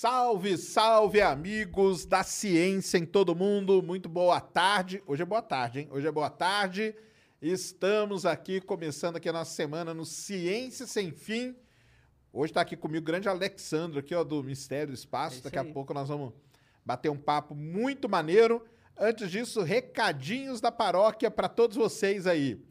Salve, salve, amigos da ciência em todo mundo. Muito boa tarde. Hoje é boa tarde, hein? Hoje é boa tarde. Estamos aqui começando aqui a nossa semana no Ciência Sem Fim. Hoje está aqui comigo o grande Alexandre aqui, ó, do Mistério do Espaço. Daqui a pouco nós vamos bater um papo muito maneiro. Antes disso, recadinhos da paróquia para todos vocês aí.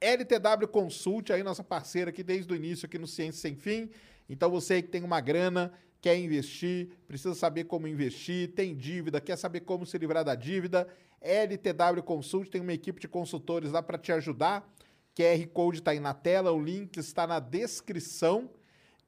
LTW Consult, aí nossa parceira aqui desde o início aqui no Ciência Sem Fim. Então você que tem uma grana, quer investir, precisa saber como investir, tem dívida, quer saber como se livrar da dívida, LTW Consult tem uma equipe de consultores lá para te ajudar. QR Code está aí na tela, o link está na descrição.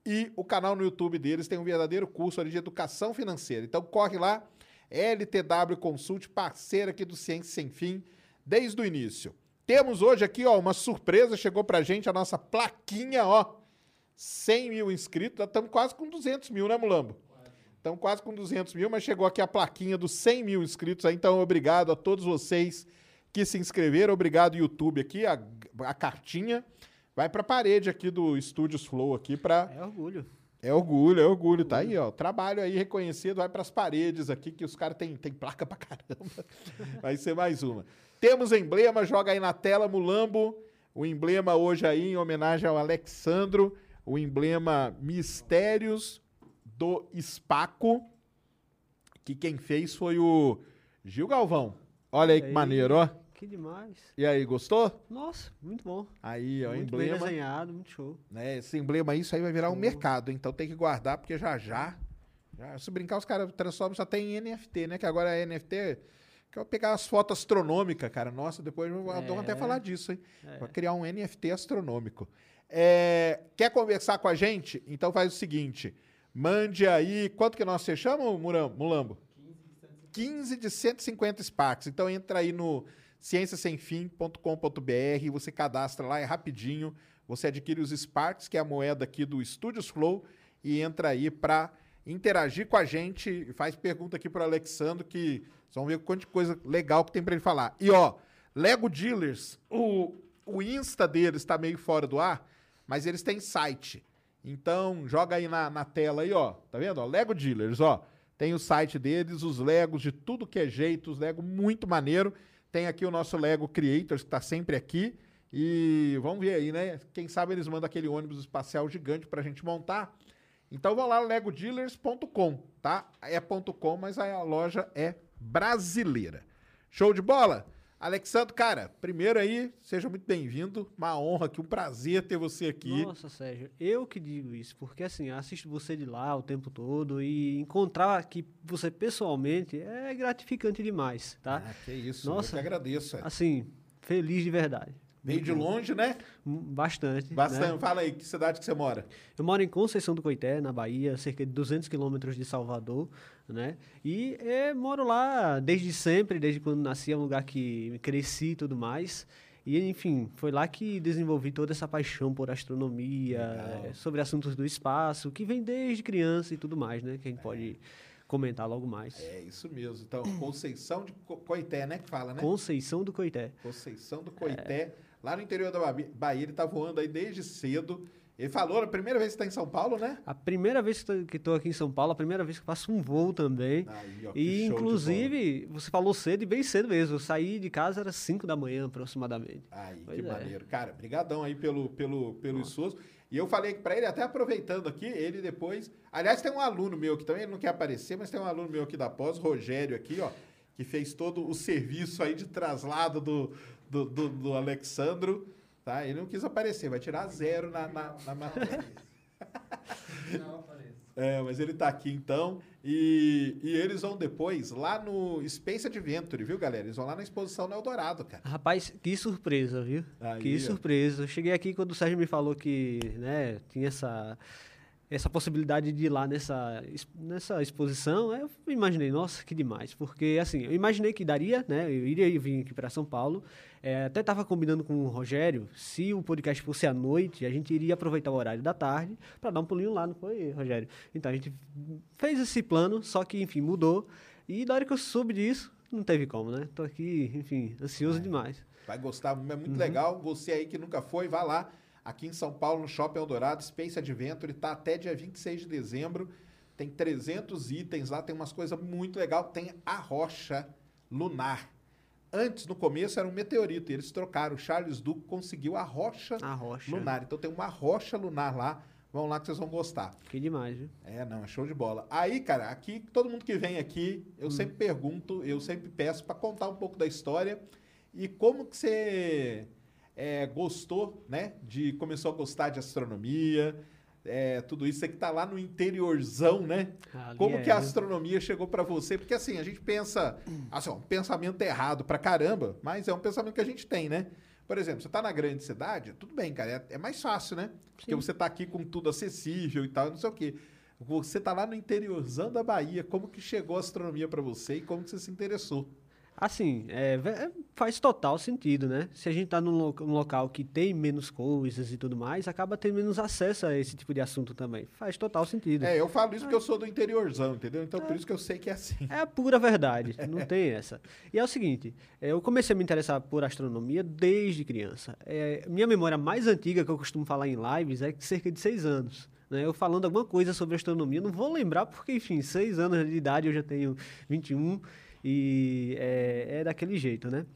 E o canal no YouTube deles tem um verdadeiro curso ali de educação financeira. Então corre lá, LTW Consult, parceira aqui do Ciência Sem Fim, desde o início. Temos hoje aqui, ó, uma surpresa, chegou pra gente a nossa plaquinha, ó, 100 mil inscritos, já estamos quase com 200 mil, né, Mulambo? Estamos quase com 200 mil, mas chegou aqui a plaquinha dos 100 mil inscritos, aí, então obrigado a todos vocês que se inscreveram, obrigado YouTube aqui, a, a cartinha vai para a parede aqui do Estúdios Flow aqui para É orgulho. é orgulho, é orgulho, tá aí, ó. Trabalho aí reconhecido, vai pras paredes aqui, que os caras têm tem placa pra caramba. Vai ser mais uma. Temos emblema, joga aí na tela, Mulambo. O emblema hoje aí, em homenagem ao Alexandro. O emblema Mistérios do Espaco. Que quem fez foi o Gil Galvão. Olha aí que Aí. maneiro, ó. Que demais. E aí, gostou? Nossa, muito bom. Aí, ó, o muito bem emblema. desenhado, muito show. né? Esse emblema aí, isso aí vai virar um mercado, então tem que guardar, porque já já. já se brincar, os caras transformam só tem em NFT, né? Que agora é NFT. Que eu pegar as fotos astronômicas, cara. Nossa, depois eu vou até É. falar disso, hein? Vai criar um NFT astronômico. É, quer conversar com a gente? Então faz o seguinte: mande aí. Quanto que nós fechamos, Mulambo? 15 de 150 Sparks. Então entra aí no cienciasemfim.com.br, você cadastra lá, é rapidinho. Você adquire os Sparks, que é a moeda aqui do Studios Flow, e entra aí para interagir com a gente. Faz pergunta aqui para Alexandre, que vocês vão ver quanto de coisa legal que tem para ele falar. E ó, Lego Dealers, o, o Insta deles está meio fora do ar, mas eles têm site. Então, joga aí na, na tela aí, ó. Tá vendo? Ó, Lego Dealers, ó. Tem o site deles, os Legos de tudo que é jeito, os Lego muito maneiro. Tem aqui o nosso Lego Creators, que tá sempre aqui. E vamos ver aí, né? Quem sabe eles mandam aquele ônibus espacial gigante pra gente montar. Então vão lá, legodealers.com, tá? É .com, mas a loja é brasileira. Show de bola? Alexandre, cara, primeiro aí, seja muito bem-vindo. Uma honra aqui, um prazer ter você aqui. Nossa, Sérgio, eu que digo isso, porque assim, assisto você de lá o tempo todo e encontrar aqui você pessoalmente é gratificante demais, tá? Ah, que isso, Nossa. eu que agradeço. é. Assim, feliz de verdade. Veio de longe, né? Hum, Bastante. Bastante. né? Fala aí, que cidade que você mora? Eu moro em Conceição do Coité, na Bahia, cerca de 200 quilômetros de Salvador, né? E eh, moro lá desde sempre, desde quando nasci, é um lugar que cresci e tudo mais. E, enfim, foi lá que desenvolvi toda essa paixão por astronomia, Legal. eh, sobre assuntos do espaço, que vem desde criança e tudo mais, né? Que a gente pode comentar logo mais. É isso mesmo. Então, Conceição de Co- Coité, né? Que fala, né? Conceição do Coité. Conceição do Coité. Lá no interior da Bahia, ele tá voando aí desde cedo. Ele falou, a primeira vez que tá em São Paulo, né? A primeira vez que estou aqui em São Paulo, a primeira vez que faço um voo também. Aí, ó, E, inclusive, você falou cedo e bem cedo mesmo. Eu saí de casa, era 5 da manhã aproximadamente. Aí, Pois que é. maneiro. Cara, brigadão aí pelo, pelo, pelo esforço. E eu falei pra ele, até aproveitando aqui, ele depois... Aliás, tem um aluno meu que também ele não quer aparecer, mas tem um aluno meu aqui da pós, Rogério aqui, ó, que fez todo o serviço aí de traslado do, do, do, do Alexandro, tá? Ele não quis aparecer, vai tirar zero na, na, na matéria. É, mas ele tá aqui então. E, e eles vão depois lá no Space Adventure, viu, galera? Eles vão lá na exposição no Eldorado, cara. Rapaz, que surpresa, viu? Aí, que ó. surpresa. Eu cheguei aqui quando o Sérgio me falou que, né, tinha essa essa possibilidade de ir lá nessa, nessa exposição, eu imaginei, nossa, que demais. Porque, assim, eu imaginei que daria, né? Eu iria vir aqui para São Paulo. É, até estava combinando com o Rogério, se o podcast fosse à noite, a gente iria aproveitar o horário da tarde para dar um pulinho lá, não foi, Rogério? Então, a gente fez esse plano, só que, enfim, mudou. E na hora que eu soube disso, não teve como, né? Tô aqui, enfim, ansioso demais. Vai gostar, é Uhum. muito legal. Você aí que nunca foi, vá lá. Aqui em São Paulo, no Shopping Eldorado, Space Adventure, tá até dia 26 de dezembro. Tem 300 itens lá, tem umas coisas muito legais. Tem a rocha lunar. Antes, no começo, era um meteorito, e eles trocaram. O Charles Duke conseguiu a rocha, A rocha. lunar. Então tem uma rocha lunar lá. Vão lá que vocês vão gostar. Que demais, viu? É, não, é show de bola. Aí, cara, aqui, todo mundo que vem aqui, eu sempre pergunto, eu sempre peço para contar um pouco da história e como que você é, gostou, né? De começou a gostar de astronomia, é, tudo isso. Você que tá lá no interiorzão, né? Ali como é, que a viu? astronomia chegou para você? Porque assim, a gente pensa, assim, ó, um pensamento errado pra caramba, mas é um pensamento que a gente tem, né? Por exemplo, você tá na grande cidade, tudo bem, cara, é, é mais fácil, né? Porque você tá aqui com tudo acessível e tal, não sei o quê. Você tá lá no interiorzão da Bahia, como que chegou a astronomia para você e como que você se interessou? Assim, é, é, faz total sentido, né? Se a gente tá num, lo- num local que tem menos coisas e tudo mais, acaba tendo menos acesso a esse tipo de assunto também. Faz total sentido. É, eu falo isso porque eu sou do interiorzão, entendeu? Então por isso que eu sei que é assim. É a pura verdade, não tem essa. E é o seguinte, é, eu comecei a me interessar por astronomia desde criança. É, minha memória mais antiga que eu costumo falar em lives é cerca de seis anos. né? Eu falando alguma coisa sobre astronomia, não vou lembrar porque, enfim, seis anos de idade, eu já tenho 21 e é, é daquele jeito, né?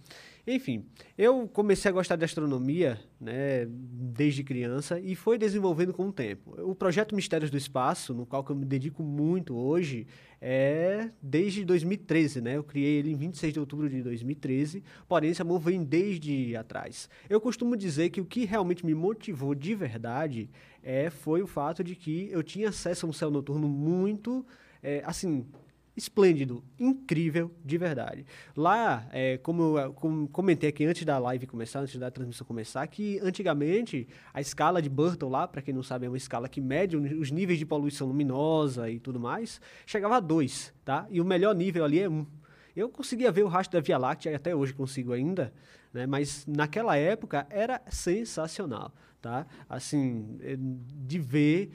Enfim, eu comecei a gostar de astronomia né, desde criança e foi desenvolvendo com o tempo. O projeto Mistérios do Espaço, no qual eu me dedico muito hoje, é desde 2013, né? Eu criei ele em 26 de outubro de 2013, porém esse amor vem desde atrás. Eu costumo dizer que o que realmente me motivou de verdade é, foi o fato de que eu tinha acesso a um céu noturno muito, é, assim, esplêndido, incrível, de verdade. Lá, é, como eu como comentei aqui antes da live começar, antes da transmissão começar, que antigamente a escala de Burton lá, para quem não sabe, é uma escala que mede os níveis de poluição luminosa e tudo mais, chegava a 2, tá? E o melhor nível ali é 1. Um. Eu conseguia ver o rastro da Via Láctea, até hoje consigo ainda, né? mas naquela época era sensacional, tá? Assim, eh, de ver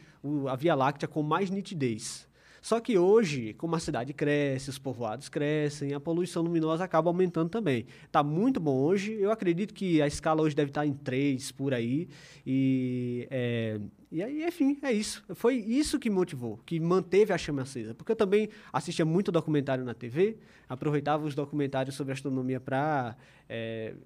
a Via Láctea com mais nitidez. Só que hoje, como a cidade cresce, os povoados crescem, a poluição luminosa acaba aumentando também. Tá muito bom hoje, eu acredito que a escala hoje deve estar em 3 por aí. E, é, e aí, enfim, é isso. Foi isso que motivou, que manteve a chama acesa. Porque eu também assistia muito documentário na TV, aproveitava os documentários sobre astronomia para,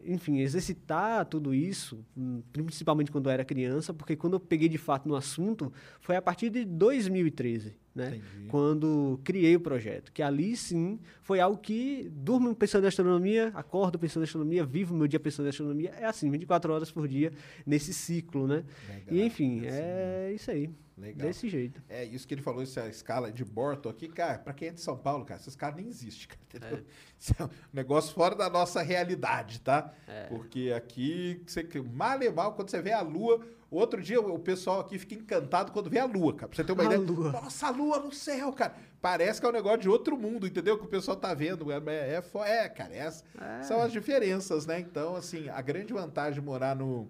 enfim, exercitar tudo isso, principalmente quando eu era criança, porque quando eu peguei de fato no assunto foi a partir de 2013 né? Quando criei o projeto. Que ali sim foi algo que durmo pensando em astronomia, acordo pensando em astronomia, vivo meu dia pensando em astronomia. É assim, 24 horas por dia nesse ciclo, né? Legal, e enfim, assim, é isso aí. Legal. Desse jeito. É isso que ele falou, essa escala de Borton aqui, cara, pra quem é de São Paulo, cara, esses caras nem existem, cara, entendeu? Isso é um negócio fora da nossa realidade, tá? Porque aqui, você, mal e mal, quando você vê a lua, outro dia o pessoal aqui fica encantado quando vê a lua, cara. Pra você ter uma A ideia. lua. Nossa, a lua no céu, cara. Parece que é um negócio de outro mundo, entendeu? Que o pessoal tá vendo. É, é, é, é, cara, essa, são as diferenças, né? Então, assim, a grande vantagem de morar no,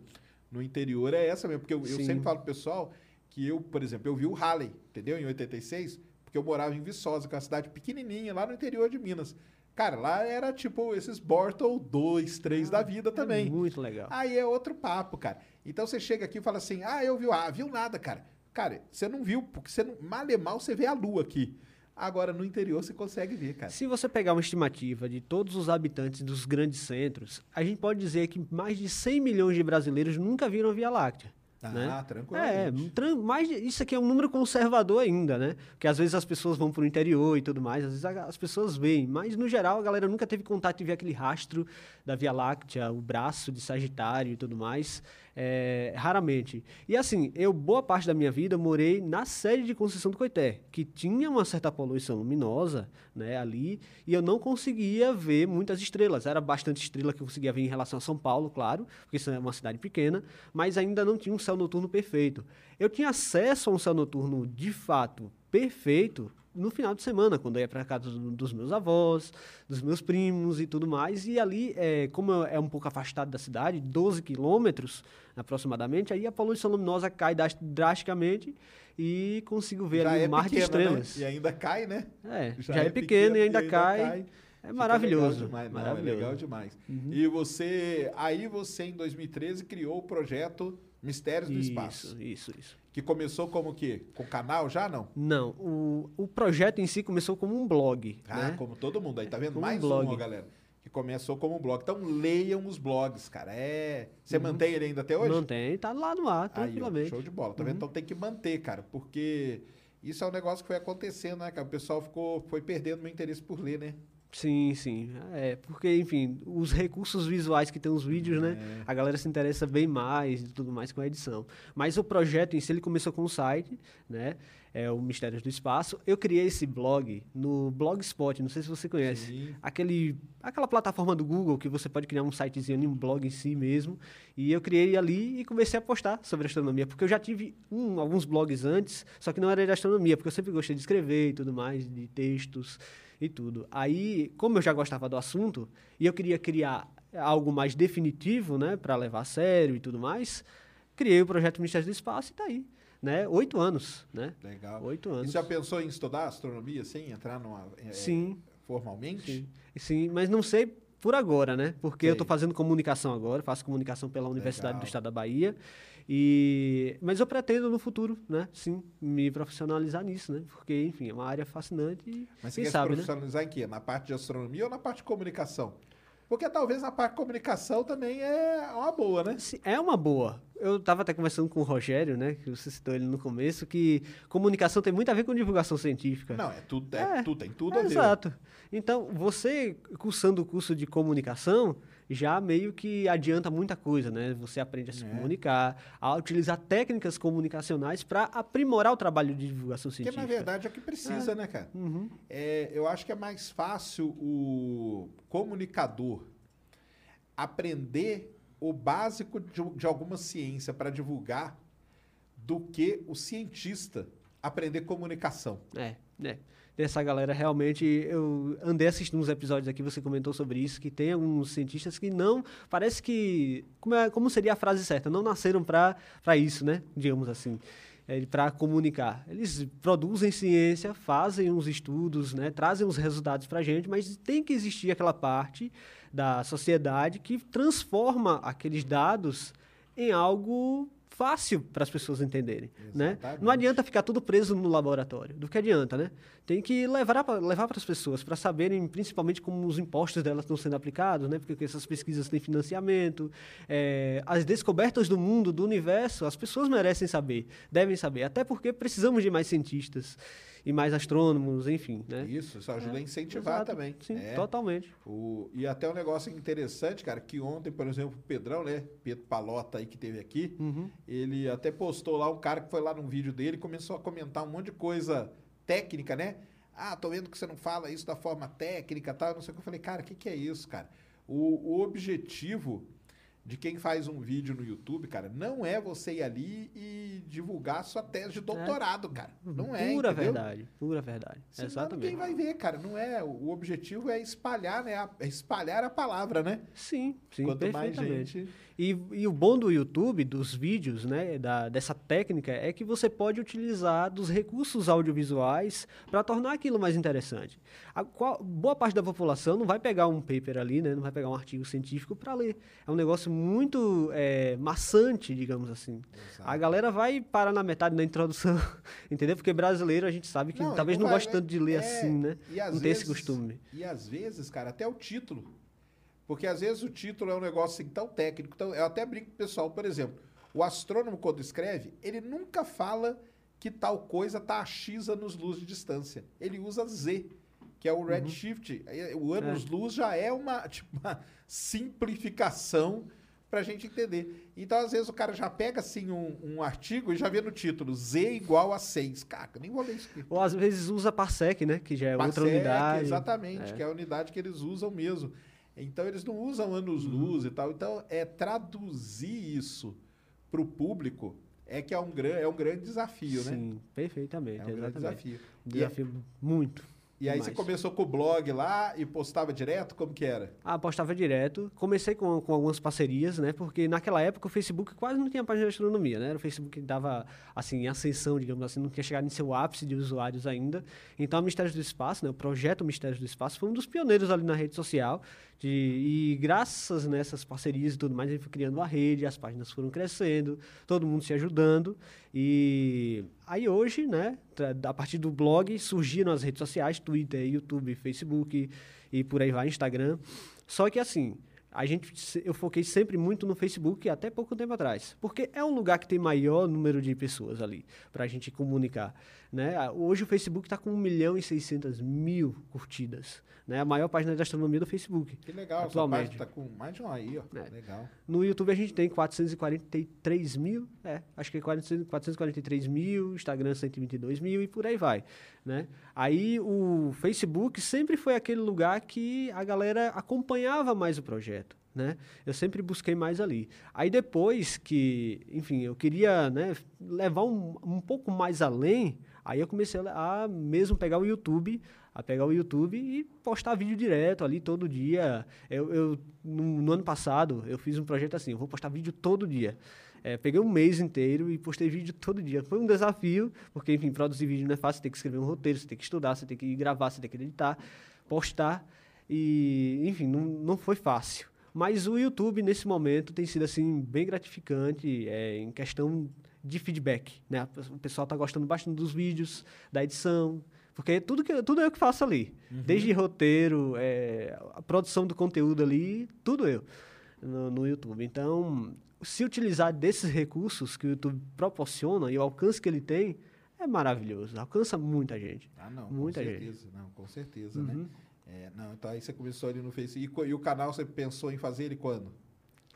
no interior é essa mesmo. Porque eu, eu sempre falo pro pessoal que eu, por exemplo, eu vi o Halley, entendeu? Em 86, porque eu morava em Viçosa, que é uma cidade pequenininha, lá no interior de Minas. Cara, lá era tipo esses Bortle 2, 3 da vida também. É muito legal. Aí é outro papo, cara. Então você chega aqui e fala assim: ah, eu vi, ah, viu nada, cara. Cara, você não viu, porque você não, mal e mal você vê a lua aqui. Agora no interior você consegue ver, cara. Se você pegar uma estimativa de todos os habitantes dos grandes centros, a gente pode dizer que mais de 100 milhões de brasileiros nunca viram a Via Láctea. Ah, né? É, tranquilamente. tran- mais, de- isso aqui é um número conservador ainda, né? Porque às vezes as pessoas vão para o interior e tudo mais, às vezes a- as pessoas veem, mas no geral a galera nunca teve contato de ver aquele rastro da Via Láctea, o braço de Sagitário e tudo mais. É, raramente. E assim, eu, boa parte da minha vida, morei na sede de Conceição do Coité, que tinha uma certa poluição luminosa né, ali, e eu não conseguia ver muitas estrelas. Era bastante estrela que eu conseguia ver em relação a São Paulo, claro, porque isso é uma cidade pequena, mas ainda não tinha um céu noturno perfeito. Eu tinha acesso a um céu noturno de fato perfeito no final de semana, quando eu ia para casa do- dos meus avós, dos meus primos e tudo mais. E ali, é, como é um pouco afastado da cidade, 12 quilômetros aproximadamente, aí a poluição luminosa cai drasticamente e consigo ver ali um mar de pequena, né? estrelas. E ainda cai, né? É, já, é, pequeno e ainda, cai. É Fica maravilhoso. Legal demais. Não, maravilhoso. é legal demais. E você, aí você em 2013 criou o projeto Mistérios do Espaço, Isso, isso, isso. Que começou como o quê? Com canal já não? Não, o, o projeto em si começou como um blog. Ah, né? como todo mundo. Aí tá vendo Como um mais blog. um, ó, galera, que começou como um blog. Então leiam os blogs, cara. É, você mantém ele ainda até hoje? Mantém, tá lá no ar, Aí, ó, tranquilamente. show de bola, tá vendo? Então tem que manter, cara, porque isso é um negócio que foi acontecendo, né, cara? O pessoal ficou, foi perdendo meu interesse por ler, né? Sim, sim. É, porque, enfim, os recursos visuais que tem os vídeos, né? É. A galera se interessa bem mais e tudo mais com a edição. Mas o projeto em si, ele começou com o site, né? É o Mistérios do Espaço. Eu criei esse blog no Blogspot, não sei se você conhece. Sim. Aquele, aquela plataforma do Google que você pode criar um sitezinho, um blog em si mesmo. E eu criei ali e comecei a postar sobre astronomia, porque eu já tive um, alguns blogs antes, só que não era de astronomia, porque eu sempre gostei de escrever e tudo mais, de textos e tudo. Aí, como eu já gostava do assunto e eu queria criar algo mais definitivo, né, para levar a sério e tudo mais, criei o projeto Ministério do Espaço e tá aí, né? Oito anos, né? Legal. Oito E anos. você já pensou em estudar astronomia, assim, entrar numa... é, Sim. Formalmente? Sim. Sim, mas não sei por agora, né? Porque eu estou fazendo comunicação agora, faço comunicação pela Universidade Legal. do Estado da Bahia. E mas eu pretendo no futuro, né? Sim, me profissionalizar nisso, né? Porque, enfim, é uma área fascinante e Mas você quer sabe, se né? profissionalizar em quê? Na parte de astronomia ou na parte de comunicação? Porque talvez na parte de comunicação também é uma boa, né? É uma boa. Eu estava até conversando com o Rogério, né? Que você citou ele no começo, que comunicação tem muito a ver com divulgação científica. Não, é tudo, é, É, tudo tem tudo a ver. Exato. Então, você cursando o curso de comunicação, já meio que adianta muita coisa, né? Você aprende a se É. comunicar, a utilizar técnicas comunicacionais para aprimorar o trabalho de divulgação científica. na verdade é o que precisa, né, cara? Uhum. É, eu acho que é mais fácil o comunicador aprender o básico de, de alguma ciência para divulgar do que o cientista aprender comunicação. É, é. Dessa galera, realmente, eu andei assistindo uns episódios aqui, você comentou sobre isso, que tem alguns cientistas que não, parece que, como, é, como seria a frase certa, não nasceram para isso, né, digamos assim, é, para comunicar. Eles produzem ciência, fazem uns estudos, né, trazem os resultados para a gente, mas tem que existir aquela parte da sociedade que transforma aqueles dados em algo fácil para as pessoas entenderem, né? Exatamente. Não adianta ficar tudo preso no laboratório. Do que adianta, né? Tem que levar para levar para as pessoas para saberem, principalmente como os impostos delas estão sendo aplicados, né? Porque essas pesquisas têm financiamento, é, as descobertas do mundo, do universo, as pessoas merecem saber, devem saber. Até porque precisamos de mais cientistas e mais astrônomos, enfim, né? Isso, isso ajuda a incentivar Exato. também. Sim, É. totalmente. O, e até um negócio interessante, cara, que ontem, por exemplo, o Pedrão, né? Pedro Palota aí que teve aqui, Uhum. ele até postou lá um cara que foi lá num vídeo dele e começou a comentar um monte de coisa técnica, né? Ah, tô vendo que você não fala isso da forma técnica e tal, não sei o que. Eu falei, cara, o que, que é isso, cara? O, o objetivo de quem faz um vídeo no YouTube, cara, não é você ir ali e divulgar sua tese de doutorado, cara. Não é, Pura entendeu? verdade, pura verdade. Senão Exatamente. Quem vai ver, cara? Não é. O objetivo é espalhar, né? a- é espalhar a palavra, né? Sim, sim, Quanto mais gente. E, e o bom do YouTube, dos vídeos, né, da, dessa técnica, é que você pode utilizar dos recursos audiovisuais para tornar aquilo mais interessante. A qual- boa parte da população não vai pegar um paper ali, né, não vai pegar um artigo científico para ler. É um negócio muito é, maçante, digamos assim. A galera vai parar na metade da introdução, entendeu? Porque brasileiro a gente sabe que Não, talvez não goste tanto de ler é, assim, né? e Não tem esse costume. E às vezes, cara, até o título. Porque às vezes o título é um negócio assim, tão técnico. Tão, eu até brinco com o pessoal, por exemplo, o astrônomo, quando escreve, ele nunca fala que tal coisa tá a X anos-luz de distância. Ele usa Z, que é o redshift. Aí, O anos-luz já é uma, tipo, uma simplificação pra gente entender. Então, às vezes, o cara já pega, assim, um, um artigo e já vê no título, Z igual a 6. Cara, eu nem vou ler isso aqui. Ou às vezes usa Parsec, né? Que já é outra Parsec, unidade. Exatamente, que é a unidade que eles usam mesmo. Então, eles não usam anos-luz Uhum. e tal. Então, é traduzir isso para o público é que é um, gran, é um grande desafio, né? Sim, perfeitamente. É um grande exatamente. desafio. Um E, Desafio muito. E aí você começou com o blog lá e postava direto? Como que era? Ah, postava direto. Comecei com, com algumas parcerias, né? Porque naquela época o Facebook quase não tinha página de astronomia, né? Era o Facebook que dava, assim, em ascensão, digamos assim, não tinha chegado em seu ápice de usuários ainda. Então, o Mistérios do Espaço, né? O projeto Mistérios do Espaço foi um dos pioneiros ali na rede social. De, e graças nessas parcerias e tudo mais, a gente foi criando uma rede, as páginas foram crescendo, todo mundo se ajudando. E aí hoje, né, a partir do blog, surgiram as redes sociais, Twitter, YouTube, Facebook e por aí vai, Instagram. Só que assim, a gente, eu foquei sempre muito no Facebook até pouco tempo atrás, porque é um lugar que tem maior número de pessoas ali para a gente comunicar, né? Hoje o Facebook está com 1 milhão e 600 mil curtidas, né? A maior página de astronomia do Facebook. Que legal, Atualmente. página tá com mais de um aí, ó. É. Legal. No YouTube a gente tem 443 mil, é, acho que é 400 443 mil, Instagram 122 mil e por aí vai, né? Aí o Facebook sempre foi aquele lugar que a galera acompanhava mais o projeto, né? Eu sempre busquei mais ali. Aí depois que, enfim, eu queria, né, levar um, um pouco mais além, aí eu comecei a mesmo pegar o YouTube, a pegar o YouTube e postar vídeo direto ali todo dia. Eu, eu no, no ano passado, eu fiz um projeto assim, eu vou postar vídeo todo dia. É, peguei um mês inteiro e postei vídeo todo dia. Foi um desafio, porque, enfim, produzir vídeo não é fácil, você tem que escrever um roteiro, você tem que estudar, você tem que gravar, você tem que editar, postar. E, enfim, não, não foi fácil. Mas o YouTube, nesse momento, tem sido, assim, bem gratificante é, em questão de feedback, né? O pessoal está gostando bastante dos vídeos, da edição, porque tudo, que, tudo eu que faço ali. Desde roteiro, é, a produção do conteúdo ali, tudo eu no, no YouTube. Então, se utilizar desses recursos que o YouTube proporciona e o alcance que ele tem, é maravilhoso. Alcança muita gente. Ah, não, Muita com gente. certeza. Não, com certeza, Uhum. né? É, não, então aí você começou ali no Facebook. E, e o canal você pensou em fazer ele quando?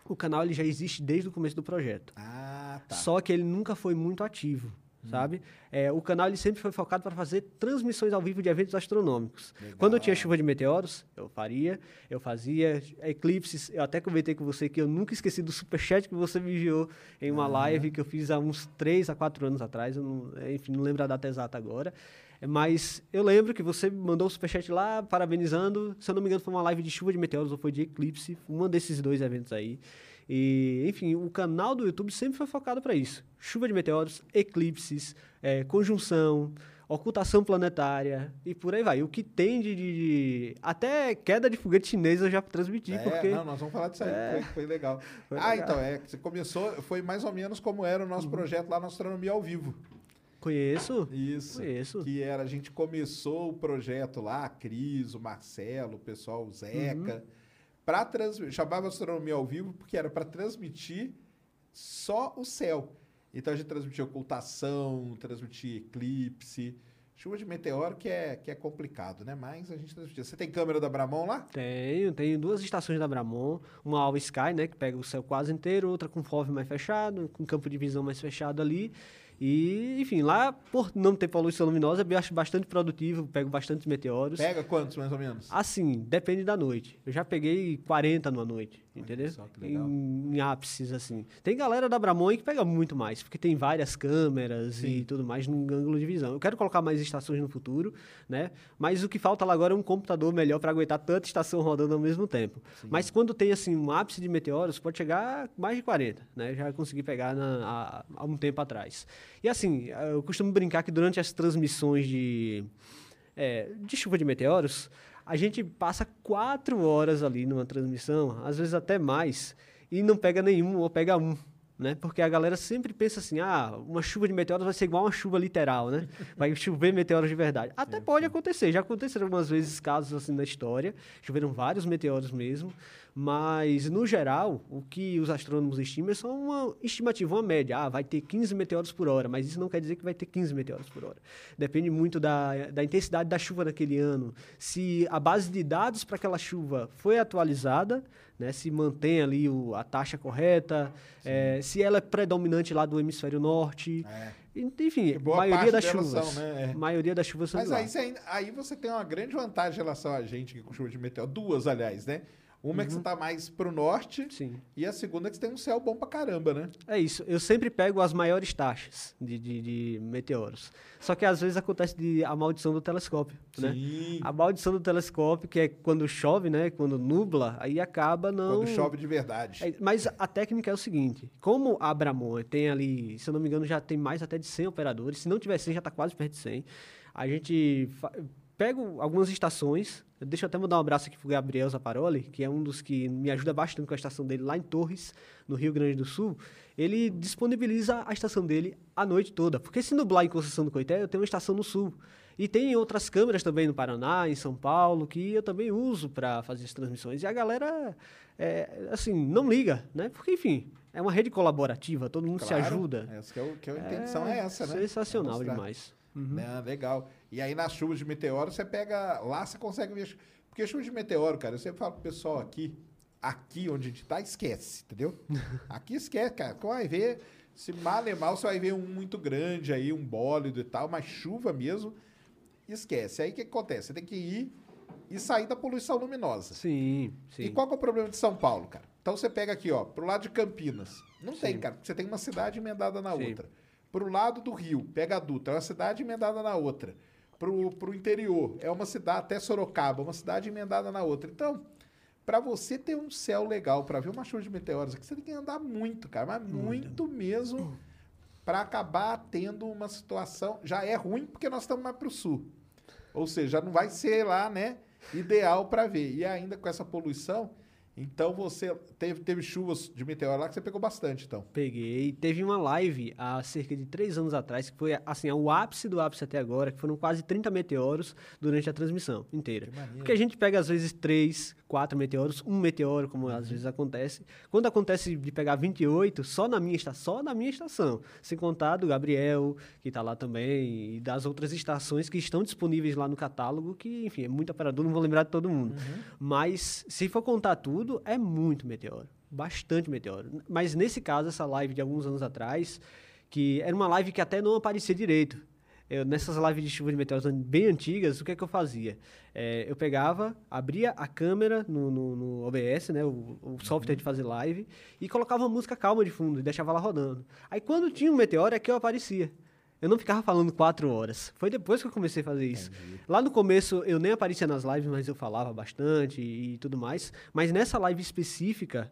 O canal ele já existe desde o começo do projeto. Ah, tá. Só que ele nunca foi muito ativo, sabe? É, o canal ele sempre foi focado para fazer transmissões ao vivo de eventos astronômicos. Quando eu tinha chuva de meteoros, eu faria, eu fazia eclipses. Eu até comentei com você que eu nunca esqueci do superchat que você me enviou em uma live que eu fiz há uns 3 a 4 anos atrás. Não, enfim, não lembro a data exata agora. É, Mas eu lembro que você mandou o superchat lá, parabenizando. Se eu não me engano, foi uma live de chuva de meteoros ou foi de eclipse, um desses dois eventos aí. E, enfim, o canal do YouTube sempre foi focado para isso: chuva de meteoros, eclipses, eh, conjunção, ocultação planetária e por aí vai. O que tem de, de- de- Até queda de foguete chinês eu já transmiti, É, porque. não, nós vamos falar disso aí, foi, foi legal. Foi ah, legal. então, é, você começou, foi mais ou menos como era o nosso Uhum. projeto lá na Astronomia ao Vivo. Conheço. Isso. Conheço. Que era, a gente começou o projeto lá, a Cris, o Marcelo, o pessoal, o Zeca, Uhum. para transmitir, chamava Astronomia ao Vivo porque era para transmitir só o céu. Então a gente transmitia ocultação, transmitia eclipse, chuva de meteoro que é, que é complicado, né? Mas a gente transmitia. Você tem câmera da Bramon lá? Tenho, tenho duas estações da Bramon, uma Alva Sky, né, que pega o céu quase inteiro, outra com FOV mais fechado, com campo de visão mais fechado ali. E, enfim, lá, por não ter poluição luminosa, eu acho bastante produtivo, pego bastante meteoros. Pega quantos, mais ou menos? Assim, depende da noite. Eu já peguei 40 numa noite, entendeu? só que legal. Em, em ápices, assim. Tem galera da Bramon que pega muito mais, porque tem várias câmeras e tudo mais num ângulo de visão. Eu quero colocar mais estações no futuro, né? Mas o que falta lá agora é um computador melhor para aguentar tanta estação rodando ao mesmo tempo. Mas quando tem, assim, um ápice de meteoros, pode chegar a mais de 40, né? Eu já consegui pegar na- há, há um tempo atrás. E assim, eu costumo brincar que durante as transmissões de é, de chuva de meteoros, a gente passa quatro horas ali numa transmissão, às vezes até mais, e não pega nenhum ou pega um. Né? Porque a galera sempre pensa assim, ah, uma chuva de meteoros vai ser igual uma chuva literal, né? Vai chover meteoros de verdade. Até pode acontecer, já aconteceram algumas vezes casos assim na história, choveram vários meteoros mesmo, Mas, no geral, o que os astrônomos estimam é só uma estimativa, uma média. Ah, vai ter 15 meteoros por hora, mas isso não quer dizer que vai ter 15 meteoros por hora. Depende muito da, da intensidade da chuva naquele ano. Se a base de dados para aquela chuva foi atualizada, né, se mantém ali o, a taxa correta, é, se ela é predominante lá do hemisfério norte. É. Enfim, maioria das chuvas. são, né? É. maioria das chuvas são Mas aí aí você tem uma grande vantagem em relação a gente que com chuva de meteoro. Duas, aliás, né? Uma é que você tá mais pro norte Uhum. Sim. e a segunda é que você tem um céu bom pra caramba, né? É isso. Eu sempre pego as maiores taxas de, de, de meteoros. Só que às vezes acontece de a maldição do telescópio, né? Sim. A maldição do telescópio, que é quando chove, né? Quando nubla, aí acaba não... Quando chove de verdade. É, mas a técnica é o seguinte: como a Abramon tem ali, se eu não me engano, já tem mais até de 100 operadores, se não tiver 100, já está quase perto de 100. A gente pega algumas estações, deixa eu até mandar um abraço aqui pro Gabriel Zaparoli, que é um dos que me ajuda bastante com a estação dele lá em Torres, no Rio Grande do Sul. Ele disponibiliza a estação dele a noite toda, porque se nublar em Conceição do Coité, eu tenho uma estação no sul. E tem outras câmeras também no Paraná, em São Paulo, que eu também uso para fazer as transmissões. E a galera, é, assim, não liga, né? Porque, enfim, é uma rede colaborativa, todo mundo se Claro, ajuda. Essa que, é o, que a intenção é, essa, né? Sensacional É demais. Né, legal. E aí nas chuvas de meteoro, você pega. Lá você consegue ver. Porque chuva de meteoro, cara, eu sempre falo pro pessoal aqui, aqui onde a gente tá, esquece, entendeu? Aqui esquece, cara. Você vai ver. Se mal é mal, você vai ver um muito grande aí, um bólido e tal, mas chuva mesmo, esquece. Aí o que, acontece? Você tem que ir e sair da poluição luminosa. Sim, sim. E qual que é o problema de São Paulo, cara? Então você pega aqui, ó, pro lado de Campinas. Não tem, cara, porque você tem uma cidade emendada na Sim. outra. Pro lado do Rio, pega a Dutra, é uma cidade emendada na outra. Pro, pro interior, é uma cidade, até Sorocaba, uma cidade emendada na outra. Então, pra você ter um céu legal, pra ver uma chuva de meteoros aqui, você tem que andar muito, cara, mas muito mesmo, pra acabar tendo uma situação. Já é ruim porque nós estamos mais pro sul. Ou seja, não vai ser lá, né, ideal para ver. E ainda com essa poluição, então você teve, teve chuvas de meteoro lá que você pegou bastante, então. Peguei. Teve uma live há cerca de três anos atrás, que foi assim, o ápice do ápice até agora, que foram quase 30 meteoros durante a transmissão inteira. Porque a gente pega, às vezes, três, quatro meteoros, um meteoro, como às vezes acontece. Quando acontece de pegar 28, só na minha estação, só na minha estação. Sem contar do Gabriel, que está lá também, e das outras estações que estão disponíveis lá no catálogo, que, enfim, é muito operador, não vou lembrar de todo mundo. Mas, se for contar tudo, é muito meteoro. Bastante meteoro. Mas nesse caso, essa live de alguns anos atrás, que era uma live que até não aparecia direito. Eu, nessas lives de chuva de meteoros bem antigas, o que é que eu fazia? É, eu pegava, abria a câmera no, no- no OBS, né, o, o software de fazer live, e colocava uma música calma de fundo e deixava lá rodando. Aí quando tinha um meteoro é que eu aparecia. Eu não ficava falando quatro horas. Foi depois que eu comecei a fazer isso. Lá no começo eu nem aparecia nas lives, mas eu falava bastante e, tudo mais. Mas nessa live específica,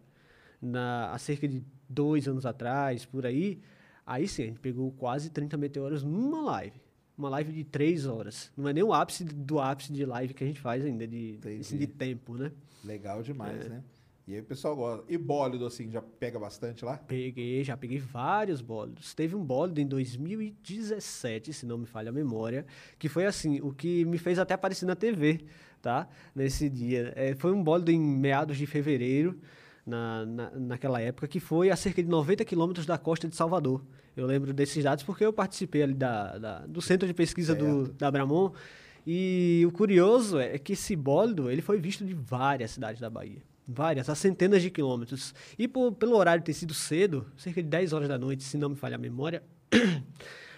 na, há cerca de dois anos atrás, por aí, aí sim, a gente pegou quase 30 meteoros numa live. Uma live de três horas. Não é nem o ápice do ápice de live que a gente faz ainda, de, Entendi. assim, de tempo, né? Legal demais, É. né? E aí o pessoal gosta. E bólido, assim, já pega bastante lá? Peguei, já peguei vários bólidos. Teve um bólido em 2017, se não me falha a memória, que foi assim, o que me fez até aparecer na TV, tá? Nesse dia. É, foi um bólido em meados de fevereiro, na, na, naquela época, que foi a cerca de 90 quilômetros da costa de Salvador. Eu lembro desses dados porque eu participei ali da, da- do centro de pesquisa do, da Abramon. E o curioso é que esse bólido ele foi visto de várias cidades da Bahia. Várias, a centenas de quilômetros. E por- pelo horário ter sido cedo, cerca de 10 horas da noite, se não me falha a memória,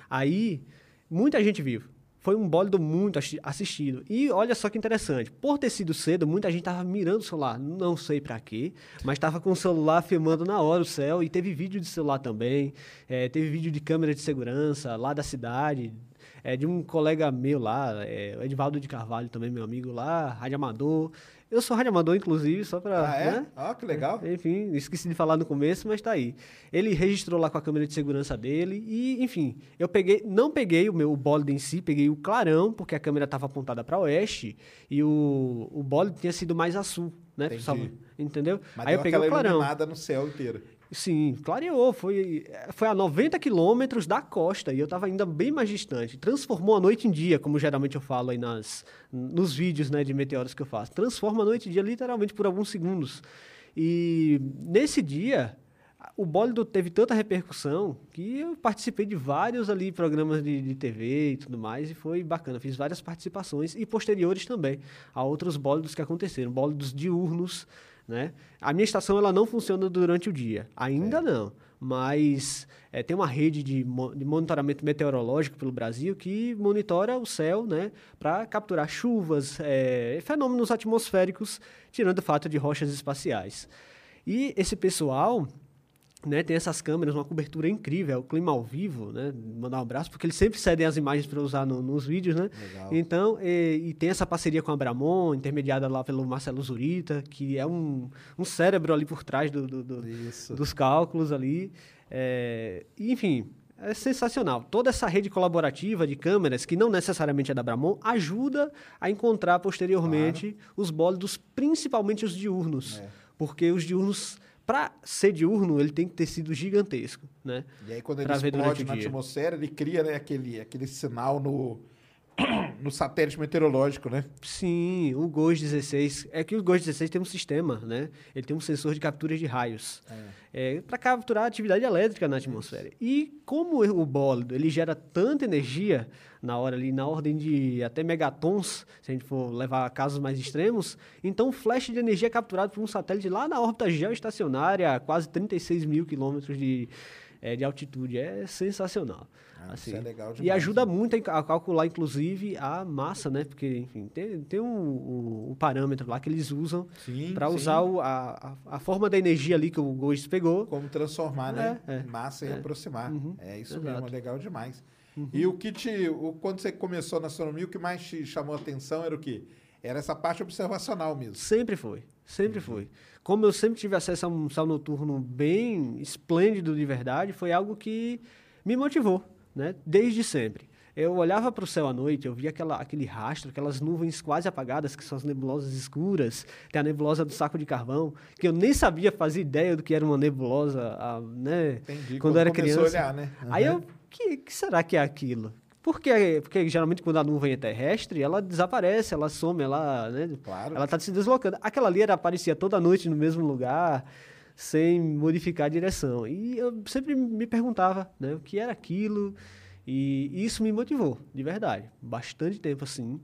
aí muita gente viu. Foi um bólido muito assi- assistido. E olha só que interessante, por ter sido cedo, muita gente estava mirando o celular, não sei para quê, mas estava com o celular filmando na hora o céu e teve vídeo de celular também, eh, teve vídeo de câmera de segurança lá da cidade, é, de um colega meu lá, é, Edivaldo de Carvalho também, meu amigo lá, rádio amador. Eu sou rádio amador, inclusive, só para... Ah, é? Ah, que legal. Enfim, esqueci de falar no começo, mas tá aí. Ele registrou lá com a câmera de segurança dele e, enfim, eu peguei, não peguei o meu bólido em si, peguei o clarão, porque a câmera estava apontada para oeste e o, o bólido tinha sido mais a sul, né? Entendi. Entendeu? Mas aí eu peguei o clarão. iluminada no céu inteiro. Sim, clareou. Foi, foi a 90 quilômetros da costa e eu estava ainda bem mais distante. Transformou a noite em dia, como geralmente eu falo aí nas, nos vídeos né, de meteoros que eu faço. Transforma a noite em dia literalmente por alguns segundos. E nesse dia, o bólido teve tanta repercussão que eu participei de vários ali programas de, de TV e tudo mais, e foi bacana. Fiz várias participações e posteriores também a outros bólidos que aconteceram, bólidos diurnos, né? A minha estação ela não funciona durante o dia, ainda não, mas é, tem uma rede de, mo- de monitoramento meteorológico pelo Brasil que monitora o céu, né, para capturar chuvas, é, fenômenos atmosféricos, tirando o fato de rochas espaciais. E esse pessoal né, tem essas câmeras, uma cobertura incrível, é o clima ao vivo, né? Mandar um abraço, porque eles sempre cedem as imagens para usar no- nos vídeos, né? Legal. Então, e, e tem essa parceria com a Bramon, intermediada lá pelo Marcelo Zurita, que é um, um cérebro ali por trás do, do- do- dos cálculos ali. É, enfim, é sensacional. Toda essa rede colaborativa de câmeras, que não necessariamente é da Bramon, ajuda a encontrar posteriormente os bólidos, principalmente os diurnos. É. Porque os diurnos, para ser diurno, ele tem que ter sido gigantesco, né? E aí, quando ele Pra explode na atmosfera, ele cria né, aquele, aquele sinal no, no satélite meteorológico, né? Sim, o GOES 16. É que o GOES 16 tem um sistema, né? Ele tem um sensor de captura de raios. É, para capturar a atividade elétrica na atmosfera. E como o bólido ele gera tanta energia na hora ali, na ordem de até megatons, se a gente for levar a casos mais extremos, então o flash de energia é capturado por um satélite lá na órbita geoestacionária, a quase 36 mil quilômetros de, eh, de altitude. É sensacional. Ah, assim. isso é legal e demais, ajuda né? muito a ca- a calcular, inclusive, a massa, né? Porque, enfim, tem, tem um, um- um parâmetro lá que eles usam para usar o- a, a, a forma da energia ali que o GOES pegou. Como transformar, né? É, é. Massa e É. aproximar. Uhum, É isso exato. Uhum. mesmo, é legal demais. E o que te. O, quando você começou na astronomia, o que mais te chamou a atenção era o quê? Era essa parte observacional mesmo. Sempre foi, sempre foi. Como eu sempre tive acesso a um céu noturno bem esplêndido de verdade, foi algo que me motivou, né? Desde sempre. Eu olhava para o céu à noite, eu via aquela, aquele rastro, aquelas nuvens quase apagadas, que são as nebulosas escuras. Tem a nebulosa do saco de carvão, que eu nem sabia fazer ideia do que era uma nebulosa, ah, né? Entendi. Quando eu era criança. a olhar, né? Aí Uhum. eu, que, que será que é aquilo? Porque, porque geralmente quando a nuvem é terrestre, ela desaparece, ela some, ela, né, Claro. ela está se deslocando. Aquela ali era, aparecia toda noite no mesmo lugar, sem modificar a direção. E eu sempre me perguntava né, o que era aquilo, e isso me motivou, de verdade. Bastante tempo assim.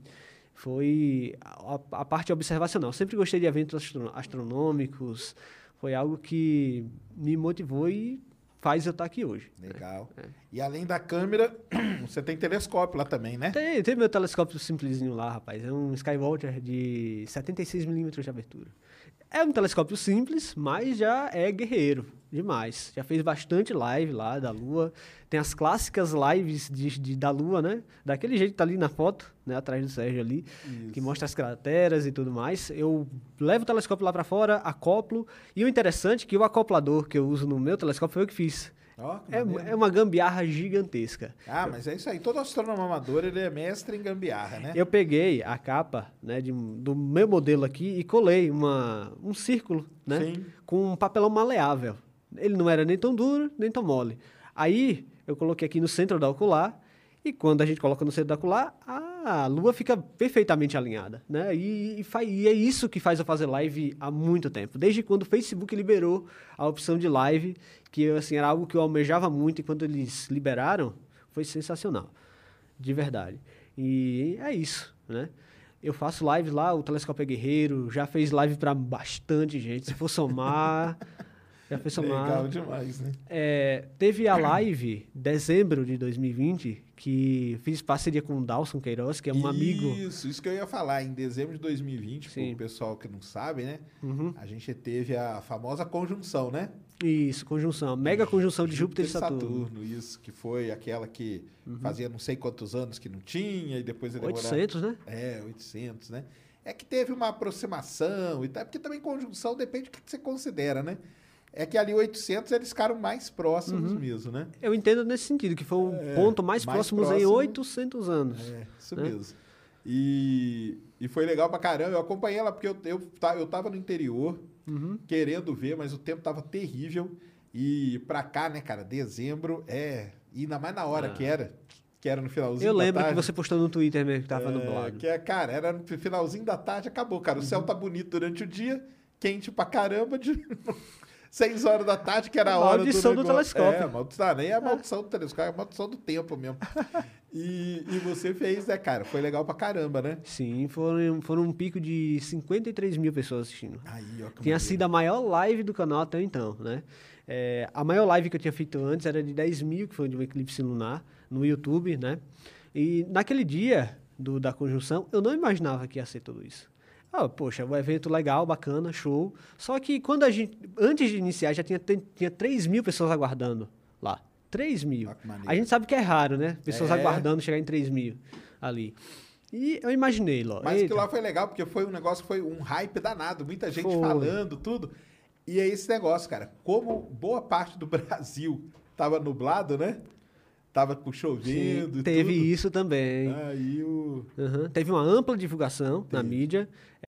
Foi a, a parte observacional. Sempre gostei de eventos astro- astronômicos, foi algo que me motivou e faz eu estar aqui hoje. Legal. É. E além da câmera, você tem telescópio lá também, né? Tem, tem meu telescópio simplesinho lá, rapaz. É um Skywalker de 76mm de abertura. É um telescópio simples, mas já é guerreiro demais. Já fez bastante live lá da Lua. Tem as clássicas lives de, de- da Lua, né? Daquele jeito que tá ali na foto, né? Atrás do Sérgio ali, que mostra as crateras e tudo mais. Eu levo o telescópio lá para fora, acoplo. E o interessante é que o acoplador que eu uso no meu telescópio foi eu que fiz. Que É, é uma gambiarra gigantesca. Ah, mas é isso aí. Todo astrônomo amador, ele é mestre em gambiarra, né? Eu peguei a capa né, de do meu modelo aqui e colei uma, um círculo né, Sim. com um papelão maleável. Ele não era nem tão duro, nem tão mole. Aí eu coloquei aqui no centro da ocular e quando a gente coloca no centro da ocular, a lua fica perfeitamente alinhada. Né? E, e, e é isso que faz eu fazer live há muito tempo. Desde quando o Facebook liberou a opção de live, que assim, era algo que eu almejava muito e quando eles liberaram, foi sensacional. De verdade. E é isso, né? Eu faço live lá, o Telescópio é Guerreiro, já fez live para bastante gente. Se for somar, já somar. Legal demais, né? É, teve a live, dezembro de 2020, que fiz parceria com o Dalson Queiroz, que é um amigo. Isso, isso que eu ia falar. Em dezembro de 2020, Sim. pro pessoal que não sabe, né? Uhum. A gente teve a famosa conjunção, né? Isso, conjunção. Mega conjunção de Júpiter, e Saturno. Uhum. Isso, que foi aquela que fazia não sei quantos anos que não tinha, e depois ele demorava- 800, né? É, 800, né? É que teve uma aproximação e tal, porque também conjunção depende do que você considera, né? É que ali 800 eles ficaram mais próximos Uhum. mesmo, né? Eu entendo nesse sentido, que foi o ponto mais, É, mais próximo em próximo. 800 anos. É, isso né? mesmo. E, e foi legal pra caramba. Eu acompanhei ela porque eu, eu, eu tava no interior Uhum. querendo ver, mas o tempo tava terrível. E pra cá, né, cara, dezembro é. E ainda mais na hora que era. Que era no finalzinho Ah. Eu lembro que você postou no Twitter mesmo que tava É, nublado. Que é, cara, era no finalzinho da tarde, acabou, cara. O Uhum. céu tá bonito durante o dia quente pra caramba, de 6 horas da tarde, que era a hora do maldição do negócio. telescópio. É, maldição, nem a maldição do telescópio, é a maldição do tempo mesmo. E, e você fez, né, cara? Foi legal pra caramba, né? Sim, foram, foram um pico de 53 mil pessoas assistindo. Aí, ó, Tinha sido a maior live do canal até então, né? É, a maior live que eu tinha feito antes era de 10 mil, que foi de um eclipse lunar, no YouTube, né? E naquele dia do, da conjunção, eu não imaginava que ia ser tudo isso. Ah, poxa, um evento legal, bacana, show. Só que quando a gente, antes de iniciar, já tinha, tinha 3 mil pessoas aguardando lá. 3 mil. Ah. A gente sabe que é raro, né? Pessoas É. aguardando chegar em 3 mil ali. E eu imaginei, Ló. Mas eita, que lá foi legal, porque foi um negócio, foi um hype danado, muita gente Foi. falando, tudo. E é esse negócio, cara. Como boa parte do Brasil tava nublado, né? Tava com chovendo sim, teve tudo. isso também. Aí o. Aham, Teve uma ampla divulgação na mídia.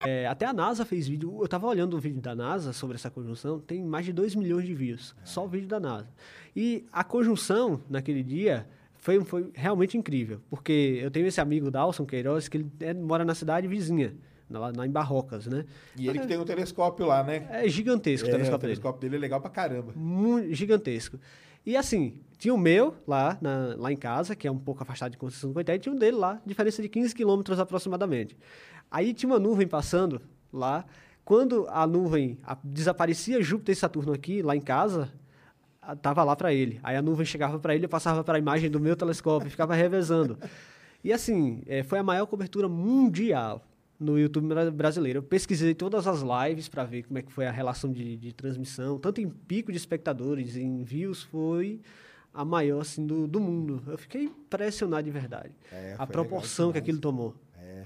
É, até a NASA fez vídeo. Eu tava olhando o vídeo da NASA sobre essa conjunção, tem mais de 2 milhões de views. Só o vídeo da NASA. E a conjunção, naquele dia, foi, foi realmente incrível. Porque eu tenho esse amigo Dalson Queiroz, que ele é- mora na cidade vizinha, lá, lá em Barrocas, né? E ele que tem o telescópio lá, né? É gigantesco o É, o telescópio dele. telescópio dele é legal pra caramba. muito gigantesco. E assim, tinha o meu lá, na- lá em casa, que é um pouco afastado de Conceição do Coité, e tinha um dele lá, diferença de 15 quilômetros aproximadamente. Aí tinha uma nuvem passando lá. Quando a nuvem a- desaparecia Júpiter e Saturno aqui, lá em casa, a- tava lá para ele. Aí a nuvem chegava para ele, eu passava para a imagem do meu telescópio, e ficava revezando. E assim, eh, foi a maior cobertura mundial no YouTube bra- brasileiro. Eu pesquisei todas as lives para ver como é que foi a relação de, de transmissão, tanto em pico de espectadores, em views, foi a maior assim, do, do mundo. Eu fiquei impressionado de verdade. É, a proporção que aquilo tomou.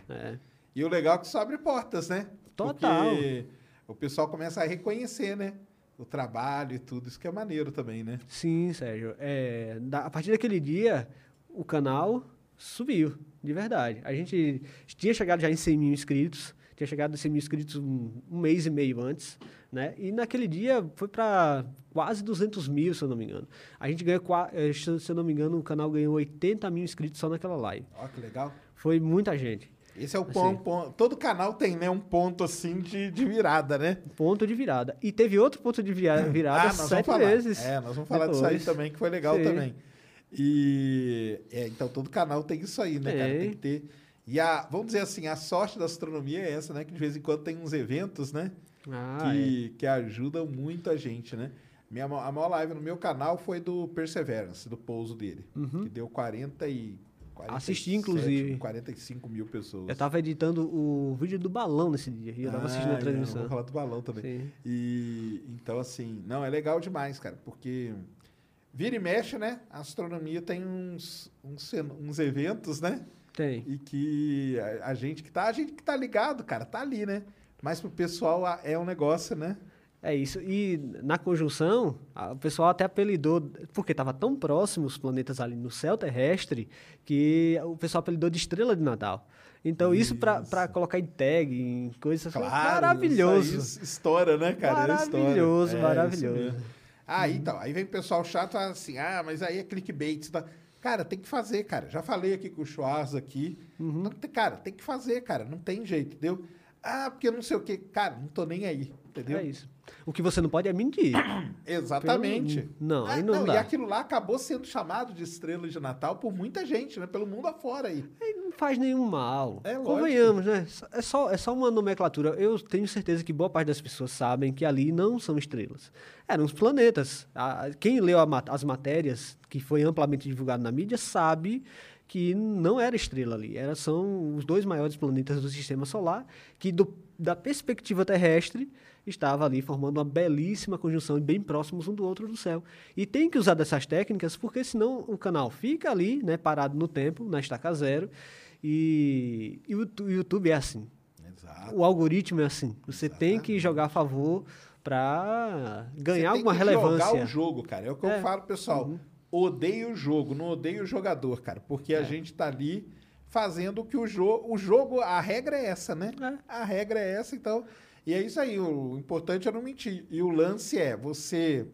É. E o legal é que isso abre portas, né? Total. Porque o pessoal começa a reconhecer, né? O trabalho e tudo. Isso que é maneiro também, né? Sim, Sérgio. É, da- a partir daquele dia, o canal subiu, de verdade. A gente tinha chegado já em 100 mil inscritos, tinha chegado a 100 mil inscritos um, um mês e meio antes, né? E naquele dia foi para quase 200 mil, se eu não me engano. A gente ganhou, eh, se se eu não me engano, o canal ganhou 80 mil inscritos só naquela live. Ó, que legal. Foi muita gente. Esse é o Assim. ponto, ponto- Todo canal tem, né? Um ponto assim de, de virada, né? Ponto de virada. E teve outro ponto de via- virada ah, sete falar. vezes. É, nós vamos falar disso aí depois. também, que foi legal Sim. também. E é, então todo canal tem isso aí, né, cara? Tem. Que ter. E a, vamos dizer assim, a sorte da astronomia é essa, né? Que de vez em quando tem uns eventos, né? Ah, é. que, que ajudam muito a gente, né? Minha, a maior live no meu canal foi do Perseverance, do pouso dele. Que deu 40 e. 47, Uhum. Assisti, inclusive. 45 mil pessoas. Eu tava editando o vídeo do balão nesse dia. E eu tava assistindo Ah, a transmissão. Vamos falar do balão também. Sim. E então, assim, não, é legal demais, cara, porque vira e mexe, né? A astronomia tem uns, uns, uns eventos, né? Tem. E que a, a gente que tá, a gente que tá ligado, cara, tá ali, né? Mas pro pessoal é um negócio, né? É isso. E na conjunção, a- o pessoal até apelidou, porque estava tão próximo os planetas ali no céu terrestre, que o pessoal apelidou de estrela de Natal. Então, isso, para colocar em tag, em coisas. foi maravilhoso. Isso aí estoura, né, cara? Estoura. Maravilhoso, É, maravilhoso. isso mesmo. Aí, então, aí vem o pessoal chato fala assim, ah, mas aí é clickbait. Tá? Cara, tem que fazer, cara. Já falei aqui com o Schwarz aqui. Uhum. Não cara, tem que fazer, cara. Não tem jeito, entendeu? Ah, porque não sei o quê. Cara, não tô nem aí, entendeu? É isso. O que você não pode é mentir. Exatamente. Pelo- não, Ah, aí não E dá. aquilo lá acabou sendo chamado de estrela de Natal por muita gente, né? Pelo mundo afora aí. Não faz nenhum mal. É. Convenhamos, né? É só, é só uma nomenclatura. Eu tenho certeza que boa parte das pessoas sabem que ali não são estrelas. Eram os planetas. Quem leu as matérias, que foi amplamente divulgado na mídia, sabe que não era estrela ali. Era, são os dois maiores planetas do sistema solar, que do- da perspectiva terrestre estava ali formando uma belíssima conjunção, bem próximos um do outro no céu. E tem que usar dessas técnicas, porque senão o canal fica ali, né, parado no tempo, na estaca zero, e, e o tu- o YouTube é assim. Exato. O algoritmo é assim. Você tem que jogar a favor para ganhar alguma tem que relevância. jogar o jogo, cara. É o que eu É. falo, pessoal. Odeio o jogo, não odeio o jogador, cara. Porque É. a gente tá ali fazendo o que o jogo. O jogo, a regra é essa, né? É. A regra é essa, então. E é isso aí. O importante é não mentir. E o lance é você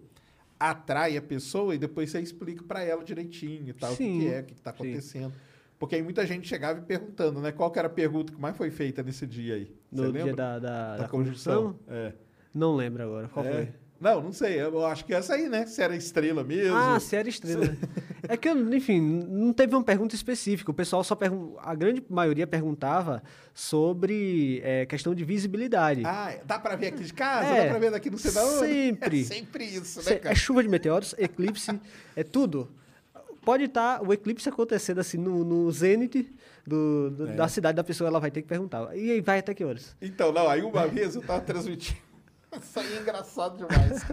atrai a pessoa e depois você explica pra ela direitinho e tal, o que, Sim, que é, o que, que tá sim. acontecendo. Porque aí muita gente chegava e perguntando, né? Qual que era a pergunta que mais foi feita nesse dia aí? Você No lembra? dia da, da, da conjunção? É. Não lembro agora. Qual É. foi? Não, não sei. Eu acho que essa aí, né? Se era estrela mesmo. Ah, se era estrela. É que, enfim, não teve uma pergunta específica. O pessoal só pergun A grande maioria perguntava sobre é, questão de visibilidade. Ah, dá pra ver aqui de casa? É, dá pra ver daqui da onde? sempre. É sempre isso, né, cara? é chuva de meteoros, eclipse, é tudo. Pode estar o eclipse acontecendo assim no, no zênite do, do- É. da cidade da pessoa, ela vai ter que perguntar. E aí vai até que horas? Então, não, aí uma vez eu tava transmitindo. Isso aí é engraçado demais.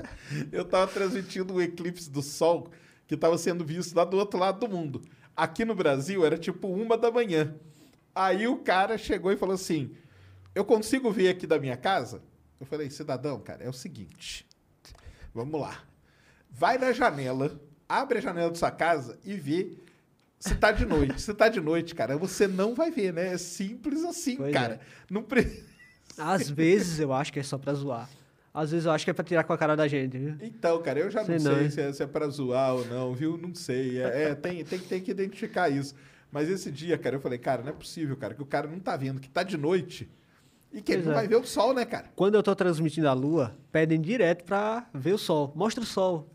Eu tava transmitindo o eclipse do Sol que tava sendo visto lá do outro lado do mundo. Aqui no Brasil era tipo uma da manhã. Aí o cara chegou e falou assim: Eu consigo ver aqui da minha casa? Eu falei, cidadão, cara, é o seguinte. Vamos lá. Vai na janela, abre a janela da sua casa e vê se tá de noite. Se tá de noite, cara, você não vai ver, né? É simples assim, Pois cara. é. Não pre... Às vezes eu acho que é só pra zoar. Às vezes eu acho que é pra tirar com a cara da gente, viu? Então, cara, eu já não Sei sei, não, se, é, se é pra zoar ou não, viu? Não sei. É, é, tem, tem, tem que identificar isso. Mas esse dia, cara, eu falei, cara, não é possível, cara, que o cara não tá vendo que tá de noite e que ele não é. vai ver o sol, né, cara? Quando eu tô transmitindo a lua, pedem direto pra ver o sol. Mostra o sol.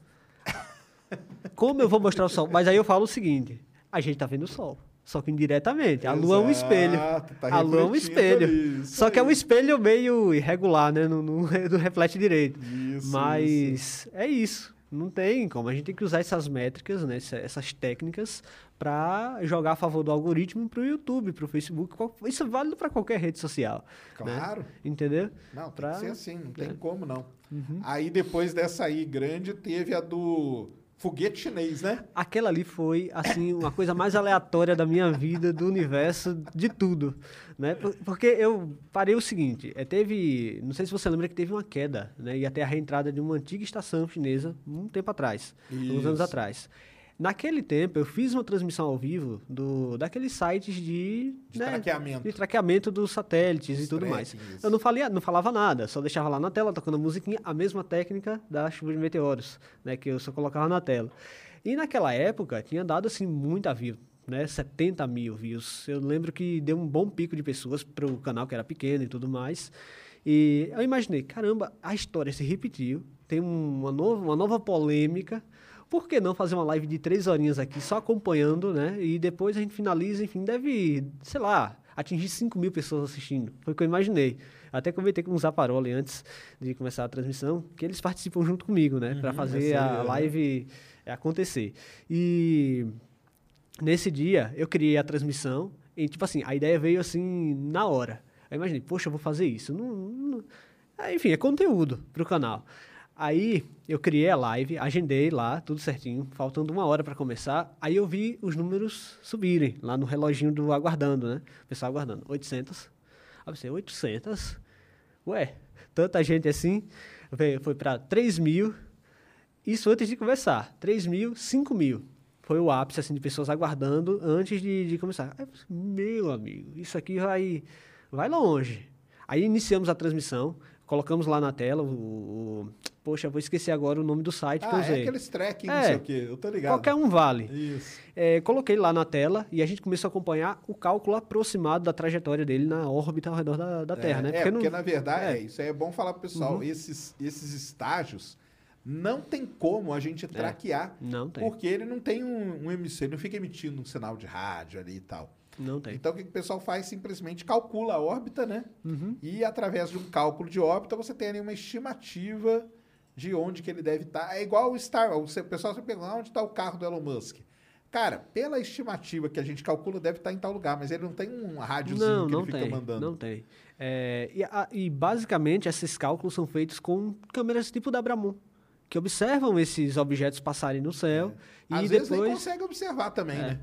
Como eu vou mostrar o sol? Mas aí eu falo o seguinte: a gente tá vendo o sol. Só que indiretamente. A lua é um espelho. Exato, tá a lua é um espelho. isso Só que é um espelho meio irregular, né? Não, não, não reflete direito. Isso, Mas é isso. Não tem como. A gente tem que usar essas métricas, né? essa- essas técnicas, para jogar a favor do algoritmo pro YouTube, pro Facebook. qual- Isso é válido para qualquer rede social. né? Claro. Entendeu? Não, tem Pra- que ser assim, não tem é. como não. Uhum. Aí depois dessa aí grande, teve a do foguete chinês, né? Aquela ali foi, assim, uma coisa mais aleatória da minha vida, do universo, de tudo, né? Por- Porque eu parei o seguinte, é, teve, não sei se você lembra que teve uma queda, né? Ia ter a reentrada de uma antiga estação chinesa, um tempo atrás, uns anos Isso. atrás. Naquele tempo, eu fiz uma transmissão ao vivo do, daqueles sites de... De né, traqueamento. De traqueamento dos satélites e tudo mais. Eu não, falei, não falava nada, só deixava lá na tela, tocando a musiquinha, a mesma técnica da chuva de meteoros, né, que eu só colocava na tela. E naquela época, tinha dado, assim, muita view, né, 70 mil views. Eu lembro que deu um bom pico de pessoas para o canal, que era pequeno e tudo mais. E eu imaginei, caramba, a história se repetiu, tem uma nova, uma nova polêmica, por que não fazer uma live de três horinhas aqui, só acompanhando, né? E depois a gente finaliza, enfim, deve, sei lá, atingir 5 mil pessoas assistindo. Foi o que eu imaginei. Até comentei com o Zaparoli antes de começar a transmissão, que eles participam junto comigo, né? Para eu fazer a aham. live é, acontecer. E nesse dia eu criei a transmissão e, tipo assim, a ideia veio assim na hora. Eu imaginei, poxa, eu vou fazer isso. Não, não- Enfim, é conteúdo pro canal. Aí eu criei a live, agendei lá, tudo certinho, faltando uma hora para começar. Aí eu vi os números subirem lá no reloginho do aguardando, né? O pessoal aguardando. 800. Aí eu pensei, 800? Ué, tanta gente assim. Veio, foi para 3 mil. Isso antes de começar. 3 mil, 5 mil. Foi o ápice assim, de pessoas aguardando antes de, de começar. Aí meu amigo, isso aqui vai, vai longe. Aí iniciamos a transmissão, colocamos lá na tela o. o- poxa, vou esquecer agora o nome do site que eu Ah, usei. é aqueles tracking, não É. sei o quê. Eu tô ligado. Qualquer um vale. Isso. É, coloquei lá na tela e a gente começou a acompanhar o cálculo aproximado da trajetória dele na órbita ao redor da, da Terra, é, né? É, porque, não- na verdade, é. é, isso aí é bom falar pro pessoal. Uhum. Esses, esses estágios não tem como a gente traquear. Não tem. Porque ele não tem um, um emissor, ele não fica emitindo um sinal de rádio ali e tal. Não tem. Então o que que o pessoal faz? Simplesmente calcula a órbita, né? Uhum. E através de um cálculo de órbita você tem ali uma estimativa de onde que ele deve estar. É igual o Star. O pessoal sempre pergunta onde está o carro do Elon Musk. Cara, pela estimativa que a gente calcula, deve estar em tal lugar, mas ele não tem um rádiozinho Não, que não ele fica tem. mandando. Não tem. É, e, a- e basicamente esses cálculos são feitos com câmeras tipo da Bramon, que observam esses objetos passarem no céu É. Às e vezes nem depois consegue observar também, É. né?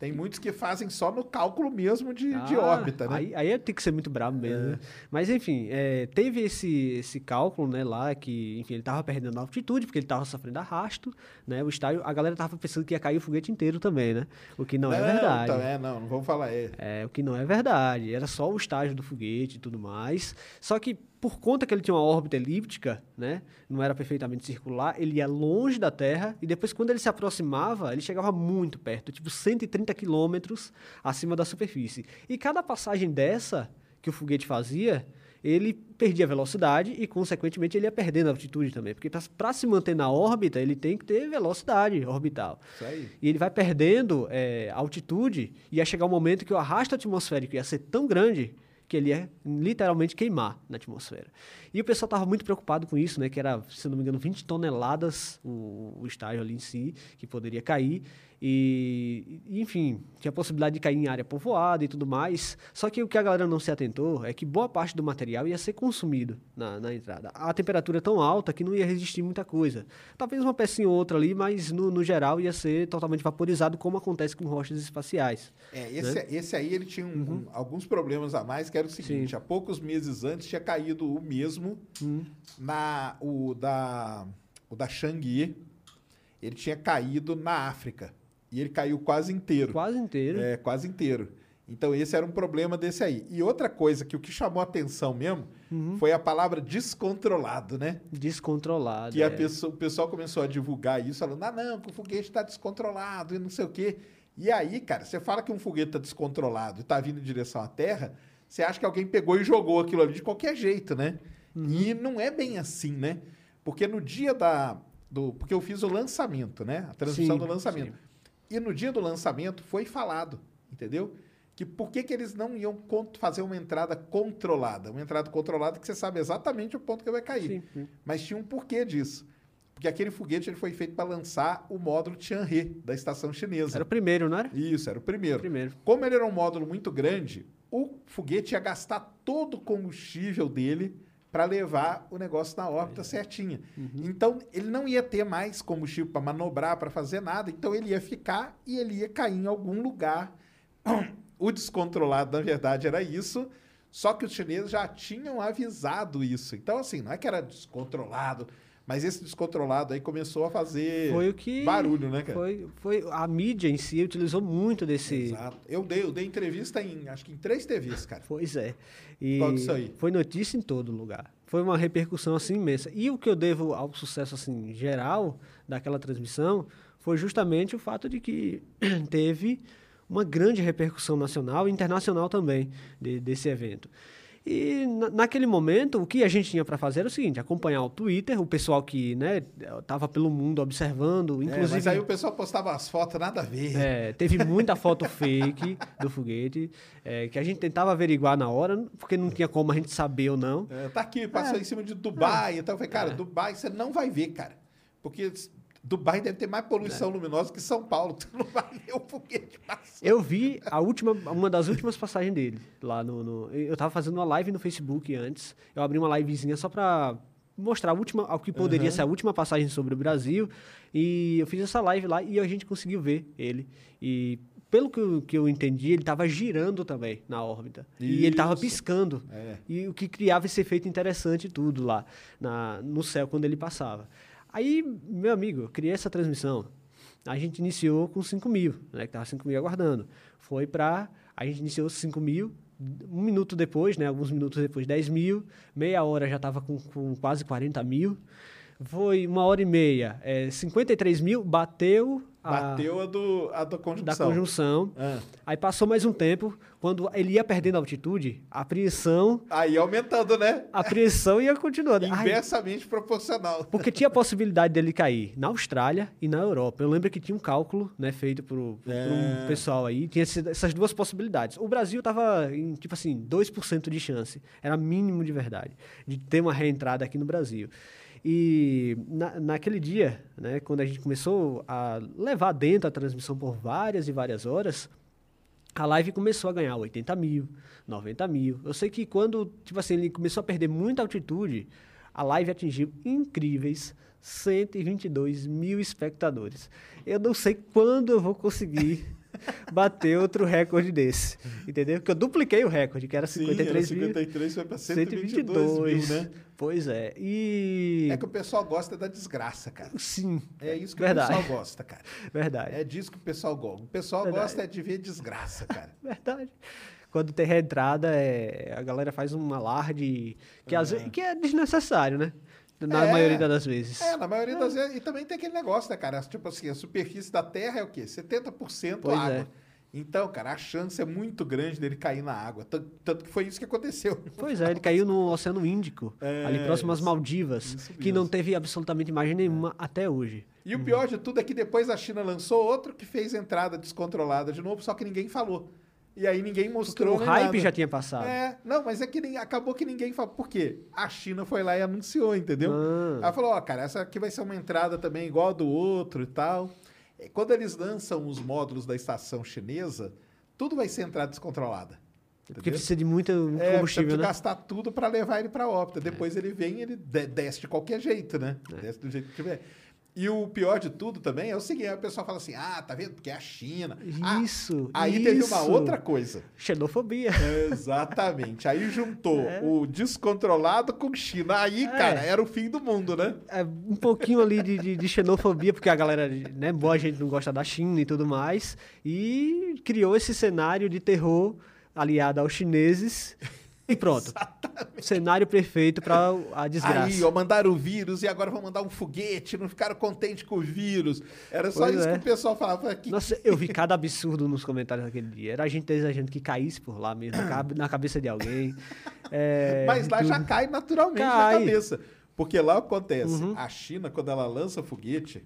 Tem muitos que fazem só no cálculo mesmo de, de Ah, órbita, né? Aí, aí tem que ser muito brabo mesmo. né? Mas enfim, é, teve esse, esse cálculo, né, lá que, enfim, ele tava perdendo altitude, porque ele tava sofrendo arrasto, né? O estádio, a galera tava pensando que ia cair o foguete inteiro também, né? O que não, é verdade. Então, é, não, não vamos falar. É. É, o que não é verdade. Era só o estágio do foguete e tudo mais. Só que por conta que ele tinha uma órbita elíptica, né, não era perfeitamente circular, ele ia longe da Terra e depois quando ele se aproximava, ele chegava muito perto, tipo 130 quilômetros acima da superfície. E cada passagem dessa que o foguete fazia, ele perdia velocidade e, consequentemente, ele ia perdendo altitude também. Porque para se manter na órbita, ele tem que ter velocidade orbital. E ele vai perdendo é, altitude e ia chegar um momento que o arrasto atmosférico ia ser tão grande que ele ia literalmente queimar na atmosfera. E o pessoal estava muito preocupado com isso, né? Que era, se não me engano, 20 toneladas o, o estágio ali em si, que poderia cair. E, enfim, tinha a possibilidade de cair em área povoada e tudo mais. Só que o que a galera não se atentou é que boa parte do material ia ser consumido na, na entrada. A temperatura é tão alta que não ia resistir muita coisa. Talvez uma pecinha ou outra ali, mas no, no geral ia ser totalmente vaporizado, como acontece com rochas espaciais. É, esse, né? esse aí ele tinha um- um- alguns problemas a mais, que era o seguinte, Sim. há poucos meses antes tinha caído o mesmo na o da o da Chang'e, ele tinha caído na África e ele caiu quase inteiro. Quase inteiro. É, quase inteiro. Então esse era um problema desse aí. E outra coisa que o que chamou a atenção mesmo foi a palavra descontrolado, né? Descontrolado. Que a é. pessoa- o pessoal começou a divulgar isso, falando, ah, não, que o foguete está descontrolado e não sei o quê. E aí, cara, você fala que um foguete está descontrolado e está vindo em direção à Terra, você acha que alguém pegou e jogou aquilo ali de qualquer jeito, né? E não é bem assim, né? Porque no dia da. Do, porque eu fiz o lançamento, né? A transmissão Sim, do lançamento. E no dia do lançamento foi falado, entendeu? Que por que, que eles não iam fazer uma entrada controlada? Uma entrada controlada que você sabe exatamente o ponto que vai cair. Sim, sim. Mas tinha um porquê disso. Porque aquele foguete ele foi feito para lançar o módulo Tianhe, da estação chinesa. Era o primeiro, não era? Isso, era o primeiro. Primeiro. Como ele era um módulo muito grande, o foguete ia gastar todo o combustível dele para levar o negócio na órbita certinha. Então, ele não ia ter mais combustível para manobrar, para fazer nada. Então, ele ia ficar e ele ia cair em algum lugar. O descontrolado, na verdade, era isso. Só que os chineses já tinham avisado isso. Então, assim, não é que era descontrolado, mas esse descontrolado aí começou a fazer Foi o que. barulho, né, cara? Foi, foi a mídia em si utilizou muito desse. Exato. Eu dei, eu dei entrevista em, acho que em três TVs, cara. Pois é. E Qual disso aí? Foi notícia em todo lugar. Foi uma repercussão assim imensa. E o que eu devo ao sucesso assim geral daquela transmissão foi justamente o fato de que teve uma grande repercussão nacional e internacional também de- desse evento. E na- naquele momento, o que a gente tinha para fazer era o seguinte: acompanhar o Twitter, o pessoal que né, tava pelo mundo observando, É, inclusive. mas aí o pessoal postava as fotos nada a ver. É, teve muita foto fake do foguete, é, que a gente tentava averiguar na hora, porque não tinha como a gente saber ou não. É, tá aqui, passou em cima de Dubai. Então eu falei, cara, Dubai você não vai ver, cara. Porque Dubai deve ter mais poluição luminosa que São Paulo. Tu não vai ver o foguete passando. Eu vi a última, uma das últimas passagens dele lá no, no- Eu tava fazendo uma live no Facebook antes. Eu abri uma livezinha só pra mostrar a última, o que poderia ser a última passagem sobre o Brasil. E eu fiz essa live lá e a gente conseguiu ver ele. E pelo que eu, que eu entendi, ele tava girando também na órbita. E ele tava Isso. piscando. É. E o que criava esse efeito interessante tudo lá na, no céu quando ele passava. Aí, meu amigo, eu criei essa transmissão. A gente iniciou com 5 mil, né? Que tava 5 mil aguardando. Foi para A gente iniciou 5 mil. Um minuto depois, né? Alguns minutos depois, 10 mil. Meia hora já estava com, com quase 40 mil. Foi uma hora e meia, é, 53 mil, bateu Bateu a do, a da conjunção. da conjunção. Ah. Aí passou mais um tempo, quando ele ia perdendo altitude, a apreensão, Aí aumentando, né? a apreensão ia continuando. Ai, Inversamente proporcional. porque tinha a possibilidade dele cair na Austrália e na Europa. Eu lembro que tinha um cálculo, né, feito por, por É. um pessoal aí, tinha essas duas possibilidades. O Brasil tava em, tipo assim, 2% de chance. Era mínimo de verdade, de ter uma reentrada aqui no Brasil. E na, naquele dia, né, quando a gente começou a levar dentro a transmissão por várias e várias horas, a live começou a ganhar 80 mil, 90 mil. Eu sei que quando, tipo assim, ele começou a perder muita altitude, a live atingiu incríveis 122 mil espectadores. Eu não sei quando eu vou conseguir bater outro recorde desse. Entendeu? Porque eu dupliquei o recorde, que era Sim, 53 era mil. 53 foi pra 122 mil, né? Pois é. E. É que o pessoal gosta da desgraça, cara. Sim. É isso que Verdade. o pessoal gosta, cara. Verdade. É disso que o pessoal gosta. O pessoal Verdade. gosta é de ver desgraça, cara. Verdade. Quando tem reentrada, é, a galera faz um alarde que, às vezes, que é desnecessário, né? Na É. maioria das vezes. É, na maioria das vezes. E também tem aquele negócio, né, cara? Tipo assim, a superfície da Terra é o quê? 70% Pois água. é. Então, cara, a chance é muito grande dele cair na água. Tan- Tanto que foi isso que aconteceu. Pois é, ele caiu no Oceano Índico, É, ali próximo às Maldivas, isso que não teve absolutamente imagem nenhuma até hoje. E o pior de tudo é que depois a China lançou outro que fez entrada descontrolada de novo, só que ninguém falou. E aí ninguém mostrou. o nem hype nada. já tinha passado. É, não, mas é que nem- acabou que ninguém falou. Por quê? A China foi lá e anunciou, entendeu? Ah. Ela falou, ó, cara, essa aqui vai ser uma entrada também igual a do outro e tal. E quando eles lançam os módulos da estação chinesa, tudo vai ser entrada descontrolada. Porque entendeu? precisa de muito É, combustível, precisa né? gastar tudo para levar ele para órbita. Depois ele vem e ele de- desce de qualquer jeito, né? É. Desce do jeito que tiver. E o pior de tudo também é o seguinte, aí o pessoal fala assim, ah, tá vendo? Porque é a China. Ah, Isso, aí teve uma isso. outra coisa. Xenofobia. Exatamente. Aí juntou É. o descontrolado com China. Aí, cara, era o fim do mundo, né? É, um pouquinho ali de, de- de xenofobia, porque a galera, né, boa gente não gosta da China e tudo mais, e criou esse cenário de terror aliado aos chineses. E pronto. Cenário perfeito para a desgraça. Aí, ó, mandaram o vírus e agora vão mandar um foguete, não ficaram contentes com o vírus. Era só Pois isso é. que o pessoal falava. Que... Nossa, eu vi cada absurdo nos comentários daquele dia. Era a gente desejando que caísse por lá mesmo, na cabeça de alguém. É, Mas lá tudo. já cai naturalmente Cai. na cabeça. Porque lá acontece, Uhum. a China, quando ela lança foguete,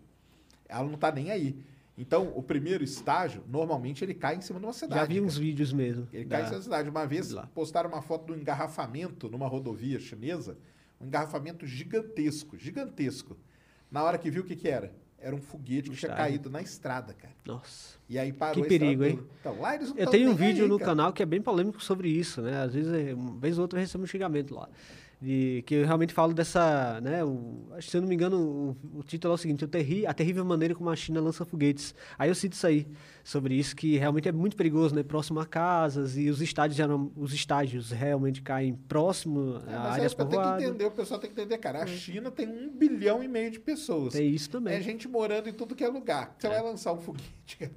ela não tá nem aí. Então, o primeiro estágio, normalmente, ele cai em cima de uma cidade. Já vi cara. uns vídeos mesmo. Ele da- cai em cima da cidade. Uma vez lá. postaram uma foto do engarrafamento numa rodovia chinesa, um engarrafamento gigantesco, gigantesco. Na hora que viu o que que era? Era um foguete que tinha caído na estrada, cara. Nossa. E aí parou Que perigo, hein? toda. Então, lá eles não Eu tenho um vídeo aí, no cara. canal que é bem polêmico sobre isso, né? Às vezes, é, uma vez ou outra eu recebo um xingamento lá. De, que eu realmente falo dessa, né? O, se eu não me engano, o, o título é o seguinte, o terri, a terrível maneira como a China lança foguetes. Aí eu cito isso aí, sobre isso, que realmente é muito perigoso, né? Próximo a casas e os estádios, geram- os estádios realmente caem próximo É, a mas áreas é, tem que povoadas. entender, o pessoal tem que entender, cara. A China tem um bilhão e meio de pessoas. Tem isso também. É gente morando em tudo que é lugar. Você vai lançar um foguete, cara,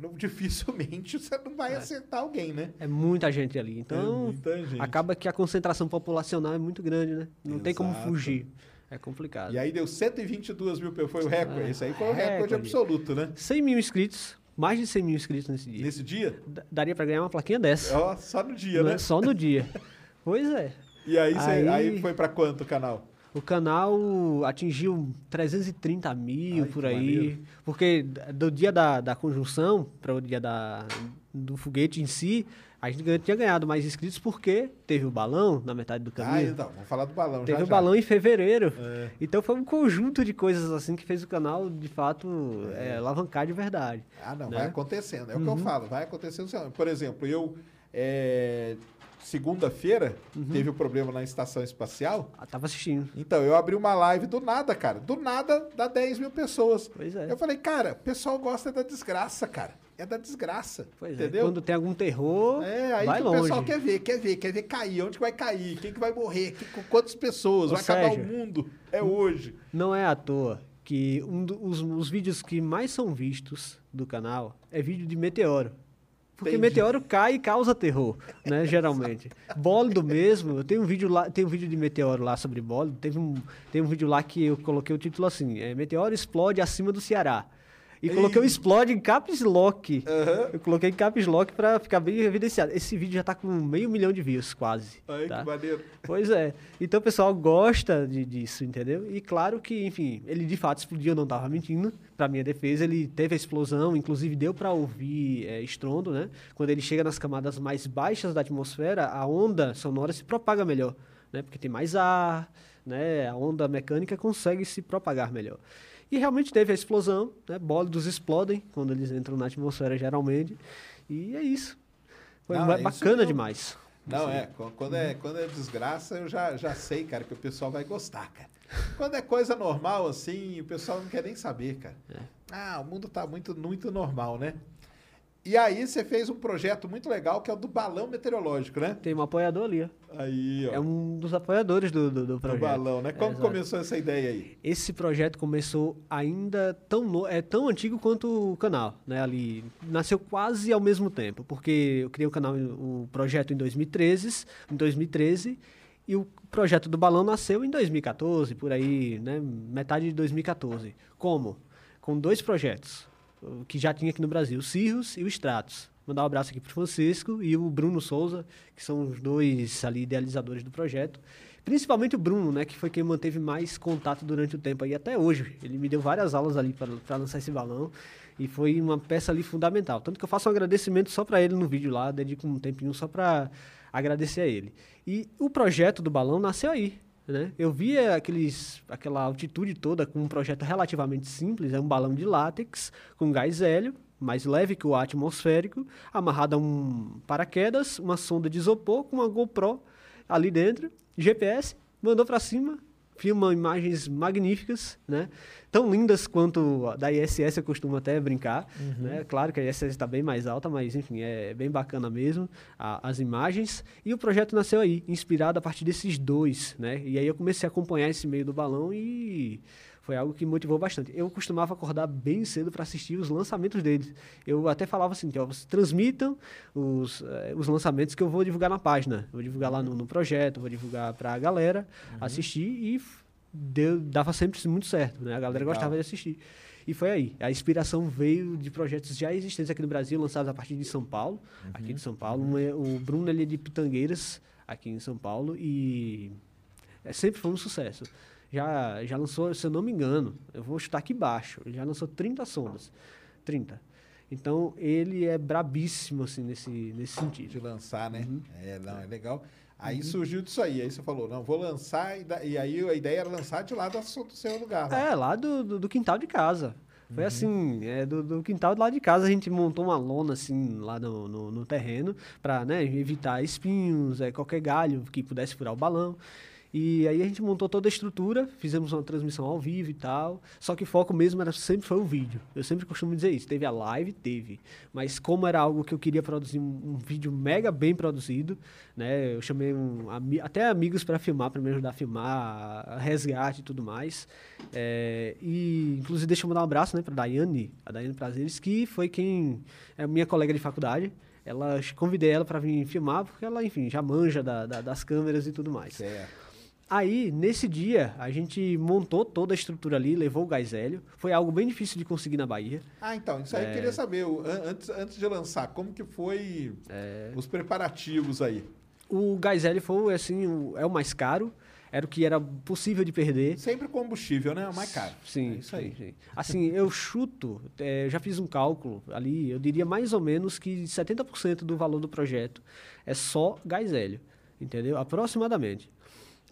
não- dificilmente você não vai acertar alguém, né? É muita gente ali. É Então, muita gente. acaba que a concentração populacional é muito grande, né? Não tem como Exato. fugir. É complicado. E aí deu 122 mil, foi o recorde. Ah, Esse aí foi o recorde recorde. absoluto, né? 100 mil inscritos, mais de 100 mil inscritos nesse dia. Nesse dia, D- Daria pra ganhar uma plaquinha dessa. ó, só no dia, né? né? Só no dia. pois é. E aí, cê- Aí- aí foi pra quanto o canal? O canal atingiu 330 mil Ai, por aí. maneiro. Porque do dia da, da conjunção para o dia da, do foguete em si, a gente tinha ganhado mais inscritos porque teve o balão na metade do Ah, caminho. então, vamos falar do balão Teve já, o já. balão em fevereiro. É. Então foi um conjunto de coisas assim que fez o canal, de fato, é, alavancar de verdade. Ah, não, né? vai acontecendo. É o que Uhum. eu falo, vai acontecendo. Por exemplo, eu, é, segunda-feira, Uhum. teve o problema na estação espacial. Ah, tava assistindo. Então, eu abri uma live do nada, cara. Do nada, dá 10 mil pessoas. Pois é. Eu falei, cara, o pessoal gosta da desgraça, cara. É da desgraça. Pois entendeu? é. Quando tem algum terror, É, aí vai o longe. pessoal quer ver, quer ver, quer ver cair. Onde vai cair? Quem que vai morrer? Com quantas pessoas? Ô, vai acabar o mundo? É hoje. Não é à toa que um do- os, os vídeos que mais são vistos do canal é vídeo de meteoro. Porque Entendi. meteoro cai e causa terror, né? Geralmente. Bólido mesmo, tem um vídeo lá, tem um vídeo de meteoro lá sobre bólido. Teve um, tem um vídeo lá que eu coloquei o título assim: é, Meteoro explode acima do Ceará. E coloquei o explode em caps lock. Aham. Eu coloquei em caps lock pra ficar bem evidenciado. Esse vídeo já tá com meio milhão de views, quase. Aí, tá? que maneiro. Pois é. Então o pessoal gosta de- disso, entendeu? E claro que, enfim, ele de fato explodiu, eu não estava mentindo. Pra minha defesa, ele teve a explosão, inclusive deu para ouvir é, estrondo, né? Quando ele chega nas camadas mais baixas da atmosfera, a onda sonora se propaga melhor, né? Porque tem mais ar, né? A onda mecânica consegue se propagar melhor. E realmente teve a explosão, né? Bólidos explodem quando eles entram na atmosfera, geralmente. E é isso. Foi Não, é isso bacana mesmo. demais. Não, é. qu- Quando é, quando é desgraça, eu já, já sei, cara, que o pessoal vai gostar, cara. Quando é coisa normal, assim, o pessoal não quer nem saber, cara. É. Ah, o mundo tá muito, muito normal, né? E aí você fez um projeto muito legal que é o do balão meteorológico, né? Tem um apoiador ali, ó. Aí, ó. É um dos apoiadores do, do, do do projeto. balão, né? Como Exato. começou essa ideia aí? Esse projeto começou ainda tão no- é tão antigo quanto o canal, né? Ali nasceu quase ao mesmo tempo, porque eu criei o canal, o projeto em 2013, em 2013 e o projeto do balão nasceu em 2014, por aí, né? Metade de 2014. Como? Com dois projetos que já tinha aqui no Brasil, o Cirrus e o Stratos. Mandar um abraço aqui para o Francisco e o Bruno Souza, que são os dois ali idealizadores do projeto. Principalmente o Bruno, né, que foi quem manteve mais contato durante o tempo aí até hoje. Ele me deu várias aulas ali para lançar esse balão e foi uma peça ali fundamental. Tanto que eu faço um agradecimento só para ele no vídeo lá, dedico um tempinho só para agradecer a ele. E o projeto do balão nasceu aí, né? Eu via aqueles, aquela altitude toda com um projeto relativamente simples, é um balão de látex com gás hélio, mais leve que o atmosférico, amarrado a um paraquedas, uma sonda de isopor com uma GoPro ali dentro, GPS, mandou para cima, filma imagens magníficas, né? Tão lindas quanto da ISS, eu costumo até brincar, né? Claro que a ISS está bem mais alta, mas enfim, é bem bacana mesmo a- as imagens. E o projeto nasceu aí, inspirado a partir desses dois, né? E aí eu comecei a acompanhar esse meio do balão e foi algo que motivou bastante. Eu costumava acordar bem cedo para assistir os lançamentos deles. Eu até falava assim, que ó, vocês transmitam os, eh, os lançamentos que eu vou divulgar na página. Vou divulgar lá no, no projeto, vou divulgar para a galera assistir e deu, dava sempre muito certo, né? A galera Legal. gostava de assistir. E foi aí. A inspiração veio de projetos já existentes aqui no Brasil, lançados a partir de São Paulo, aqui de São Paulo. Um é- o Bruno ele é de Pitangueiras, aqui em São Paulo, e é, sempre foi um sucesso. Já, já lançou, se eu não me engano, eu vou chutar aqui baixo, ele já lançou 30 sondas. 30. Então, ele é brabíssimo, assim, nesse, nesse sentido. De lançar, né? Uhum. É, não, é legal. Aí surgiu disso aí. Aí você falou, não, vou lançar. E, da- e aí a ideia era lançar de lá do seu do seu lugar. lá. É, lá do, do, do quintal de casa. Foi assim, é, do, do quintal lá de casa a gente montou uma lona assim lá no, no, no terreno para né, evitar espinhos, é, qualquer galho que pudesse furar o balão. E aí a gente montou toda a estrutura, fizemos uma transmissão ao vivo e tal. Só que o foco mesmo era sempre foi o vídeo. Eu sempre costumo dizer isso. Teve a live, teve. Mas como era algo que eu queria produzir um, um vídeo mega bem produzido, né? Eu chamei um, até amigos para filmar, para me ajudar a filmar, resgate e tudo mais. É, e inclusive deixa eu mandar um abraço, né, para Daiane, a Daiane Prazeres, que foi quem é minha colega de faculdade. Ela convidei ela para vir filmar porque ela, enfim, já manja da- da- das câmeras e tudo mais. Certo. Aí, nesse dia, a gente montou toda a estrutura ali, levou o gás hélio. Foi algo bem difícil de conseguir na Bahia. Ah, então, isso aí É. eu queria saber. o- an- antes, antes de lançar, como que foi É. os preparativos aí? O gás hélio foi, assim, o- é o mais caro. Era o que era possível de perder. Sempre combustível, né? É o mais caro. Sim, É isso aí. sim, sim. Assim, eu chuto, é, já fiz um cálculo ali, eu diria mais ou menos que 70% do valor do projeto é só gás hélio, entendeu? Aproximadamente.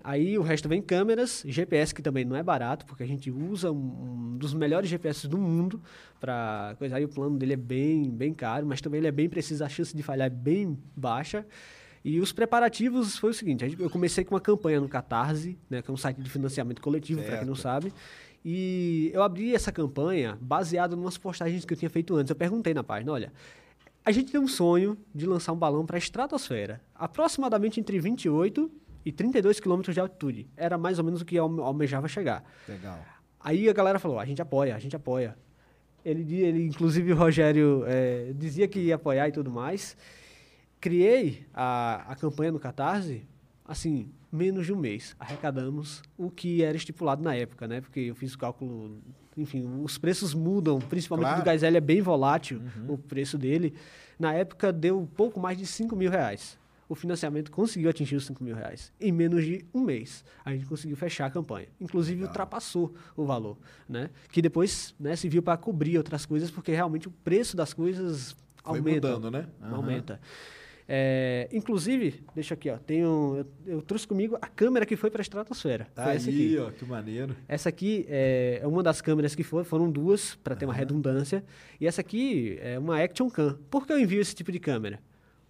Aí o resto vem câmeras, GPS que também não é barato, porque a gente usa um, um dos melhores GPS do mundo para coisa. Aí o plano dele é bem, bem caro, mas também ele é bem preciso, a chance de falhar é bem baixa. E os preparativos foi o seguinte: eu comecei com uma campanha no Catarse, né, que é um site de financiamento coletivo, para quem não sabe. E eu abri essa campanha baseado em umas postagens que eu tinha feito antes. Eu perguntei na página: olha, a gente tem um sonho de lançar um balão para a estratosfera, aproximadamente entre 28 e 32 quilômetros de altitude. Era mais ou menos o que eu alme- almejava chegar. Legal. Aí a galera falou: a gente apoia, a gente apoia. Ele, ele inclusive, o Rogério eh, dizia que ia apoiar e tudo mais. Criei a, a campanha no Catarse, assim, menos de um mês. Arrecadamos o que era estipulado na época, né? Porque eu fiz o cálculo, enfim, os preços mudam, principalmente Claro. do gás é bem volátil o preço dele. Na época deu pouco mais de 5 mil reais. O financiamento conseguiu atingir os 5 mil reais. Em menos de um mês, a gente conseguiu fechar a campanha. Inclusive, ultrapassou o valor, né? Que depois né, se viu para cobrir outras coisas, porque realmente o preço das coisas Foi aumenta. mudando, né? Aham. Aumenta. É, inclusive, deixa aqui, ó. Tenho, eu, eu trouxe comigo a câmera que foi para a estratosfera. Tá foi aí, essa aqui. ó, que maneiro. Essa aqui é uma das câmeras que foram, foram duas, para ter uma redundância. E essa aqui é uma Action Cam. Por que eu envio esse tipo de câmera?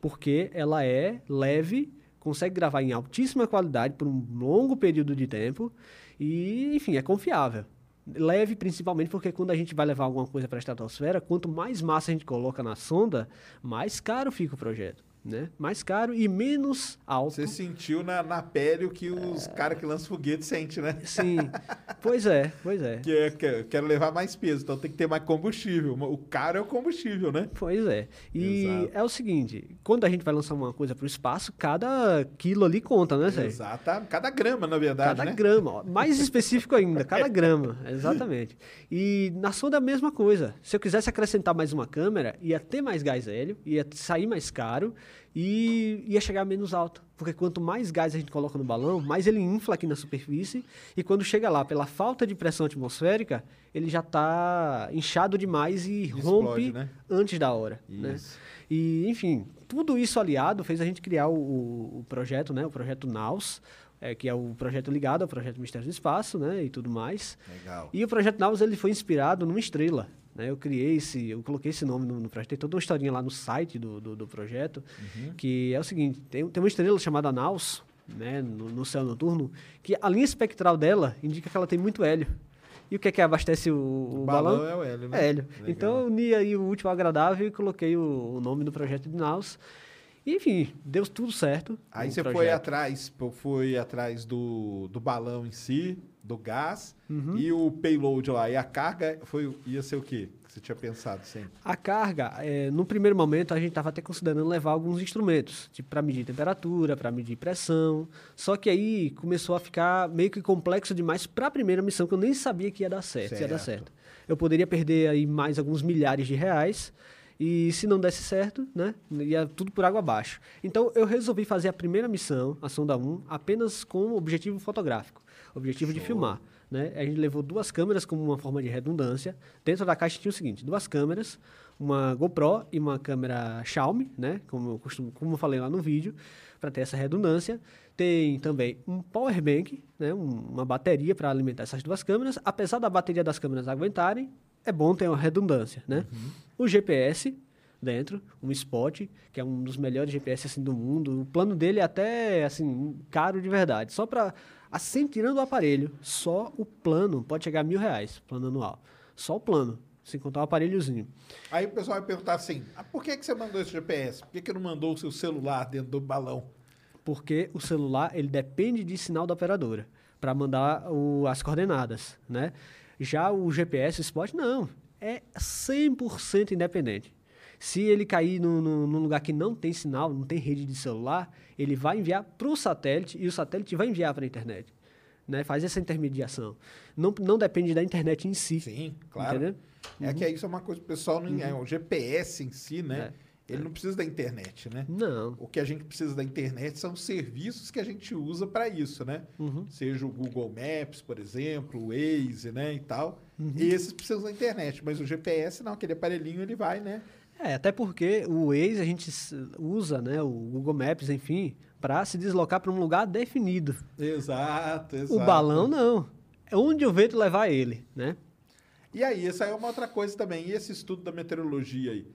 Porque ela é leve, consegue gravar em altíssima qualidade por um longo período de tempo e, enfim, é confiável. Leve principalmente porque quando a gente vai levar alguma coisa para a estratosfera, quanto mais massa a gente coloca na sonda, mais caro fica o projeto. Né? Mais caro e menos alto. Você sentiu na, na pele o que os caras que lançam foguete sentem, né? Sim. pois é, pois é. Que é, que é- quero levar mais peso, então tem que ter mais combustível. O caro é o combustível, né? Pois é. E Exato. é o seguinte, quando a gente vai lançar uma coisa para o espaço, cada quilo ali conta, né, Sérgio? Exato. Cada grama, na verdade, Cada né? grama, ó. mais específico ainda, cada grama, exatamente. E na sonda é a mesma coisa. Se eu quisesse acrescentar mais uma câmera, ia ter mais gás hélio, ia sair mais caro e ia chegar menos alto. Porque quanto mais gás a gente coloca no balão, mais ele infla aqui na superfície e quando chega lá, pela falta de pressão atmosférica, ele já está inchado demais e Explode, rompe né? antes da hora. Né? E, enfim, tudo isso aliado fez a gente criar o, o- o projeto, né? O projeto NAUS, é, que é o projeto ligado ao projeto Mistério do Espaço, né? E tudo mais. Legal. E o projeto NAUS ele foi inspirado numa estrela. Né? Eu criei esse, eu coloquei esse nome no, no projeto. Tem toda uma historinha lá no site do, do, do projeto, que é o seguinte: tem, tem uma estrela chamada Naus, né? No, no céu noturno, que a linha espectral dela indica que ela tem muito hélio. E o que é que abastece o, o O balão? balão é o hélio, né? Hélio. Legal. Então eu uni aí o último agradável e coloquei o, o nome do projeto de Naus. E, enfim, deu tudo certo. Aí você foi projeto. atrás, pô, foi atrás do, do balão em si, do gás, Uhum. e o payload lá. E a carga foi, ia ser o quê? Que você tinha pensado sempre? A carga, eh, no primeiro momento, a gente estava até considerando levar alguns instrumentos, tipo para medir temperatura, para medir pressão. Só que aí começou a ficar meio que complexo demais para a primeira missão, que eu nem sabia que ia dar certo, se ia dar Certo. certo. Eu poderia perder aí mais alguns milhares de reais. E se não desse certo, né, ia tudo por água abaixo. Então eu resolvi fazer a primeira missão, a sonda 1, apenas com objetivo fotográfico, objetivo de filmar. Né? A gente levou duas câmeras como uma forma de redundância. Dentro da caixa tinha o seguinte: duas câmeras, uma GoPro e uma câmera Xiaomi, né? Como eu costumo, como eu falei lá no vídeo, para ter essa redundância. Tem também um power bank, né? Um- uma bateria para alimentar essas duas câmeras. Apesar da bateria das câmeras aguentarem, é bom ter uma redundância, né? O GPS dentro, um Spot, que é um dos melhores GPS assim do mundo. O plano dele é até assim caro de verdade. Só para assim tirando o aparelho, só o plano pode chegar a mil reais, plano anual. Só o plano, sem contar o aparelhozinho. Aí o pessoal vai perguntar assim: ah, por que, que você mandou esse GPS? Por que, que não mandou o seu celular dentro do balão? porque o celular ele depende de sinal da operadora para mandar o- as coordenadas, né? Já o GPS o Spot não, é 100% independente. Se ele cair no, no- num lugar que não tem sinal, não tem rede de celular, ele vai enviar para o satélite e o satélite vai enviar para a internet. Né? Faz essa intermediação. Não, não depende da internet em si. Sim, claro. Entendeu? É que isso é uma coisa que o pessoal não. é, O GPS em si, né? Ele não precisa da internet, né? Não. O que a gente precisa da internet são os serviços que a gente usa para isso, né? Seja o Google Maps, por exemplo, o Waze, né, e tal. Esses precisam da internet, mas o GPS não, aquele aparelhinho ele vai, né? É, até porque o Waze a gente usa, né, o Google Maps, enfim, para se deslocar para um lugar definido. Exato, exato. O balão não. É onde o vento levar ele, né? E aí, essa é uma outra coisa também. E esse estudo da meteorologia aí?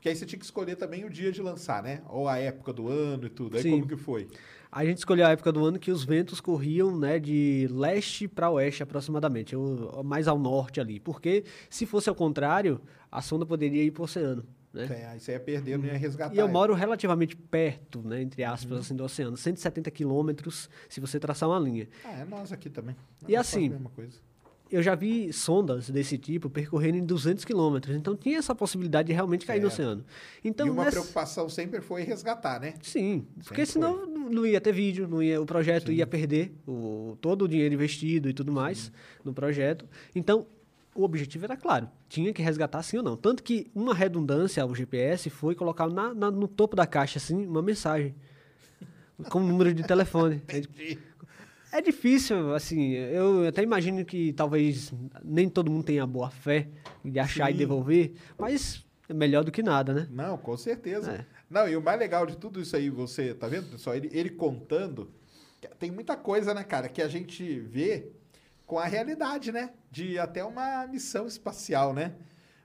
Porque aí você tinha que escolher também o dia de lançar, né? Ou a época do ano e tudo. Aí Sim. como que foi? A gente escolheu a época do ano que os ventos corriam, né, de leste para oeste aproximadamente, mais ao norte ali. Porque se fosse ao contrário, a sonda poderia ir para o oceano, né? É, aí você ia perder, não ia resgatar. E eu moro relativamente perto, né, entre aspas, assim, do oceano, 170 quilômetros, se você traçar uma linha. Ah, é nós aqui também. E assim. Eu já vi sondas desse tipo percorrerem 200 quilômetros, então tinha essa possibilidade de realmente cair no oceano. Então, e uma nessa- preocupação sempre foi resgatar, né? Sim, porque Sempre senão não- não ia ter vídeo, não ia, o projeto ia perder o, todo o dinheiro investido e tudo mais no projeto. Então, o objetivo era claro, tinha que resgatar sim ou não. Tanto que uma redundância ao GPS foi colocar na- na- no topo da caixa assim uma mensagem com o número de telefone. É difícil, assim, eu até imagino que talvez nem todo mundo tenha boa fé de achar e Sim. devolver, mas é melhor do que nada, né? Não, com certeza. É. Não, e o mais legal de tudo isso aí, você, tá vendo, pessoal? Ele, ele contando, tem muita coisa, né, cara, que a gente vê com a realidade, né? De até uma missão espacial, né?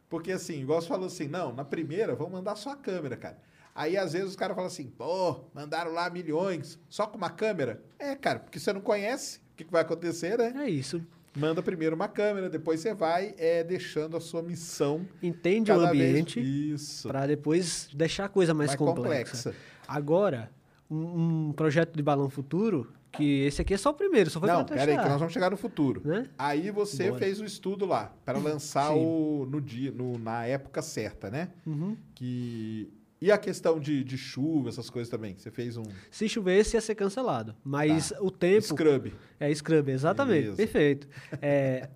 Porque assim, igual você falou assim, não, na primeira, vamos mandar só a câmera, cara. Aí às vezes os caras falam assim, pô, mandaram lá milhões, só com uma câmera. É, cara, porque você não conhece, o que, vai acontecer, né? É isso. Manda primeiro uma câmera, depois você vai é, deixando a sua missão. Entende o ambiente Isso. para depois deixar a coisa mais, Mais complexa. complexa. Agora, um, um projeto de balão futuro, que esse aqui é só o primeiro, só foi Não, pra pera aí, testar. que nós vamos chegar no futuro. Né? Aí você Bora. fez o estudo lá, para lançar Sim. o, no dia, no- na época certa, né? Uhum. Que... E a questão de, de chuva, essas coisas também? que Você fez um Se chovesse, ia ser cancelado. Mas o tempo... scrub. É Scrub, exatamente. Beleza. Perfeito. É,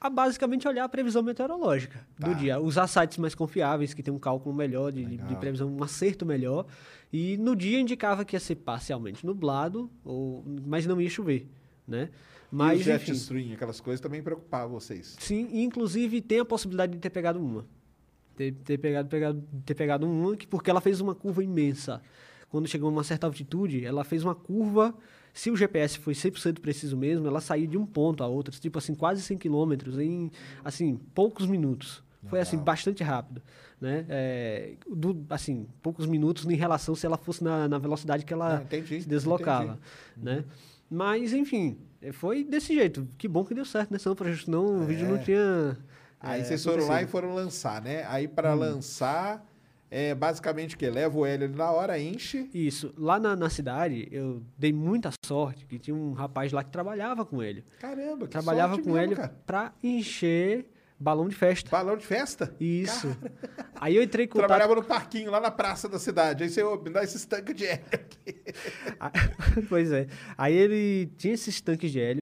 a basicamente olhar a previsão meteorológica Tá. do dia. Usar sites mais confiáveis, que tem um cálculo melhor de, de- previsão, um acerto melhor. E no dia indicava que ia ser parcialmente nublado, ou, mas não ia chover, né? e Mas, o jet enfim, stream, aquelas coisas também preocupavam vocês. sim, e inclusive tem a possibilidade de ter pegado uma. Ter, ter pegado, pegado, ter pegado uma, que- porque ela fez uma curva imensa. Quando chegou a uma certa altitude, ela fez uma curva. Se o GPS foi 100% preciso mesmo, ela saiu de um ponto a outro, tipo assim, quase 100 quilômetros em, assim, poucos minutos. Foi, assim, bastante rápido, né? É, do, assim, poucos minutos em relação se ela fosse na, na velocidade que ela Não, entendi, se deslocava, entendi. né? Mas, enfim, é, foi desse jeito. Que bom que deu certo, né? Senão, pra- senão o vídeo não tinha... Aí é, vocês foram lá e acontecido. foram lançar, né? Aí Hum. para lançar, é basicamente o quê? Leva o hélio ali na hora, enche. Isso. Lá na, na cidade, eu dei muita sorte que tinha um rapaz lá que trabalhava com ele. Caramba, que Trabalhava com mesmo, ele cara. pra encher balão de festa. Balão de festa? Isso. Aí eu entrei contato... Trabalhava no parquinho lá na praça da cidade. Aí você ô, me dá esses tanques de hélio aqui. pois é. Aí ele tinha esses tanques de hélio.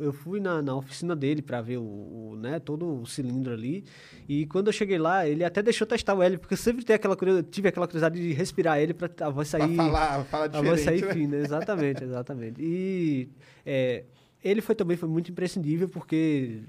Eu fui na, na oficina dele pra ver o, o, né, todo o cilindro ali. E quando eu cheguei lá, ele até deixou testar o hélio, porque eu sempre aquela tive aquela curiosidade de respirar ele pra a voz sair. Pra falar, falar a voz sair né? fina, exatamente, exatamente. E é, ele foi também foi muito imprescindível, porque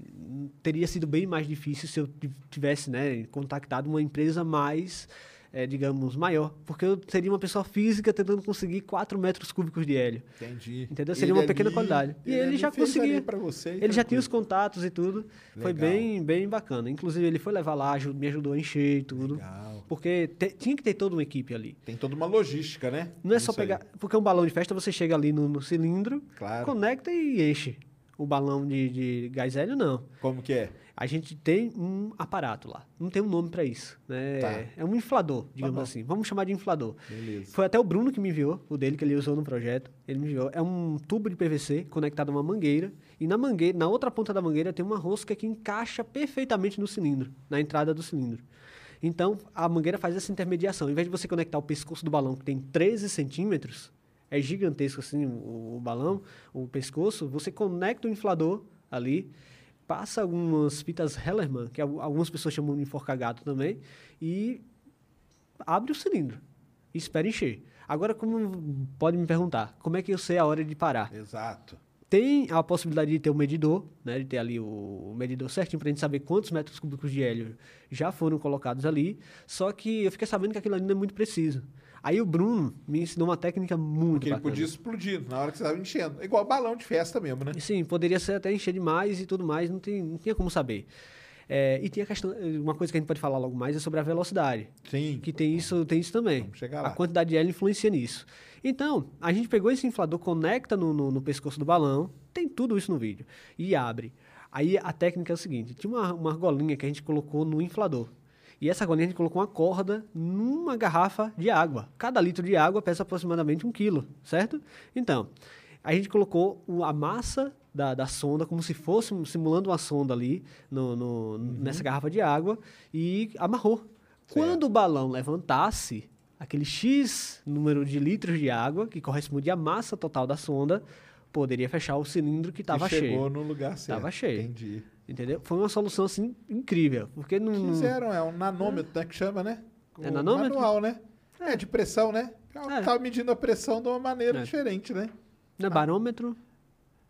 teria sido bem mais difícil se eu tiv- tivesse né, contactado uma empresa mais. É, digamos, maior, porque eu seria uma pessoa física tentando conseguir 4 metros cúbicos de hélio. Entendi. Entendeu? Seria Ele uma pequena ali- qualidade. E ele, ali já conseguia. pra você ele já tinha os contatos e tudo. Foi Legal. bem, bem bacana. Inclusive, ele foi levar lá, me ajudou a encher e tudo. Legal. Porque te- tinha que ter toda uma equipe ali. Tem toda uma logística, né? Não é só Isso aí. pegar. Porque um balão de festa você chega ali no, no cilindro, Claro. conecta e enche. O balão de, de gás hélio, não. Como que é? A gente tem um aparato lá. Não tem um nome pra isso. Né? Tá. É um inflador, digamos bom. assim. Vamos chamar de inflador. Beleza. Foi até o Bruno que me enviou, o dele que ele usou no projeto. Ele me enviou. É um tubo de PVC conectado a uma mangueira. E na mangueira, na outra ponta da mangueira tem uma rosca que encaixa perfeitamente no cilindro, na entrada do cilindro. Então, a mangueira faz essa intermediação. Em vez de você conectar o pescoço do balão, que tem 13 centímetros, é gigantesco assim o, o balão, o pescoço, você conecta o inflador ali, passa algumas fitas Hellerman, que al- algumas pessoas chamam de enforca-gato também, e abre o cilindro e espera encher. Agora, como pode me perguntar, como é que eu sei a hora de parar? Exato. Tem a possibilidade de ter o medidor, né, de ter ali o medidor certinho para a gente saber quantos metros cúbicos de hélio já foram colocados ali. Só que eu fiquei sabendo que aquilo ali não é muito preciso. Aí o Bruno me ensinou uma técnica muito Porque ele bacana. podia explodir na hora que você estava enchendo. Igual balão de festa mesmo, né? Sim, poderia ser até encher demais e tudo mais, não, tem, não tinha como saber. É, e tem a questão, uma coisa que a gente pode falar logo mais é sobre a velocidade. Sim. Que tem isso, tem isso também. Vamos chegar a lá. quantidade de hélio influencia nisso. Então, a gente pegou esse inflador, conecta no, no, no pescoço do balão, tem tudo isso no vídeo, e abre. Aí a técnica é o seguinte: tinha uma, uma argolinha que a gente colocou no inflador. E essa argolinha a gente colocou uma corda numa garrafa de água. Cada litro de água pesa aproximadamente um quilo, certo? Então, a gente colocou a massa da, da sonda como se fosse simulando uma sonda ali no, no- nessa garrafa de água e amarrou. Quando o balão levantasse, aquele X número de litros de água, que corresponde à massa total da sonda, poderia fechar o cilindro que estava E chegou cheio. no lugar certo. Tava cheio. Entendi. Entendeu? Foi uma solução assim incrível, porque não Fizeram, é um nanômetro, né, que chama, né? É O nanômetro? Manual, né? É, de pressão, né? É. Tava medindo a pressão de uma maneira É. diferente, né? não é barômetro.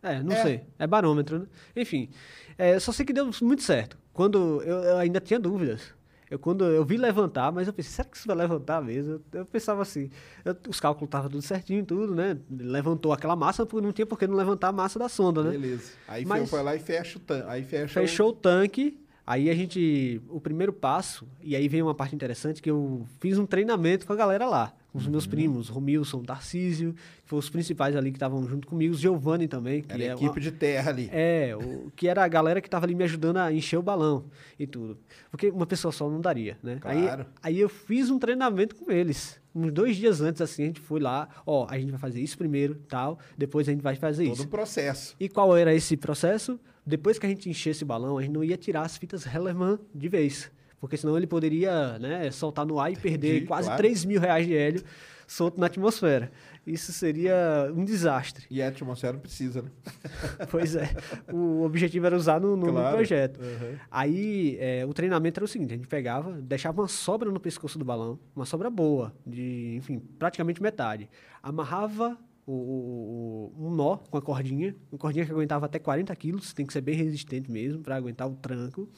É, não É. sei. É barômetro, né? Enfim, é, só sei que deu muito certo. Quando eu, eu ainda tinha dúvidas. Eu, quando eu vi levantar, mas eu pensei, será que isso vai levantar mesmo? Eu, eu pensava assim, eu- os cálculos estavam tudo certinho tudo, né? Levantou aquela massa, porque não tinha por que não levantar a massa da sonda, né? Beleza. Aí Mas- foi lá e fecha o tanque. Aí fecha Fechou o tanque, aí a gente. O primeiro passo, e aí vem uma parte interessante que eu fiz um treinamento com a galera lá, com os meus primos, Romilson, Tarcísio, que foram os principais ali que estavam junto comigo, Giovanni também, que Era é a equipe uma- de terra ali. é, o, que era a galera que tava ali me ajudando a encher o balão e tudo. Porque uma pessoa só não daria, né? Claro. Aí, aí eu fiz um treinamento com eles. Uns dois dias antes, assim, a gente foi lá, ó, a gente vai fazer isso primeiro, tal, depois a gente vai fazer Todo isso. um processo. E qual era esse processo? Depois que a gente enchesse o balão, a gente não ia tirar as fitas Hellerman de vez. Porque senão ele poderia né, soltar no ar e perder Entendi, quase claro. 3 mil reais de hélio solto na atmosfera. Isso seria um desastre. E a atmosfera não precisa, né? Pois é. O objetivo era usar no, no- Claro. projeto. Uhum. Aí é, o treinamento era o seguinte: a gente pegava, deixava uma sobra no pescoço do balão, uma sobra boa, de, enfim, praticamente metade. Amarrava o, o- um nó com a cordinha, uma cordinha que aguentava até 40 quilos, tem que ser bem resistente mesmo para aguentar o tranco.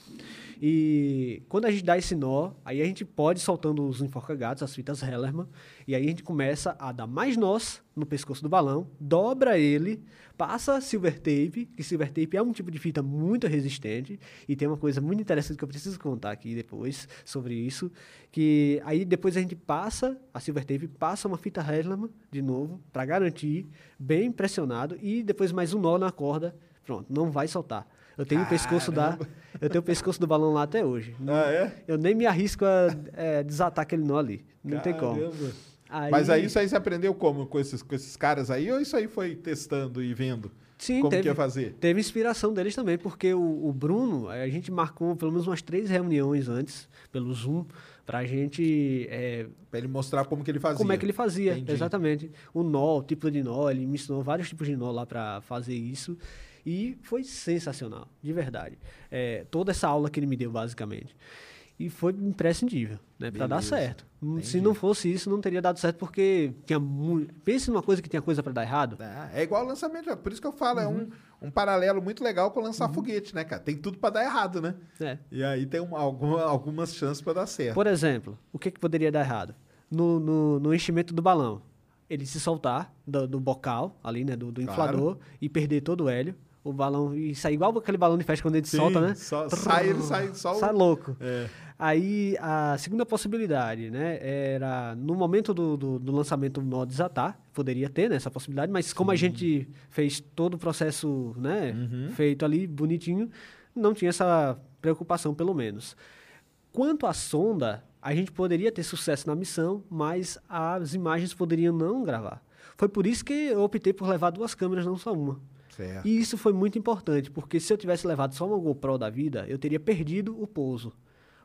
E quando a gente dá esse nó, aí a gente pode soltando os enforca-gatos, as fitas Hellerman, e aí a gente começa a dar mais nós no pescoço do balão, dobra ele, passa silver tape, que silver tape é um tipo de fita muito resistente, e tem uma coisa muito interessante que eu preciso contar aqui depois sobre isso, que aí depois a gente passa a silver tape, passa uma fita Hellerman de novo, para garantir, bem pressionado, e depois mais um nó na corda, pronto, não vai soltar. Eu tenho o pescoço da, eu tenho o pescoço do balão lá até hoje. Ah, é? Eu nem me arrisco a é, desatar aquele nó ali. Não tem como. Caramba. Aí- Mas aí isso aí você aprendeu como? Com esses, com esses caras aí? Ou isso aí foi testando e vendo Sim, como teve, que ia fazer? Teve inspiração deles também, porque o, o Bruno, eh, a gente marcou pelo menos umas três reuniões antes, pelo Zoom, pra gente eh, Pra ele mostrar como que ele fazia. como é que ele fazia, Entendi. exatamente. O nó, o tipo de nó, ele me ensinou vários tipos de nó lá para fazer isso. E foi sensacional, de verdade. É, toda essa aula que ele me deu, basicamente. E foi imprescindível, né? Para dar certo. Hum, Se entendi. não fosse isso, não teria dado certo, porque tinha muito. Pense numa coisa que tinha coisa para dar errado. Ah, É igual o lançamento, é por isso que eu falo, é Uhum. um, um paralelo muito legal com lançar foguete, né, cara? Tem tudo pra dar errado, né? É. E aí tem um- alguma- algumas chances pra dar certo. Por exemplo, o que, que poderia dar errado? No, no, no enchimento do balão, ele se soltar do, do bocal, ali, né, do, do Claro. inflador, e perder todo o hélio. O balão, e sair igual aquele balão de festa quando ele Sim, solta, né? só- sai, ele sai só o- Sai louco. É. Aí, a segunda possibilidade, né, era no momento do, do, do lançamento o nó desatar, poderia ter né, essa possibilidade, mas como a gente fez todo o processo, né, Uhum. feito ali bonitinho, não tinha essa preocupação, pelo menos. Quanto à sonda, a gente poderia ter sucesso na missão, mas as imagens poderiam não gravar. Foi por isso que eu optei por levar duas câmeras, não só uma. Certo. E isso foi muito importante, porque se eu tivesse levado só uma GoPro da vida, eu teria perdido o pouso.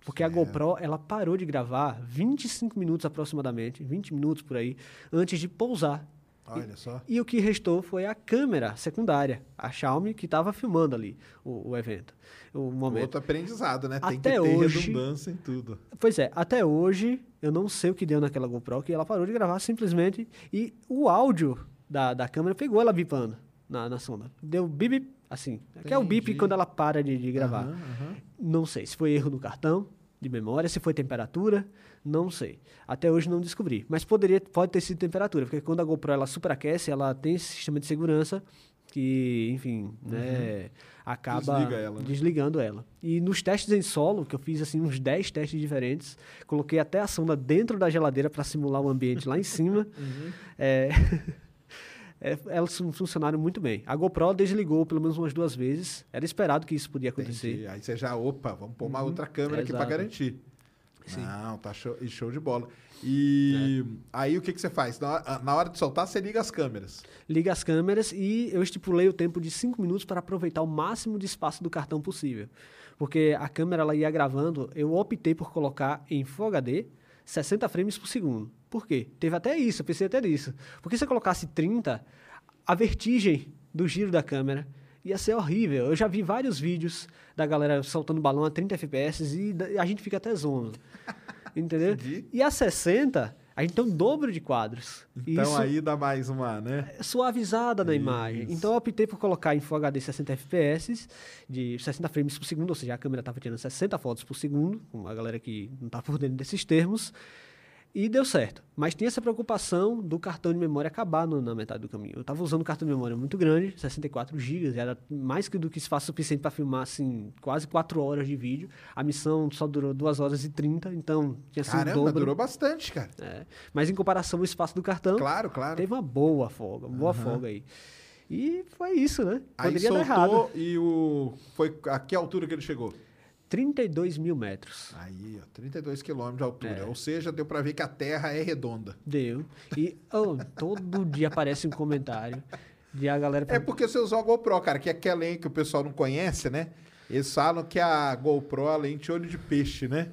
Porque a GoPro, ela parou de gravar 25 minutos aproximadamente, 20 minutos por aí, antes de pousar. Olha só. E o que restou foi a câmera secundária, a Xiaomi, que estava filmando ali o, o evento, o momento. Outro aprendizado, né? Tem que Até ter hoje- redundância em tudo. Pois é, até hoje eu não sei o que deu naquela GoPro, que ela parou de gravar simplesmente e o áudio da, da câmera pegou ela bipando na, na sonda. Deu bip, assim. Que é o bip Entendi. quando ela para de, de gravar. Aham, aham. Não sei se foi erro no cartão de memória, se foi temperatura, não sei. Até hoje não descobri. Mas poderia, pode ter sido temperatura, porque quando a GoPro ela superaquece, ela tem esse sistema de segurança que, enfim, né, acaba Uhum. Desliga ela, né? desligando ela. E nos testes em solo, que eu fiz assim uns 10 testes diferentes, coloquei até a sonda dentro da geladeira para simular o ambiente lá em cima. Uhum. É, é, elas fun- funcionaram muito bem. A GoPro desligou pelo menos umas duas vezes. Era esperado que isso podia acontecer. Entendi. Aí você já, opa, vamos pôr uma outra câmera aqui pra Exato. garantir. Não, tá show, show de bola. E É. aí o que, que você faz? Na hora, na hora de soltar, você liga as câmeras. Liga as câmeras e eu estipulei o tempo de 5 minutos para aproveitar o máximo de espaço do cartão possível. Porque a câmera ela ia gravando, eu optei por colocar em Full HD 60 frames por segundo. Por quê? Teve até isso, eu pensei até nisso. Porque se eu colocasse 30, a vertigem do giro da câmera ia ser horrível. Eu já vi vários vídeos da galera soltando balão a 30 FPS e a gente fica até zonzo. Entendeu? E a 60, A gente tem o dobro de quadros. Então Isso aí dá mais uma, né? é suavizada na imagem. Isso. Então eu optei por colocar em Full HD 60 FPS, de 60 frames por segundo, ou seja, a câmera estava tirando 60 fotos por segundo, com a galera que não está por dentro desses termos. E deu certo. Mas tinha essa preocupação do cartão de memória acabar no- na metade do caminho. Eu estava usando um cartão de memória muito grande, 64 GB, era mais que do que espaço suficiente para filmar assim, quase 4 horas de vídeo. A missão só durou 2 horas e 30, então tinha sido Caramba, dobro. durou bastante, cara. É. Mas em comparação ao espaço do cartão, Claro, claro. teve uma boa folga, uma boa folga aí. E foi isso, né? Aí Poderia dar errado. soltou e o. Foi a que altura que ele chegou? 32 mil metros. Aí, ó, 32 quilômetros de altura. É. Ou seja, deu pra ver que a Terra é redonda. Deu. E oh, todo dia aparece um comentário de a galera. É porque você usou a GoPro, cara, que é aquela lente que o pessoal não conhece, né? Eles falam que a GoPro é a lente olho de peixe, né?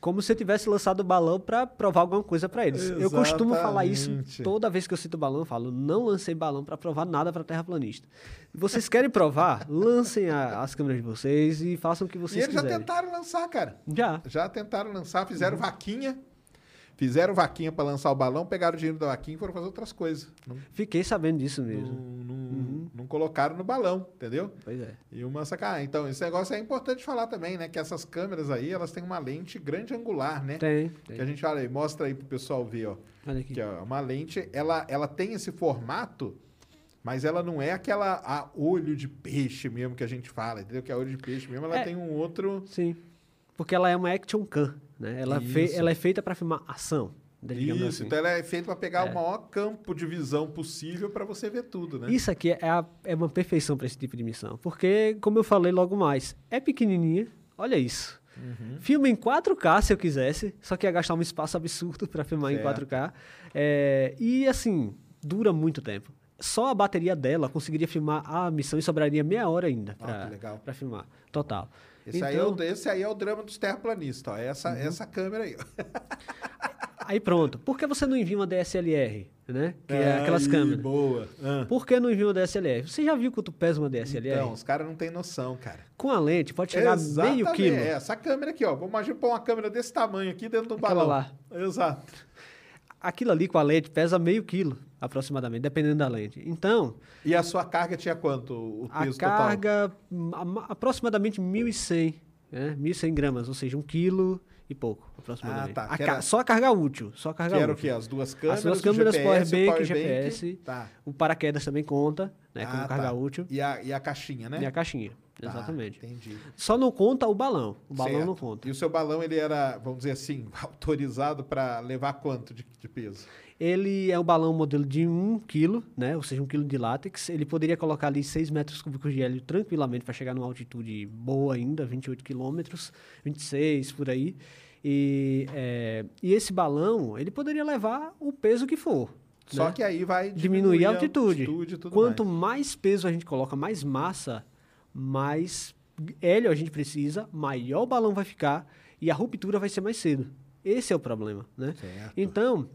Como se eu tivesse lançado o balão para provar alguma coisa para eles. Eu costumo falar isso Exatamente. toda vez que eu cito balão, eu falo, não lancei balão para provar nada para terraplanista. Vocês querem provar? Lancem a- as câmeras de vocês e façam o que E vocês eles já quiserem. tentaram lançar, cara. Já. Já tentaram lançar, fizeram vaquinha. Fizeram vaquinha pra lançar o balão, pegaram o dinheiro da vaquinha e foram fazer outras coisas. Não, Fiquei sabendo disso mesmo. não, não- não colocaram no balão, entendeu? Pois é. E uma sacanagem. Então, esse negócio é importante falar também, né? Que essas câmeras aí, elas têm uma lente grande angular, né? Tem, Que a tem. gente olha aí, mostra aí pro pessoal ver, ó. Olha aqui. Que é uma lente, ela, ela tem esse formato, mas ela não é aquela a olho de peixe mesmo que a gente fala, entendeu? Que é olho de peixe mesmo, ela É. tem um outro. Sim. Porque ela é uma action cam, né? Ela, fe- ela é feita para filmar ação. digamos Isso, assim. então ela é feita para pegar É. o maior campo de visão possível para você ver tudo, né? Isso aqui é, a- é uma perfeição para esse tipo de missão. Porque, como eu falei logo mais, é pequenininha. Olha isso. Uhum. Filma em 4K se eu quisesse, só que ia gastar um espaço absurdo para filmar em Certo. 4K. É, e assim, dura muito tempo. Só a bateria dela conseguiria filmar a missão e sobraria meia hora ainda Ah, para filmar. Total. Esse, aí é Então- o, esse aí é o drama dos terraplanistas, ó. Essa, Uhum. essa câmera aí. Aí pronto. Por que você não envia uma DSLR, né? Que é aquelas Aí, câmeras. Boa. Ah. Por que não envia uma DSLR? Você já viu quanto pesa uma DSLR? Então, os caras não têm noção, cara. Com a lente pode chegar a meio Exatamente. quilo. É, essa câmera aqui, ó. Vamos imaginar pôr uma câmera desse tamanho aqui dentro do Aquela balão. lá. Exato. Aquilo ali com a lente pesa meio quilo, aproximadamente, dependendo da lente. Então, E a sua carga tinha quanto? O a peso total? carga, ama- aproximadamente 1.100, né? 1.100 gramas, ou seja, um quilo e pouco, aproximadamente. Ah, tá, A era- Só a carga útil, só a Que carga era o útil. quê? As duas câmeras, As duas o câmeras, GPS, powerbank, o powerbank. GPS, Tá. o paraquedas também conta, né, como Ah, carga tá. útil, E a, e a caixinha, né? e a caixinha, Tá, exatamente. entendi. Só não conta o balão, o balão Certo. não conta. E o seu balão, ele era, vamos dizer assim, autorizado para levar quanto de, de peso? Ele é um balão modelo de 1 kg, né? Ou seja, 1 kg de látex. Ele poderia colocar ali 6 metros cúbicos de hélio tranquilamente para chegar numa altitude boa ainda, 28 quilômetros, 26 por aí. E, é, e esse balão, ele poderia levar o peso que for. Só né? que aí vai diminuir a altitude. e tudo Quanto mais. mais. peso a gente coloca, mais massa, mais hélio a gente precisa, maior o balão vai ficar e a ruptura vai ser mais cedo. Esse é o problema, né? Certo. Então,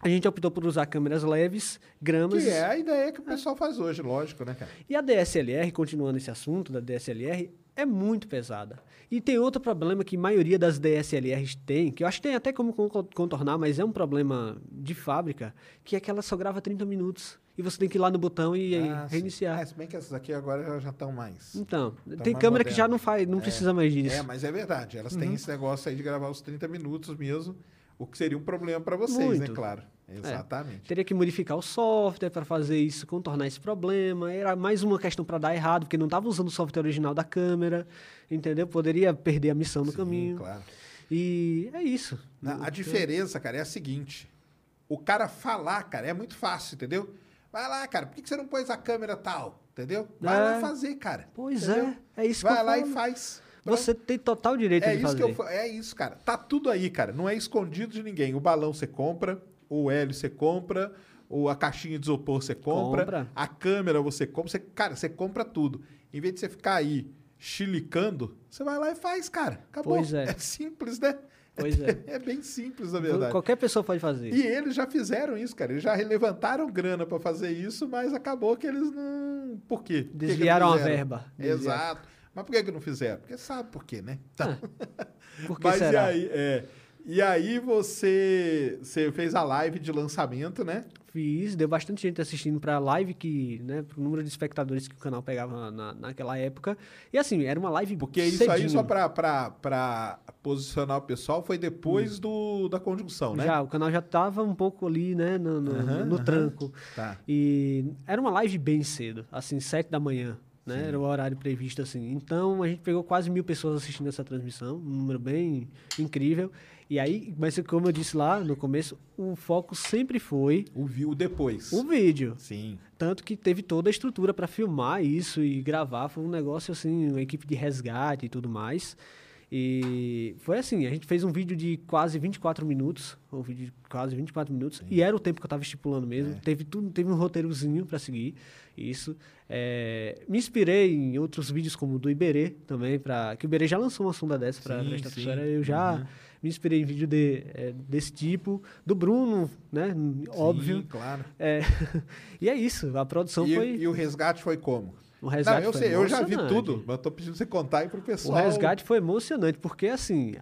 a gente optou por usar câmeras leves, gramas. Que é a ideia que o pessoal faz hoje, lógico, né, cara? E a DSLR, continuando esse assunto da DSLR, é muito pesada. E tem outro problema que a maioria das DSLRs tem, que eu acho que tem até como con- contornar, mas é um problema de fábrica, que é que ela só grava 30 minutos. E você tem que ir lá no botão e Ah, sim. reiniciar. É, se bem que essas aqui agora já estão mais... Então, Tá tem mais câmera que já não faz, não precisa mais disso. É, mas é verdade. Elas Uhum. têm esse negócio aí de gravar os 30 minutos mesmo, o que seria um problema para vocês, né? Muito. Claro. É. Exatamente. Teria que modificar o software para fazer isso, contornar esse problema. Era mais uma questão para dar errado, porque não estava usando o software original da câmera, entendeu? Poderia perder a missão no Sim, caminho. claro. E é isso. A diferença, cara, é a seguinte. O cara falar, cara, é muito fácil, entendeu? Vai lá, cara, por que você não pôs a câmera tal? Entendeu? Vai É. lá fazer, cara. Pois entendeu? é, é isso Vai que eu lá falo. e faz. Você tem total direito É de isso fazer. que eu É isso, cara. Tá tudo aí, cara. Não é escondido de ninguém. O balão você compra, o hélio você compra, ou a caixinha de isopor você compra, Compra. a câmera você compra. Você, cara, você compra tudo. Em vez de você ficar aí chilicando, você vai lá e faz, cara. Acabou. Pois é. simples, né? Pois é. É bem simples, na verdade. Qualquer pessoa pode fazer. E eles já fizeram isso, cara. Eles já levantaram grana pra fazer isso, mas acabou que eles não. Por quê? Por que que Desviaram a verba. Desviaram. Exato. Mas por que, que não fizeram? Porque sabe por quê, né? Então, Por que mas será? e aí? É, E aí você, você fez a live de lançamento, né? Fiz, deu bastante gente assistindo pra live que, né, pro número de espectadores que o canal pegava na, naquela época. E assim, era uma live Porque isso aí, só pra posicionar o pessoal, foi depois do, da conjunção, né? Já, o canal já tava um pouco ali, né, no, no, Aham, no tranco. Tá. E era uma live bem cedo, assim, sete da manhã, né? Era o horário previsto, assim. Então, a gente pegou quase mil pessoas assistindo essa transmissão, um número bem incrível. E aí, mas como eu disse lá no começo, o foco sempre foi O viu depois. o vídeo. Sim. Tanto que teve toda a estrutura para filmar isso e gravar. Foi um negócio assim, uma equipe de resgate e tudo mais. E foi assim, a gente fez um vídeo de quase 24 minutos, um vídeo de quase 24 minutos, e era o tempo que eu estava estipulando mesmo. Teve tudo, teve um roteirozinho para seguir isso. É, me inspirei em outros vídeos como o do Iberê também, para que o Iberê já lançou uma sonda dessa para Sim, a sim. Uhum. estratosfera. Eu já me inspirei em vídeo de, é, desse tipo, do Bruno, né? Óbvio. Sim, claro. É, e é isso, a produção E, foi. e o resgate foi como? O resgate Não, eu foi sei, eu já vi emocionante. tudo, mas tô pedindo você contar aí pro O pessoal. resgate foi emocionante, porque assim,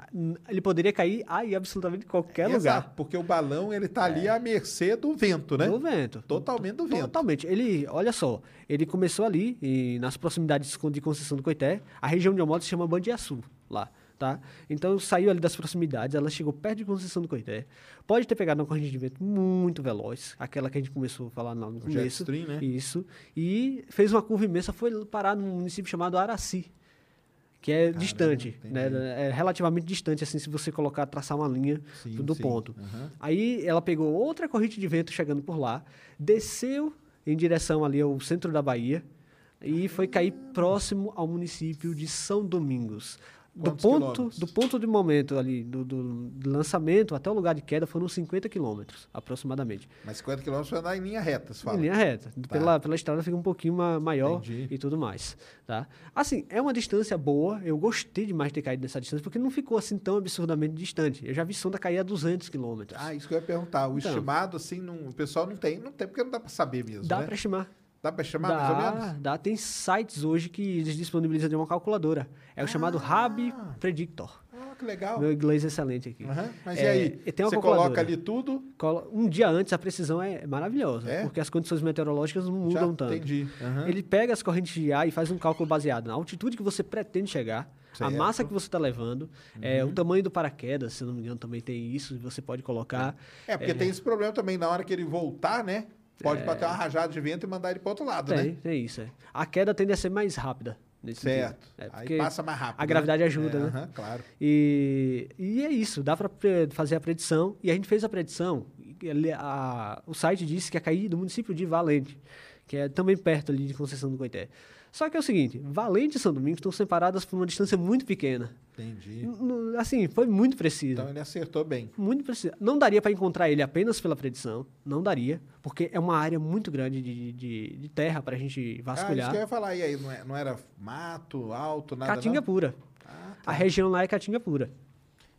ele poderia cair aí absolutamente em qualquer Exato, lugar. É. porque o balão ele tá ali à mercê do vento, né? Do vento. Totalmente do vento. Totalmente. Ele, olha só, ele começou ali, e nas proximidades de Conceição do Coité, a região de Omoto se chama Bandiaçu, lá, tá? Então saiu ali das proximidades, ela chegou perto de Conceição do Coité. Pode ter pegado uma corrente de vento muito veloz, aquela que a gente começou a falar no jet começo. stream, né? Isso. E fez uma curva imensa, foi parar num município chamado Araci. Que é distante, né? É relativamente distante, assim, se você colocar, traçar uma linha Sim, do sim. ponto. Aham. Aí ela pegou outra corrente de vento chegando por lá, desceu em direção ali ao centro da Bahia e foi cair próximo ao município de São Domingos. Do ponto, quilômetros? do ponto de momento ali, do, do- lançamento até o lugar de queda, foram 50 quilômetros, aproximadamente. Mas 50 km vai andar em linha reta, você fala. Em linha reta. Pela, pela estrada fica um pouquinho ma- maior Entendi. e tudo mais. Tá? Assim, é uma distância boa. Eu gostei demais de ter caído nessa distância, porque não ficou assim tão absurdamente distante. Eu já vi sonda cair a 200 quilômetros. Ah, isso que eu ia perguntar. O Então. estimado, assim, não, o pessoal não tem. Não tem, porque não dá pra saber mesmo, Dá né? para estimar. Dá pra chamar, mais ou Dá, menos? dá. Tem sites hoje que eles disponibilizam de uma calculadora. É o chamado Hab Predictor. Ah, que legal. Meu inglês é excelente aqui. Aham. Mas É, e aí? tem uma você coloca ali tudo, Um dia antes a precisão é maravilhosa, É? porque as condições meteorológicas não já mudam tanto. entendi. Aham. Ele pega as correntes de ar e faz um cálculo baseado na altitude que você pretende chegar, Certo. Uhum. a massa que você está levando, é, o tamanho do paraquedas, se não me engano, também tem isso, você pode colocar. É, porque tem esse problema também, na hora que ele voltar, né? Pode bater uma rajada de vento e mandar ele pro outro lado, É. Tem, né? tem isso. É. A queda tende a ser mais rápida. Nesse Certo. É, aí passa mais rápido. A gravidade né? ajuda, É, né? aham, claro. E, e é isso, dá para fazer a predição. E a gente fez a predição. ele- a- o site disse que ia cair no município de Valente, que é também perto ali de Conceição do Coité. Só que é o seguinte, Valente e São Domingos estão separadas por uma distância muito pequena. Entendi. N- Assim, foi muito preciso. Então ele acertou bem. Muito preciso. Não daria para encontrar ele apenas pela predição, não daria, porque é uma área muito grande de, de, de terra para a gente Ah, isso vasculhar. que eu ia falar. E aí, não, é- não era mato, alto, nada Caatinga não? pura. Ah, tá. A região lá é Caatinga pura.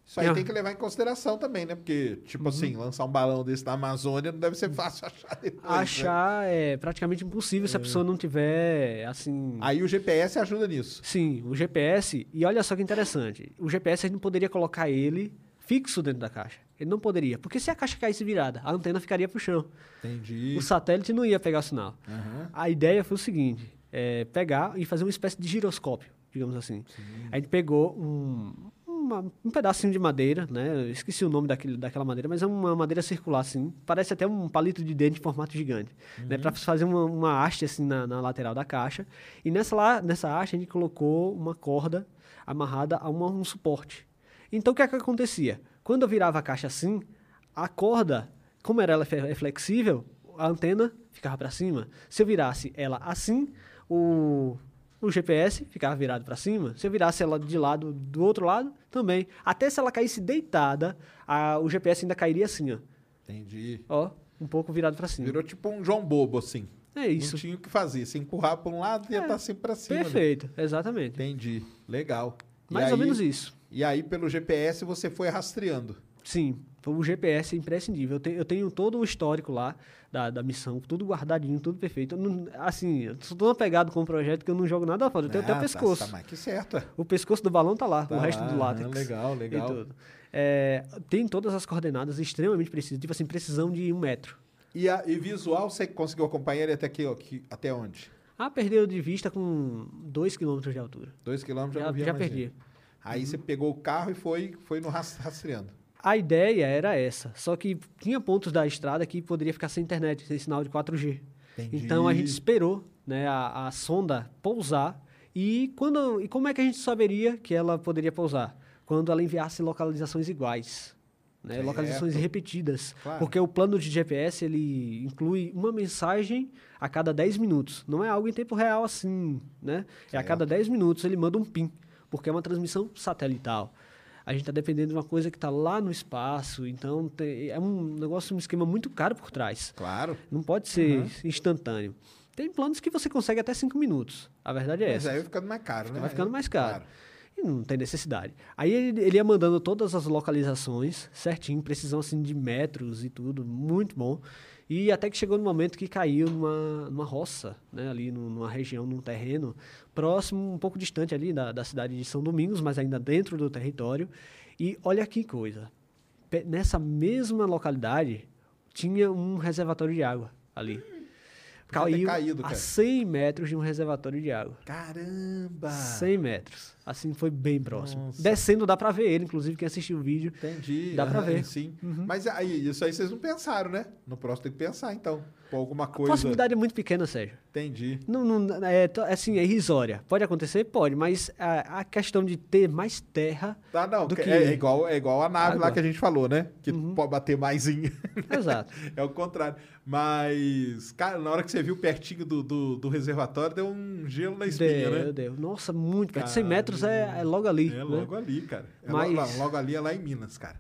Isso aí É. tem que levar em consideração também, né? Porque, tipo Uhum. assim, lançar um balão desse na Amazônia não deve ser fácil achar depois, né? Achar é praticamente impossível se a pessoa não tiver, assim... Aí o GPS ajuda nisso. Sim, o GPS... E olha só que interessante. O GPS a gente não poderia colocar ele fixo dentro da caixa. Ele não poderia. Porque se a caixa caísse virada, a antena ficaria pro chão. Entendi. O satélite não ia pegar o sinal. Aham. A ideia foi o seguinte: é, pegar e fazer uma espécie de giroscópio, digamos assim. A gente pegou um, uma- um pedacinho de madeira, né? Eu esqueci o nome daquele, daquela madeira, mas é uma madeira circular, assim. Parece até um palito de dente em formato gigante. Né? Para fazer uma, uma haste assim na, na lateral da caixa. E nessa, lá, nessa haste a gente colocou uma corda amarrada a uma- um suporte. Então o que, é que acontecia? Quando eu virava a caixa assim, a corda, como era ela fe- é flexível, a antena ficava para cima. Se eu virasse ela assim, o, o GPS ficava virado para cima. Se eu virasse ela de lado, do outro lado, também. Até se ela caísse deitada, a- o GPS ainda cairia assim, ó. Entendi. Ó, um pouco virado para cima. Virou tipo um João Bobo, assim. É isso. Não tinha o que fazer. Se empurrar para um lado, ia estar sempre para cima. né? Perfeito, exatamente. Entendi. Legal. E Mais ou aí- menos isso. E aí, pelo GPS, você foi rastreando. Sim, o GPS é imprescindível. Eu tenho, eu tenho todo o histórico lá da, da missão, tudo guardadinho, tudo perfeito. Eu não- assim, eu sou tão apegado com o projeto que eu não jogo nada fora. Eu tenho até Ah, o tá- pescoço. Tá, mais que certo. O pescoço do balão tá lá, Tá o resto lá, do látex. legal, legal. É, tem todas as coordenadas extremamente precisas, tipo assim, precisão de um metro. E, a, e visual, você conseguiu acompanhar ele até aqui, ó, aqui- até onde? Ah, perdeu de vista com 2 km de altura. Dois quilômetros já, Já, já perdi. Aí você pegou o carro e foi, foi no ras- rastreando. A ideia era essa, só que tinha pontos da estrada que poderia ficar sem internet, sem sinal de 4G. Entendi. Então a gente esperou né, a, a sonda pousar e, quando, e como é que a gente saberia que ela poderia pousar? Quando ela enviasse localizações iguais, né, localizações repetidas. Claro. Porque o plano de GPS ele inclui uma mensagem a cada 10 minutos. Não é algo em tempo real assim, né? É a cada 10 minutos ele manda um PIN, porque é uma transmissão satelital. A gente está dependendo de uma coisa que está lá no espaço, então tem- é um negócio, um esquema muito caro por trás. Claro. Não pode ser instantâneo. Tem planos que você consegue até 5 minutos. A verdade é Mas essa. aí vai ficando mais caro, né? Vai ficando mais caro. Claro. E não tem necessidade. Aí ele, ele ia mandando todas as localizações certinho, precisão assim de metros e tudo, muito bom. E até que chegou no momento que caiu numa, numa roça, né, ali num- numa região, num terreno próximo, um pouco distante ali da, da cidade de São Domingos, mas ainda dentro do território. E olha que coisa, nessa mesma localidade tinha um reservatório de água ali. Caiu caído, a cara. 100 metros de um reservatório de água. Caramba! 100 metros. Assim, foi bem próximo. Nossa. Descendo dá pra ver ele, inclusive quem assistiu o vídeo. Entendi. Dá pra ver. Uhum. Sim. Mas aí, isso aí vocês não pensaram, né? No próximo tem que pensar, então. Pô, alguma A coisa. possibilidade é muito pequena, Sérgio. Entendi. Não, não, é, to- assim, é irrisória. Pode acontecer? Pode, mas a, a questão de ter mais terra Tá, não. do que- que... É, igual, é igual a nave lá que a gente falou, né? Que Uhum. pode bater mais em. Exato. é o contrário. Mas, cara, na hora que você viu pertinho do, do, do reservatório, deu um gelo na espinha, Deu, né? deu. Nossa, muito perto. 100 metros é, é logo ali. É né? logo ali, cara. É Mas- logo, logo ali é lá em Minas, cara.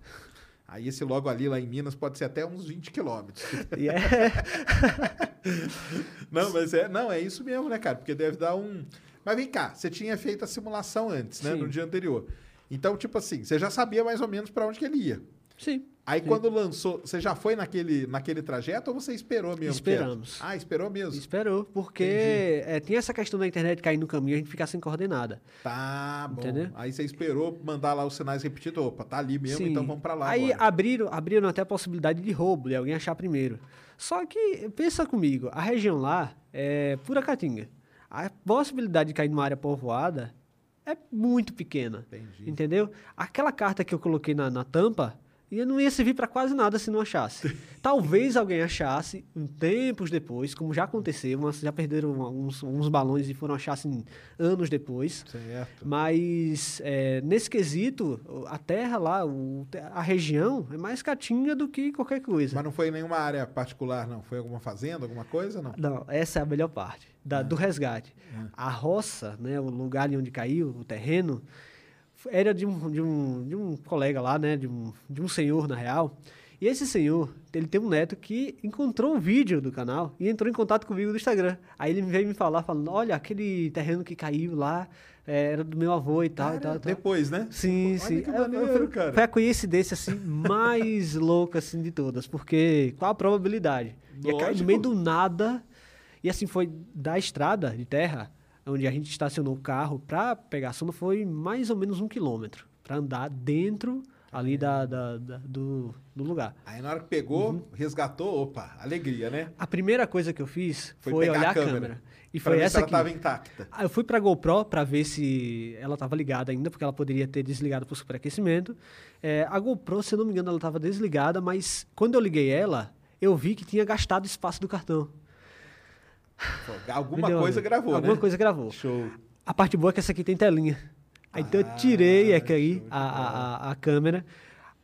Aí esse logo ali lá em Minas pode ser até uns 20 quilômetros. É- Não, mas é, não, é isso mesmo, né, cara? Porque deve dar um. Mas vem cá, você tinha feito a simulação antes, né? Sim. No dia anterior. Então, tipo assim, você já sabia mais ou menos pra onde que ele ia. Sim. Aí quando lançou, você já foi naquele, naquele trajeto ou você esperou mesmo? Esperamos. Ah, esperou mesmo. Esperou, porque é, tem essa questão da internet cair no caminho e a gente ficar sem coordenada. Tá bom. Entendeu? Aí você esperou mandar lá os sinais repetidos. Opa, tá ali mesmo, então vamos pra lá Aí agora. abriram, abriram até a possibilidade de roubo, de alguém achar primeiro. Só que, pensa comigo, a região lá é pura caatinga. A possibilidade de cair numa área povoada é muito pequena. Entendi. Entendeu? Aquela carta que eu coloquei na, na tampa ia, não ia servir para quase nada se não achasse. Talvez alguém achasse, um tempos depois, como já aconteceu, mas já perderam uns, uns balões e foram achar assim, anos depois. Certo. Mas é, nesse quesito, a terra lá, o- a região é mais caatinga do que qualquer coisa. Mas não foi em nenhuma área particular, não? Foi alguma fazenda, alguma coisa, não? Não, essa é a melhor parte da- do resgate. A roça, né, o lugar onde caiu, o terreno, era de um, de um, de um colega lá, né, de um, de um senhor, na real. E esse senhor, ele tem um neto que encontrou um vídeo do canal e entrou em contato comigo no Instagram. Aí ele veio me falar, falando, olha, aquele terreno que caiu lá eh, era do meu avô e tal, e tal, e tal. Depois, né? Sim, Olha sim. que Eu- eu- maneiro, cara. Foi a coincidência assim mais louca assim de todas, porque qual a probabilidade? Ia cair Lógico. no meio do nada. E assim foi da estrada de terra, onde a gente estacionou o carro para pegar a sonda, foi mais ou menos um quilômetro para andar dentro ali da, da- da- do, do lugar. Aí na hora que pegou, Uhum. resgatou, opa, alegria, né? A primeira coisa que eu fiz Foi foi, pegar olhar a a câmera. câmera. E Pra foi essa ela aqui. tava intacta. Eu fui pra GoPro para ver se ela estava ligada ainda, porque ela poderia ter desligado por superaquecimento. É, a GoPro, se eu não me engano, ela estava desligada, mas quando eu liguei ela, eu vi que tinha gastado espaço do cartão. Alguma Entendeu? coisa gravou, Alguma né? coisa gravou. Show. A parte boa é que essa aqui tem telinha. Aí então eu Ah, tirei aqui aí a, a, a, a câmera.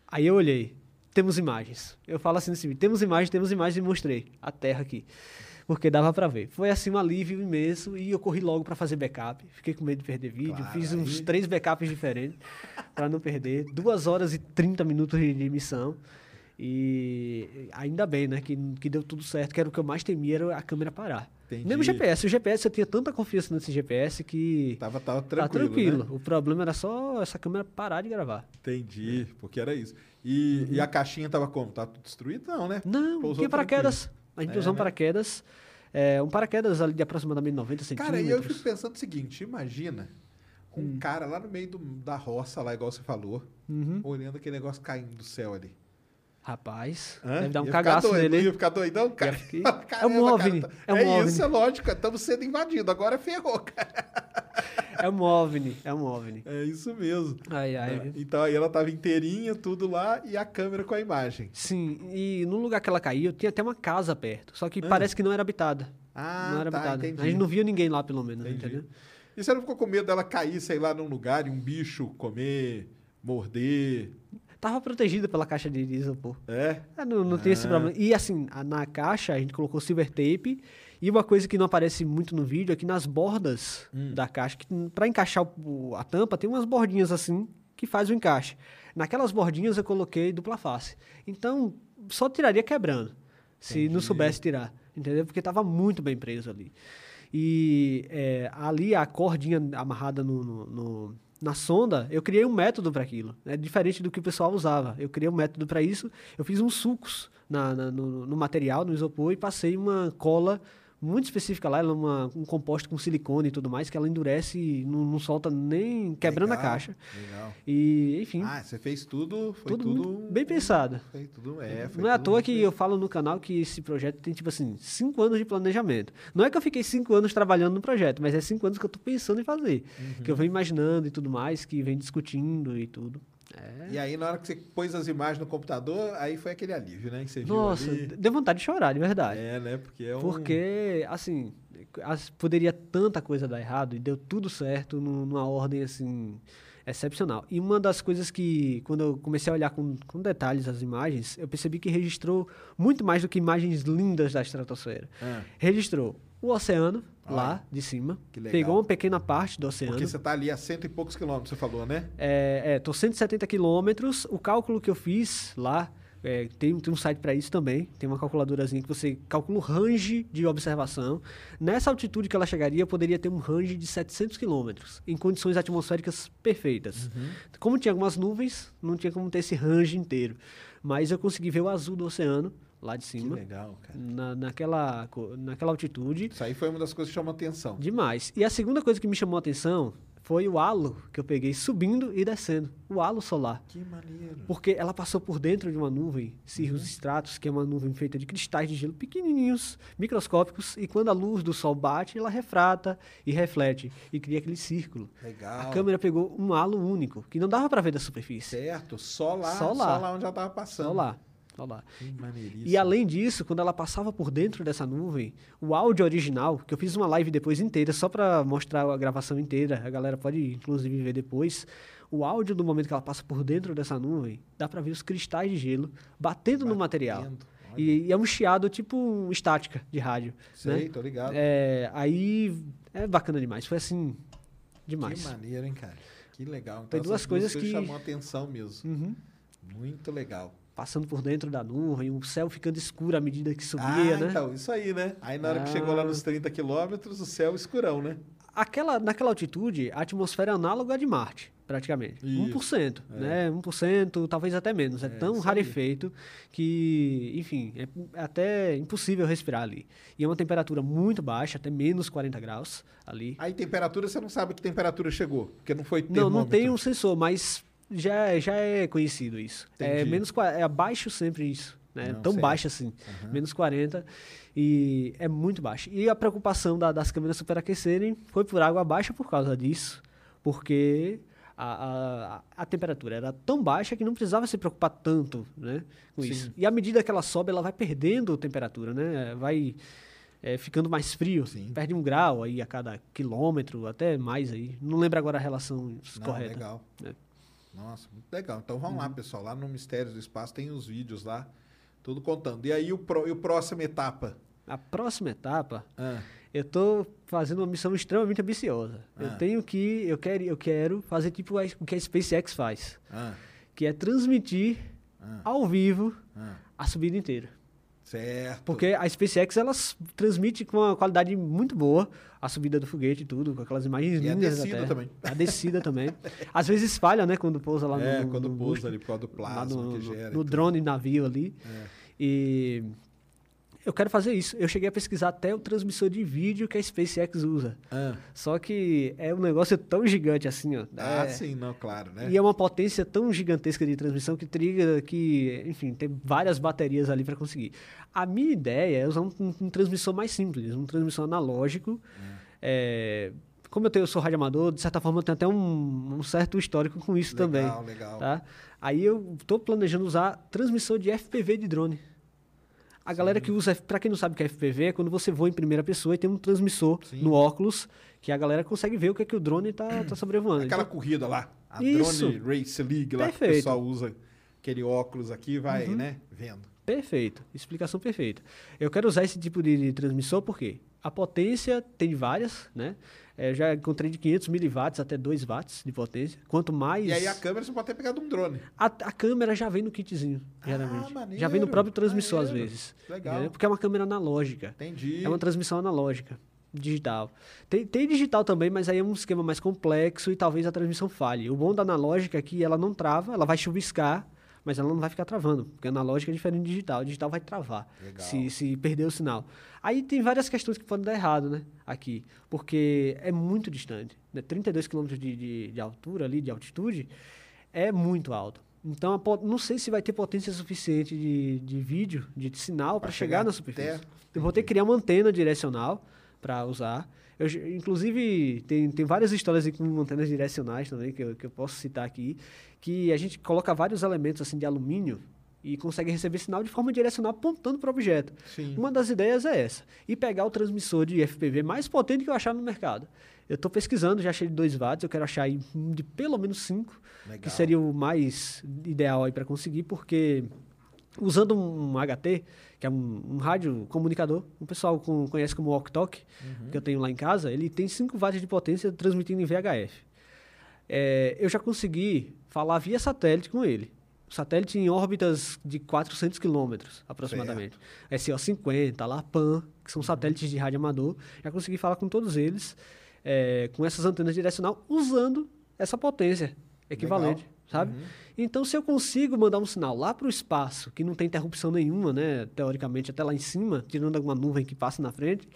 Aí eu olhei. Temos imagens. Eu falo assim nesse vídeo. Temos imagens, temos imagens e mostrei a terra aqui. Porque dava pra ver. Foi assim um alívio imenso e eu corri logo pra fazer backup. Fiquei com medo de perder vídeo. Claro, Fiz uns aí- três backups diferentes pra não perder. Duas horas e 30 minutos de de emissão. E ainda bem, né? Que, que deu tudo certo. Que era o que eu mais temia, era a câmera parar. Entendi. Mesmo GPS. O GPS eu tinha tanta confiança nesse GPS que. Tava, tava Tá tranquilo, tranquilo. né? O problema era só essa câmera parar de gravar. Entendi, porque era isso. E, e a caixinha tava como? Tava tudo destruído? Não, né? Uhum. Não, Pousou tinha paraquedas. A gente É, usou um né? paraquedas. é, um paraquedas ali de aproximadamente 90 Cara, centímetros. e eu fico pensando o seguinte, imagina um Hum. cara lá no meio do- da roça, lá, igual você falou, Uhum. olhando aquele negócio caindo do céu ali. Rapaz, Hã? deve dar um Ia cagaço doido, nele. Ia ficar doidão, cara. Caramba, É um OVNI, cara, é um é OVNI. isso, é lógico. Estamos sendo invadidos. Agora ferrou, cara. É um OVNI, é um OVNI. É isso mesmo. Ai, ai. É, Então aí ela tava inteirinha, tudo lá, e a câmera com a imagem. Sim, e no lugar que ela caiu, tinha até uma casa perto. Só que parece que não era habitada. Ah, não era tá, habitada. entendi. A gente não via ninguém lá, pelo menos, Entendi. entendeu? E você não ficou com medo dela cair, sei lá, num lugar e um bicho comer, morder? Tava protegida pela caixa de isopor. É? Ah, não, não tem esse Ah. problema. E assim, na caixa a gente colocou silver tape. E uma coisa que não aparece muito no vídeo é que nas bordas Hum. da caixa, que, para encaixar o- a tampa, tem umas bordinhas assim que faz o encaixe. Naquelas bordinhas eu coloquei dupla face. Então, só tiraria quebrando, se não soubesse tirar, entendeu? Porque estava muito bem preso ali. E é, ali a cordinha amarrada no- no- no, na sonda, eu criei um método para aquilo. É diferente do que o pessoal usava. Eu criei um método para isso. Eu fiz uns sucos na- na- no, no material, no isopor, e passei uma cola muito específica lá, ela é uma, um composto com silicone e tudo mais, que ela endurece e não, não solta nem quebrando a Legal, caixa. Legal. E, enfim, Ah, você fez tudo, foi tudo, tudo, bem pensado. Foi tudo, é, foi Não é à toa que bem- eu falo no canal que esse projeto tem, tipo assim, cinco anos de planejamento. Não é que eu fiquei cinco anos trabalhando no projeto, mas é cinco anos que eu tô pensando em fazer. Uhum. Que eu venho imaginando e tudo mais, que vem discutindo e tudo. É. E aí, na hora que você pôs as imagens no computador, aí foi aquele alívio, né? Que você viu Nossa, ali. deu vontade de chorar, de verdade. É, né? Porque é um... Porque, assim, as- poderia tanta coisa dar errado e deu tudo certo num- numa ordem, assim, excepcional. E uma das coisas que, quando eu comecei a olhar com, com detalhes as imagens, eu percebi que registrou muito mais do que imagens lindas da estratosfera. Ah. Registrou o oceano, lá de cima, que legal. pegou uma pequena parte do oceano. Porque você tá ali a cento e poucos quilômetros, você falou, né? É, é, tô 170 quilômetros. O cálculo que eu fiz lá, é, tem, tem um site para isso também. Tem uma calculadorazinha que você calcula o range de observação. Nessa altitude que ela chegaria, eu poderia ter um range de 700 quilômetros, em condições atmosféricas perfeitas. Uhum. Como tinha algumas nuvens, não tinha como ter esse range inteiro. Mas eu consegui ver o azul do oceano, lá de Que cima. legal, cara. Na, naquela, naquela altitude. Isso aí foi uma das coisas que chamou atenção. Demais. E a segunda coisa que me chamou a atenção foi o halo que eu peguei subindo e descendo. O halo solar. Que maneiro. Porque ela passou por dentro de uma nuvem, Cirrus Stratus, que é uma nuvem feita de cristais de gelo pequenininhos, microscópicos, e quando a luz do sol bate, ela refrata e reflete e cria aquele círculo. Legal. A câmera pegou um halo único, que não dava para ver da superfície. Certo, só lá, Só só lá. lá, onde ela tava passando. Só lá. Só lá. Que maneiríssimo. E além disso, quando ela passava por dentro dessa nuvem, o áudio original, que eu fiz uma live depois inteira, só para mostrar a gravação inteira, a galera pode inclusive ver depois. O áudio do momento que ela passa por dentro dessa nuvem, dá para ver os cristais de gelo batendo, no material. Batendo, olha. E, e é um chiado tipo estática de rádio. Sei, né? tô ligado. É, aí é bacana demais. Foi assim, demais. Que maneiro, hein, cara? Que legal. Então, essas duas coisas que- chamou atenção mesmo. Uhum. Muito legal. Passando por dentro da nuvem, o céu ficando escuro à medida que subia, ah, né? então, isso aí, né? Aí na hora que chegou lá Ah. nos 30 quilômetros, o céu escurão, né? aquela, naquela altitude, a atmosfera é análoga à de Marte, praticamente. Isso, 1%, né? 1%, talvez até menos. É, tão isso aí. rarefeito que, enfim, é até impossível respirar ali. E é uma temperatura muito baixa, até menos 40 graus ali. Aí temperatura, você não sabe que temperatura chegou, porque não foi Não, termômetro. não tem um sensor, mas já, já é conhecido isso. É, Entendi. menos, qua- é abaixo sempre isso. Né? Não, Tão certo. baixo assim, menos 40. E é muito baixo. E a preocupação da- das câmeras superaquecerem foi por água baixa por causa disso. Porque a, a, a temperatura era tão baixa que não precisava se preocupar tanto né, com Sim. isso. E à medida que ela sobe, ela vai perdendo temperatura, né? Vai é, ficando mais frio. Sim. Perde um grau aí a cada quilômetro, até mais aí. Não lembro agora a relação Não, correta. legal. É. Nossa, muito legal. Então vamos lá, Uhum. pessoal. Lá no Mistérios do Espaço tem os vídeos lá, tudo contando. E aí o, pro, e o próxima etapa? A próxima etapa, Ah, eu tô fazendo uma missão extremamente ambiciosa. Ah. Eu tenho que, eu quero, eu quero fazer tipo a- o que a SpaceX faz, ah, que é transmitir Ah. ao vivo ah. a subida inteira. Certo. Porque a SpaceX ela s- transmite com uma qualidade muito boa a subida do foguete e tudo, com aquelas imagens E a lindas da descida também. A descida também. Às vezes falha, né, quando pousa lá no É, no- quando no pousa booster, ali por causa do plasma no, que gera. e no tudo. drone navio ali. É. E eu quero fazer isso. Eu cheguei a pesquisar até o transmissor de vídeo que a SpaceX usa. Ah, Só que é um negócio tão gigante assim, ó. ah, É- sim, não, claro, né? E é uma potência tão gigantesca de transmissão que triga que, enfim, tem várias baterias ali para conseguir. A minha ideia é usar um, um- um transmissor mais simples, um transmissor analógico. É, como eu, tenho, eu sou radioamador, de certa forma eu tenho até um, um certo histórico com isso também. Legal, legal. Tá? Aí eu estou planejando usar transmissor de FPV de drone. A galera que usa, para quem não sabe o que é FPV, é quando você voa em primeira pessoa e tem um transmissor Sim. no óculos que a galera consegue ver o que é que o drone tá, tá sobrevoando. Aquela Então, corrida lá, a Isso. Drone Race League lá, que o Perfeito. Uhum. pessoal usa aquele óculos aqui e vai, né, vendo. Perfeito, explicação perfeita. Eu quero usar esse tipo de, de transmissor porque a potência tem várias, né? É, eu já encontrei de 500 miliwatts até 2 watts de potência. Quanto mais. E aí a câmera você pode ter pegado um drone. A, a câmera já vem no kitzinho, geralmente. já vem no Ah, maneiro, próprio transmissor às maneiro. vezes. Legal. entendeu? Porque é uma câmera analógica. Entendi. É uma transmissão analógica, digital. Tem, tem digital também, mas aí é um esquema mais complexo e talvez a transmissão falhe. O bom da analógica é que ela não trava, ela vai chuviscar, mas ela não vai ficar travando, porque a analógica é diferente do digital. O digital vai travar Legal. se, se perder o sinal. Aí tem várias questões que podem dar errado, né? Aqui, porque é muito distante. Né? 32 km de, de, de altura ali, de altitude, é muito alto. Então, não sei se vai ter potência suficiente de, de vídeo, de sinal, para chegar chegar na até- superfície. Eu vou ter que criar uma antena direcional para usar. Eu, inclusive, tem, tem várias histórias com antenas direcionais também, que eu, que eu posso citar aqui, que a gente coloca vários elementos assim de alumínio e consegue receber sinal de forma direcional apontando para o objeto. Sim. Uma das ideias é essa. E pegar o transmissor de FPV mais potente que eu achar no mercado. Eu estou pesquisando, já achei de 2 watts, eu quero achar um de pelo menos 5, que seria o mais ideal aí para conseguir, porque usando um HT, que é um, um rádio comunicador, o pessoal com- conhece como walk talk, que eu tenho lá em casa, ele tem 5 watts de potência transmitindo em VHF. É, eu já consegui falar via satélite com ele. O satélite em órbitas de 400 quilômetros, aproximadamente. SO50, LAPAM, que são satélites de rádio amador. Já consegui falar com todos eles, é, com essas antenas direcional, usando essa potência equivalente, sabe? Então, se eu consigo mandar um sinal lá para o espaço, que não tem interrupção nenhuma, né? Teoricamente, até lá em cima, tirando alguma nuvem que passa na frente,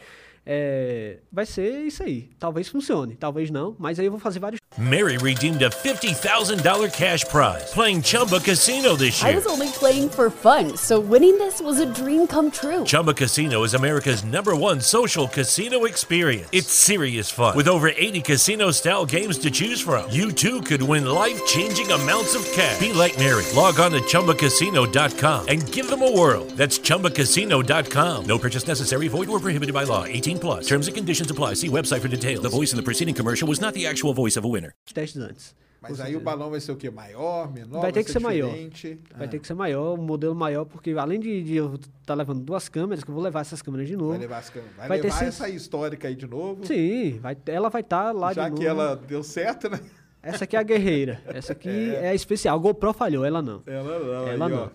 é, vai ser isso aí. Talvez funcione, talvez não, mas aí eu vou fazer vários Mary redeemed a $50,000 cash prize playing Chumba Casino this year. I was only playing for fun, so winning this was a dream come true. Chumba Casino is America's number one social casino experience. It's serious fun. With over 80 casino style games to choose from, you too could win life changing amounts of cash. Be like Mary. Log on to chumbacasino.com and give them a whirl. That's chumbacasino.com. No purchase necessary, void or prohibited by law. 18 plus. Terms and conditions apply. See website for details. The voice in the preceding commercial was not the actual voice of a winner. testes antes. Mas aí o balão vai ser o quê? Maior, menor? Vai ter que ser maior. diferente? Vai Ah, ter que ser maior, um modelo maior, porque além de, de eu estar levando duas câmeras, que eu vou levar essas câmeras de novo. Vai levar, as câmeras. Vai Vai ter levar sim- essa histórica aí de novo? Sim, vai, ela vai estar lá Já de novo. que ela deu certo, né? Essa aqui é a guerreira. Essa aqui é, a especial. A GoPro falhou, ela não. Ela não. Ela aí, não. Ó.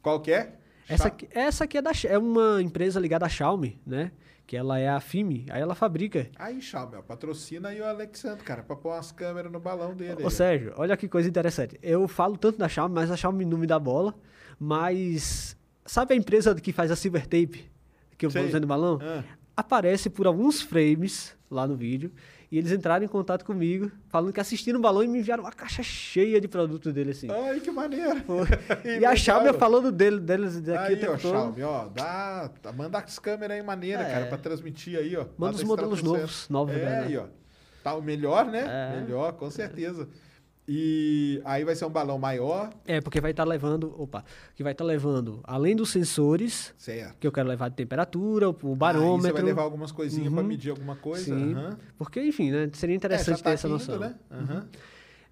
Qual que é? Essa aqui, essa aqui é, da, X- é uma empresa ligada à Xiaomi, né? Que ela é a FIMI, aí ela fabrica. Aí, Xiaomi, ó, patrocina aí o Alexandre, cara, pra pôr umas câmeras no balão dele. Ô Sérgio, olha que coisa interessante. Eu falo tanto da Xiaomi, mas a Xiaomi não me dá bola. Mas sabe a empresa que faz a Silver Tape? Que eu vou Sei. usando no balão? Ah. Aparece por alguns frames lá no vídeo. E eles entraram em contato comigo, falando que assistiram o balão e me enviaram uma caixa cheia de produto dele, assim. Ai, que maneiro. e a Xiaomi falando dele, deles aqui Aí, tempo ó, todo. Xiaomi, ó, dá, tá- manda as câmeras aí maneiras, É. cara, pra transmitir aí, ó. Manda os modelos novos, novos, É, né? aí, ó. Tá o melhor, né? É. Melhor, com certeza. E aí vai ser um balão maior, É, porque vai estar levando, opa, que vai estar levando, além dos sensores, certo. que eu quero levar de temperatura, o barômetro. você vai levar algumas coisinhas Uhum. medir alguma coisa. Sim. aham. Porque, enfim, né? Seria É, interessante ter tá essa indo, noção. né? Aham.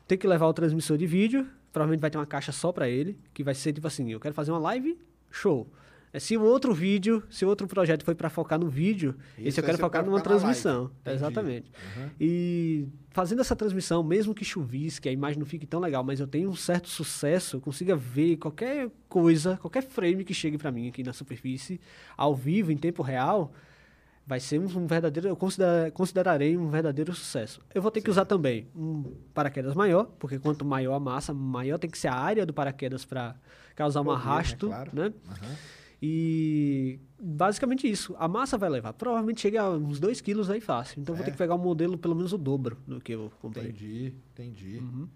Tem que levar o transmissor de vídeo. Provavelmente vai ter uma caixa só pra ele, que vai ser tipo assim, eu quero fazer uma live show. É, se o outro vídeo, se o outro projeto foi para focar no vídeo, Isso, esse eu quero focar numa transmissão. Exatamente. Uhum. E fazendo essa transmissão, mesmo que chuvisque, a imagem não fique tão legal, mas eu tenho um certo sucesso, eu consiga ver qualquer coisa, qualquer frame que chegue para mim aqui na superfície, ao vivo, em tempo real, vai ser um, verdadeiro, eu considera- considerarei um verdadeiro sucesso. Eu vou ter que usar também um paraquedas maior, porque quanto maior a massa, maior tem que ser a área do paraquedas para causar um né? arrasto, Claro. né? Aham. E basicamente isso. A massa vai levar. Provavelmente chega a uns 2 quilos aí fácil. Então eu vou É. ter que pegar um modelo pelo menos o dobro do que eu comprei. Entendi, entendi. Uhum.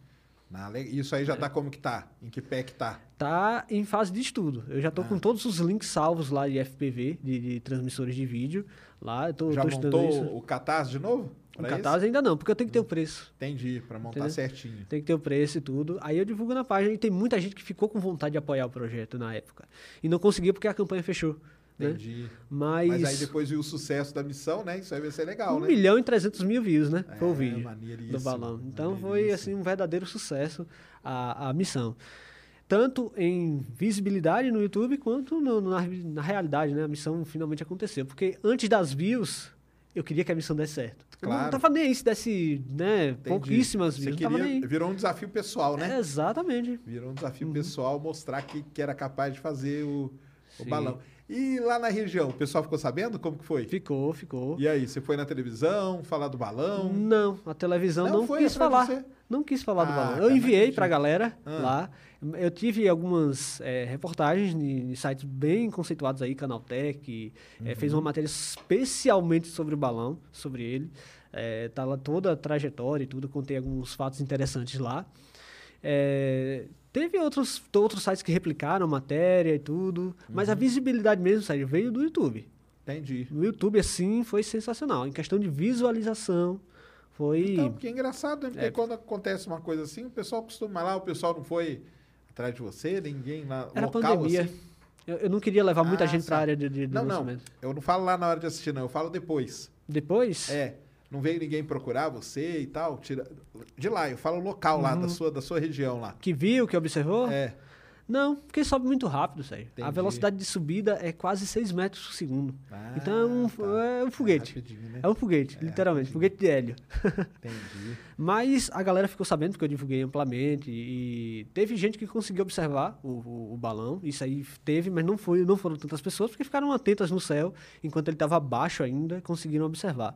Na Isso aí já tá como que tá? Em que pé que tá? Tá em fase de estudo. Eu já tô Ah. com todos os links salvos lá de FPV, de, de transmissores de vídeo. Lá, eu tô, Já tô montou isso. o catarse de novo? Pra catarse ainda não, porque eu tenho que ter o preço. Entendi, pra montar Entendeu? certinho. Tem que ter o preço e tudo. Aí eu divulgo na página e tem muita gente que ficou com vontade de apoiar o projeto na época. E não conseguia porque a campanha fechou. Né? Entendi. Mas, Mas aí depois viu o sucesso da missão, né? Isso aí vai ser legal, 1 né? milhão e 300 mil views, né? Foi o É, vídeo do balão. Então foi assim um verdadeiro sucesso a, a missão. Tanto em visibilidade no YouTube quanto no- na, na realidade, né? A missão finalmente aconteceu. Porque antes das views, eu queria que a missão desse certo. Eu Claro. não tava nem aí se desse, né? Entendi. Pouquíssimas Você queria-. Virou um desafio pessoal, né? É, exatamente. Virou um desafio Uhum. pessoal mostrar que, que era capaz de fazer o, o balão. E lá na região, o pessoal ficou sabendo como que foi? Ficou, ficou. E aí, você foi na televisão falar do balão? Não, a televisão Não não, quis falar. você? Não quis falar do Ah, balão. cara, Eu não enviei acredito. pra galera Ah. lá. Eu tive algumas eh, reportagens de, sites bem conceituados aí, Canaltech. eh, fez uma Uhum. matéria especialmente sobre o balão, sobre ele. Tá lá toda a trajetória e tudo. Contei alguns fatos interessantes lá. Eh, teve outros, outros sites que replicaram a matéria e tudo. Mas Uhum. a visibilidade mesmo, sério, veio do YouTube. Entendi. No YouTube, assim, foi sensacional. Em questão de visualização, foi. Então, porque é engraçado, né? Porque É. quando acontece uma coisa assim, o pessoal costuma lá, o pessoal não foi atrás de você, ninguém lá Era local, pandemia. assim. Eu, eu não queria levar muita Ah, gente para a área de, de, de Não, não. lançamento. Eu não falo lá na hora de assistir, não. Eu falo depois. Depois, É. Não veio ninguém procurar você e tal. Tira... De lá, eu falo local lá, Uhum. da sua, da sua região lá. que viu, que observou? É. Não, porque sobe muito rápido, sério. A Entendi. velocidade de subida é quase 6 metros por segundo. Ah, então é um, tá. é um foguete. rapidinho, né? É um foguete, É, literalmente. rapidinho. Foguete de hélio. Entendi. Mas a galera ficou sabendo porque eu divulguei amplamente e teve gente que conseguiu observar o, o- o balão. Isso aí teve, mas não foi, não foram tantas pessoas porque ficaram atentas no céu enquanto ele estava baixo ainda, conseguiram observar.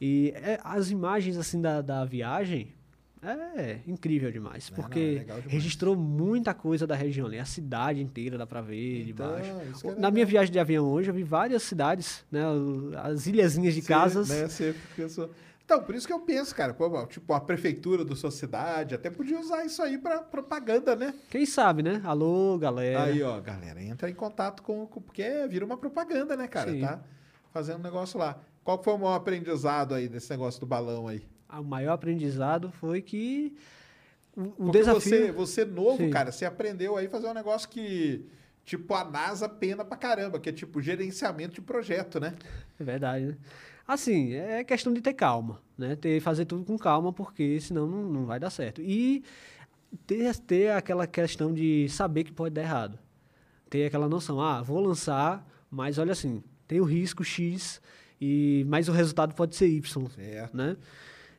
E é, as imagens assim da, da viagem é incrível demais, Não, não, é porque demais. registrou muita coisa da região ali, a cidade inteira dá para ver Então, de baixo. é Na legal. minha viagem de avião hoje eu vi várias cidades, né, as ilhazinhas de Você, casas. né, você pensou- Então, por isso que eu penso, cara, pô, tipo, a prefeitura da sua cidade até podia usar isso aí pra propaganda, né? Quem sabe, né? Alô, galera. Aí, ó, galera, entra em contato com, com- porque vira uma propaganda, né, cara? Sim. Tá fazendo um negócio lá. Qual foi o maior aprendizado aí desse negócio do balão aí? O maior aprendizado foi que o, Porque desafio. você, você novo, Sim. cara, você aprendeu aí a fazer um negócio que, tipo, a NASA pena pra caramba, que é tipo gerenciamento de projeto, né? É verdade, né? Assim, é questão de ter calma, né? Ter, fazer tudo com calma, porque senão não, não vai dar certo. E ter, ter aquela questão de saber que pode dar errado. Ter aquela noção, ah, vou lançar, mas olha assim, tem o risco X, e, mas o resultado pode ser Y, Certo. né?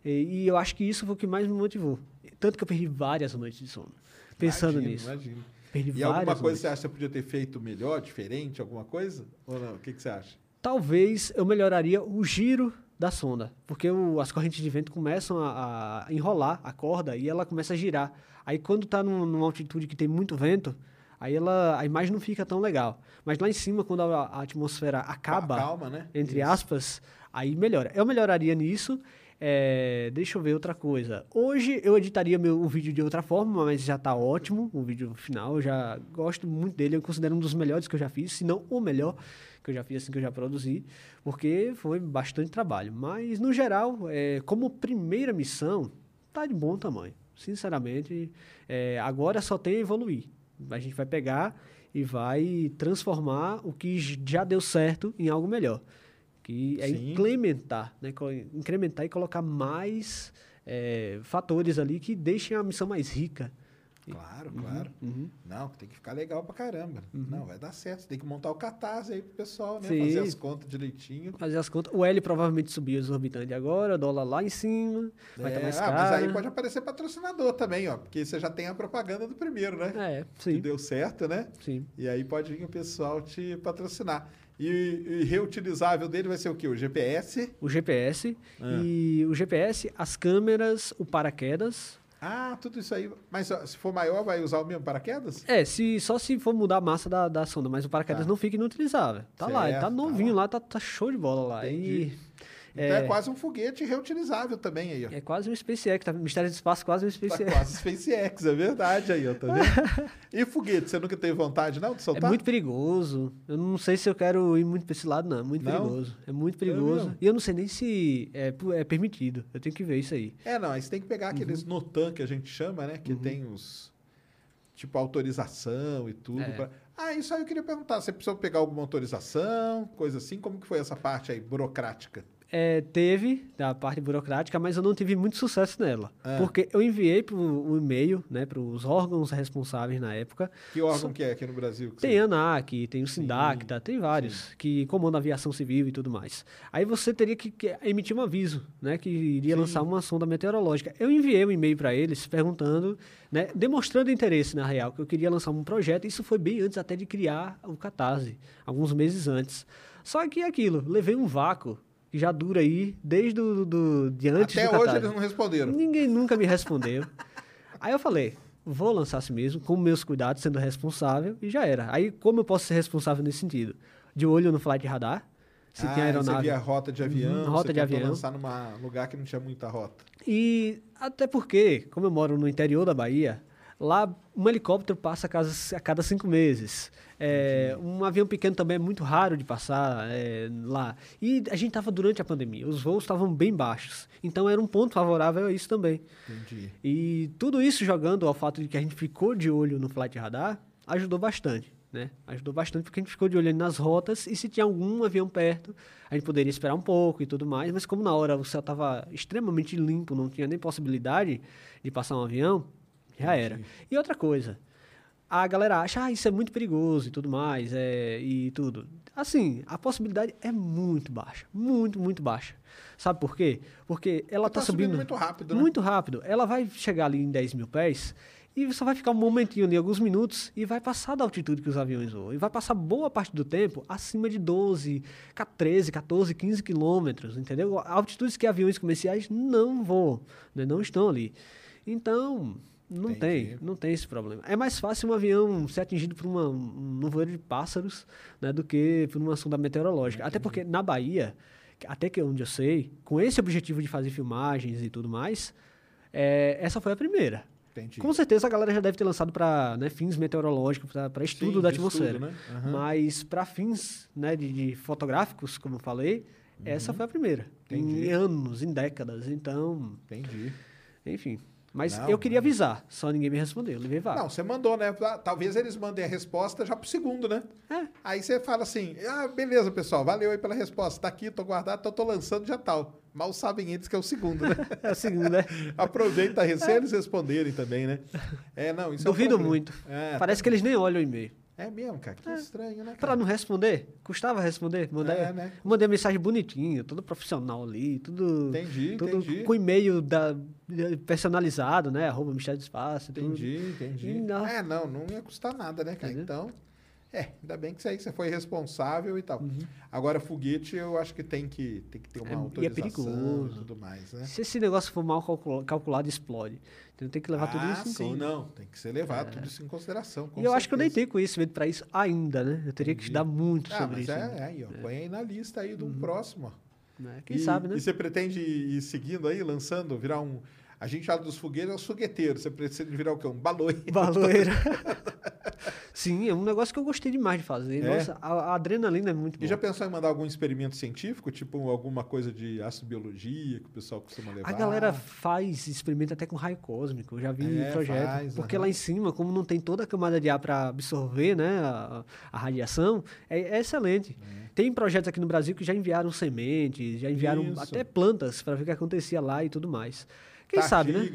E, e eu acho que isso foi o que mais me motivou. Tanto que eu perdi várias noites de sono, pensando Imagino, nisso. imagino. Perdi E alguma coisa noites. você acha que podia ter feito melhor, diferente, alguma coisa? Ou não? O que, que você acha? talvez eu melhoraria o giro da sonda, porque o- as correntes de vento começam a, a enrolar a corda e ela começa a girar. Aí quando está numa altitude que tem muito vento, aí ela, a imagem não fica tão legal. Mas lá em cima, quando a, a atmosfera acaba, Calma, né? entre Isso. aspas, aí melhora. Eu melhoraria nisso. É, deixa eu ver outra coisa. Hoje eu editaria meu, o vídeo de outra forma, mas já está ótimo. O vídeo final, eu já gosto muito dele. Eu considero um dos melhores que eu já fiz, se não o melhor que eu já fiz, assim, que eu já produzi, porque foi bastante trabalho. Mas, no geral, é, como primeira missão, tá de bom tamanho. Sinceramente, é, agora só tem a evoluir. A gente vai pegar e vai transformar o que já deu certo em algo melhor. Que é Sim. incrementar, né? incrementar e colocar mais é, fatores ali que deixem a missão mais rica. Claro, claro. Não, tem que ficar legal pra caramba. Não, vai dar certo. Você tem que montar o catarse aí pro pessoal, né? Sim. Fazer as contas direitinho. Fazer as contas. O L provavelmente subiu exorbitante agora, dólar lá em cima, vai estar É, mais ah, caro. mas aí pode aparecer patrocinador também, ó. Porque você já tem a propaganda do primeiro, né? É, Que sim, deu certo, né? sim. E aí pode vir o pessoal te patrocinar. E, e reutilizável dele vai ser o quê? O GPS? O GPS Ah. e o GPS, as câmeras, o paraquedas. Ah, tudo isso aí. Mas se for maior, vai usar o mesmo paraquedas? É, se, só se for mudar a massa da, da sonda, mas o paraquedas Tá. não fica inutilizável. Tá lá, ele Certo, tá tá novinho lá. lá, tá, tá show de bola lá. Entendi. E Então é, quase um foguete reutilizável também aí, ó. é quase um SpaceX, tá? Mistério do Espaço, quase um Tá SpaceX. quase SpaceX, é verdade aí, ó, tá vendo? E foguete, você nunca teve vontade, não, de É soltar? muito perigoso. Eu não sei se eu quero ir muito pra esse lado, não. É muito Não? perigoso. É muito perigoso. mesmo? e eu não sei nem se é, é permitido. Eu tenho que ver isso aí. É, não, aí você tem que pegar aqueles Uhum. Notan que a gente chama, né? Que tem os. Tipo, autorização e tudo. É. pra- Ah, isso aí eu queria perguntar. Você precisou pegar alguma autorização, coisa assim? Como que foi essa parte aí, burocrática? É, teve da parte burocrática, mas eu não tive muito sucesso nela. Ah. Porque eu enviei pro, um e-mail né, para os órgãos responsáveis na época. Que órgão que é aqui no Brasil? Tem você- a ANAC, tem o Sindacta, tem vários que comandam a aviação civil e tudo mais. Aí você teria que, que emitir um aviso, né, que iria lançar uma sonda meteorológica. Eu enviei um e-mail para eles perguntando, né, demonstrando interesse na real, que eu queria lançar um projeto. Isso foi bem antes até de criar o Catarse, alguns meses antes. Só que é aquilo, levei um vácuo que já dura aí desde do, do, de antes Até do hoje eles não responderam. Ninguém nunca me respondeu. Aí eu falei, vou lançar assim mesmo, com meus cuidados, sendo responsável, e já era. Aí, como eu posso ser responsável nesse sentido? De olho no flight radar, se ah, tem aeronave. Você via rota de avião, Uhum, rota você de avião. lançar num lugar que não tinha muita rota. E até porque, como eu moro no interior da Bahia, lá um helicóptero passa a cada, a cada cinco meses. É, um avião pequeno também é muito raro de passar é, lá. E a gente estava durante a pandemia, os voos estavam bem baixos. Então era um ponto favorável a isso também. Entendi. E tudo isso jogando ao fato de que a gente ficou de olho no flight radar, ajudou bastante, né? Ajudou bastante porque a gente ficou de olho nas rotas e se tinha algum avião perto, a gente poderia esperar um pouco e tudo mais, mas como na hora o céu estava extremamente limpo, não tinha nem possibilidade de passar um avião, já era. E outra coisa, a galera acha, ah, isso é muito perigoso e tudo mais, é, e tudo. Assim, a possibilidade é muito baixa, muito, muito baixa. Sabe por quê? Porque ela Tá está subindo subindo, muito rápido, né? Muito rápido. Ela vai chegar ali em 10 mil pés e só vai ficar um momentinho ali, alguns minutos, e vai passar da altitude que os aviões voam. E vai passar boa parte do tempo acima de 12, ca- 13, 14, 15 quilômetros, entendeu? Altitudes que aviões comerciais não voam, né? não estão ali. Então, não Entendi. tem, não tem esse problema. É mais fácil um avião ser atingido por uma, um nevoeiro de pássaros né, do que por uma sonda meteorológica. Até porque na Bahia, até que onde eu sei, com esse objetivo de fazer filmagens e tudo mais, é, essa foi a primeira. Entendi. Com certeza a galera já deve ter lançado para fins meteorológicos, para estudo Sim, da de estudo, atmosfera. né? Aham. Mas para fins né, de, de fotográficos, como eu falei, essa foi a primeira. Uhum. Entendi. Em anos, em décadas. Então, Entendi. enfim. Mas Não, eu queria avisar, só ninguém me respondeu. Eu levei vaga. Não, você mandou, né? Ah, Talvez eles mandem a resposta já pro segundo, né? É. Aí você fala assim: ah, beleza, pessoal, valeu aí pela resposta. Tá aqui, tô guardado, tô, tô lançando já tal. Mal sabem eles que é o segundo, né? É a segunda. é. Aproveita a receber eles responderem também, né? É, não, isso é um Duvido problema. muito. É, Parece que eles nem olham o e-mail. É mesmo, cara. Que estranho, né? Pra Cara? não responder, custava responder. Mandei, É, né? mandei mensagem bonitinho, todo profissional ali, tudo. Entendi, tudo entendi. Com e-mail da, personalizado, né? Arroba Mistério do Espaço. tudo. Entendi, entendi. E não- É, não, não ia custar nada, né, cara? Entendeu? Então, é, ainda bem que isso aí que você foi responsável e tal. Uhum. Agora, foguete, eu acho que tem que, tem que ter uma É, e é autorização perigoso. e tudo mais, né? Se esse negócio for mal calcula- calculado, explode. Então tem que levar tudo ah, isso em sim, conta. não. Tem que ser levado tudo isso em consideração. E eu acho que eu nem certeza. tenho conhecimento pra isso ainda, né? Eu teria que Entendi. estudar muito Ah, sobre mas isso. é, é aí, ó. Põe aí na lista aí do próximo, ó. né? Quem e, sabe, né? E você pretende ir seguindo aí, lançando, virar um. A gente fala dos foguetes, é os fogueteiros. Você pretende virar o quê? Um baloeiro. Baloeira. Sim, é um negócio que eu gostei demais de fazer. É? Nossa, a, a adrenalina é muito E boa. já pensou em mandar algum experimento científico? Tipo alguma coisa de astrobiologia que o pessoal costuma levar? A galera faz, experimenta até com raio cósmico, eu já vi É, projeto. faz, porque aham. lá em cima, como não tem toda a camada de ar para absorver né, a, a radiação, é, é excelente. Tem projetos aqui no Brasil que já enviaram sementes, já enviaram Isso. até plantas para ver o que acontecia lá e tudo mais. Quem sabe, né?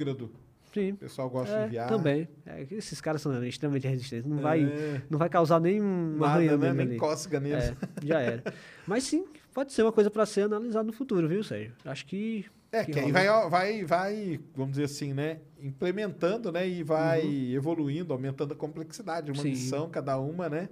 Sim. O pessoal gosta É, de enviar. Também. É, que esses caras são extremamente resistentes. Não, vai, É. não vai causar nenhum arranhão né? Nem ali. cócega neles. É, já era. Mas sim, pode ser uma coisa para ser analisada no futuro, viu, Sérgio? Acho que. É, que, aí rola. vai, vai, vai, vamos dizer assim, né? Implementando, né? E vai evoluindo, aumentando a complexidade. Uma Uhum. Sim. missão, cada uma, né?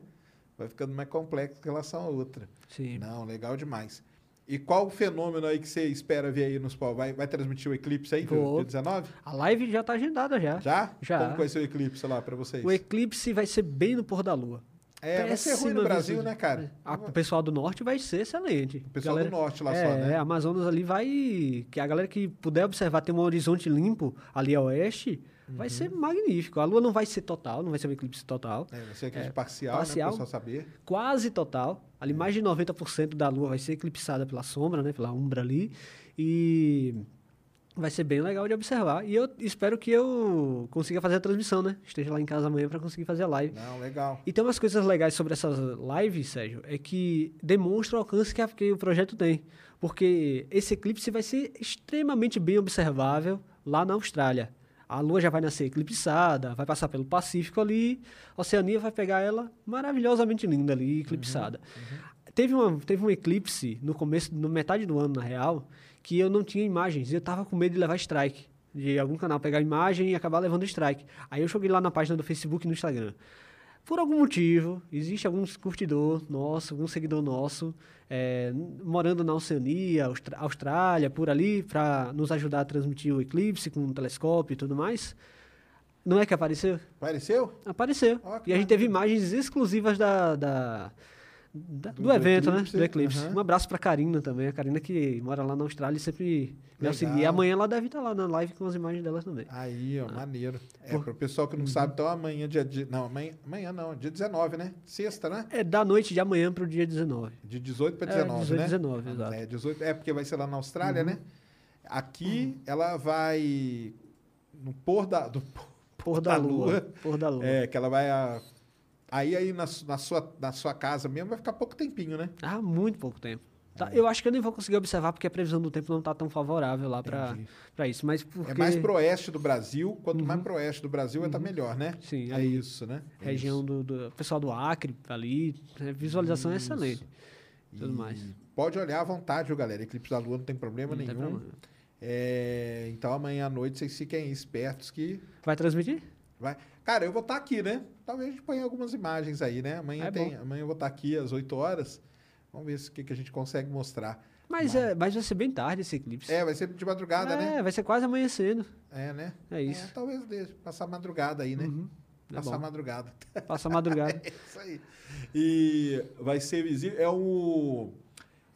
Vai ficando mais complexa em relação à outra. Sim. Não, legal demais. E qual o fenômeno aí que você espera ver aí nos pau? Vai, vai transmitir o eclipse aí, Vou. dia 19? A live já tá agendada já. Já? Já. Como vai ser o eclipse lá pra vocês? O eclipse vai ser bem no pôr da lua. É, vai ser ruim no Péssima Brasil, visão. né, cara? A- o pessoal do norte vai ser excelente. O pessoal do norte lá é, só, né? É, Amazonas ali vai. Que a galera que puder observar, tem um horizonte limpo ali a oeste, vai ser magnífico. A lua não vai ser total, não vai ser um eclipse total. Uhum. É, vai ser eclipse É, parcial, parcial. né? Pra pessoal saber. quase total. Ali mais de 90% da lua vai ser eclipsada pela sombra, né, pela umbra ali, e vai ser bem legal de observar. E eu espero que eu consiga fazer a transmissão, né? Esteja lá em casa amanhã para conseguir fazer a live. Não, legal. E tem umas coisas legais sobre essas lives, Sérgio, é que demonstra o alcance que, a- que o projeto tem. Porque esse eclipse vai ser extremamente bem observável lá na Austrália. A Lua já vai nascer eclipsada, vai passar pelo Pacífico ali, a Oceania vai pegar ela maravilhosamente linda ali, eclipsada. Teve, uma, teve um eclipse no começo, no metade do ano, na real, que eu não tinha imagens. e Eu tava com medo de levar strike. De algum canal pegar imagem e acabar levando strike. Aí eu joguei lá na página do Facebook e no Instagram. Por algum motivo, existe algum curtidor nosso, algum seguidor nosso, é, morando na Oceania, Austra- Austrália, por ali, para nos ajudar a transmitir o eclipse com um telescópio e tudo mais. Não é que apareceu? Apareceu? Apareceu. E a gente teve imagens exclusivas da, da- da- Do- do, evento, eclipse, né? Do eclipse. Um abraço pra Karina também. A Karina que mora lá na Austrália e sempre me Legal. auxilia. E amanhã ela deve estar lá na live com as imagens delas também. Aí, ó, maneiro. É, Por- pro pessoal que não sabe, então amanhã, dia. de- Não, amanhã, amanhã não, dia 19, né? Sexta, né? É da noite de amanhã pro dia 19. De 18 para É, 19, 18, né? 19, exato. É, 18, é, porque vai ser lá na Austrália, né? Aqui ela vai no pôr da, do Pôr da, lua. Pôr da lua. É, que ela vai. a- aí aí na, na, sua, na sua casa mesmo vai ficar pouco tempinho, né? Ah, muito pouco tempo. É. Tá, Eu acho que eu nem vou conseguir observar porque a previsão do tempo não tá tão favorável lá pra isso. Mas porque É mais pro oeste do Brasil. Quanto mais pro oeste do Brasil, vai estar melhor, né? Uhum. Sim, é ali, isso, né? É região isso. do, do pessoal do Acre ali, a visualização é Isso. excelente. Tudo E mais. Pode olhar à vontade, viu, galera? Eclipse da Lua não tem problema Não tem nenhum. problema. É, então amanhã à noite vocês fiquem espertos que Vai transmitir? vai. Cara, eu vou estar aqui, né? Talvez a gente ponha algumas imagens aí, né? Amanhã É tem, amanhã eu vou estar aqui às 8 horas. Vamos ver o que, que a gente consegue mostrar. Mas, é, mas vai ser bem tarde esse eclipse. É, vai ser de madrugada, É, né? vai ser quase amanhecendo. É, né? É isso. talvez deixe, passar madrugada aí, né? Uhum, é Passar bom. madrugada. Passa a madrugada. É isso aí. E vai ser visível. É o,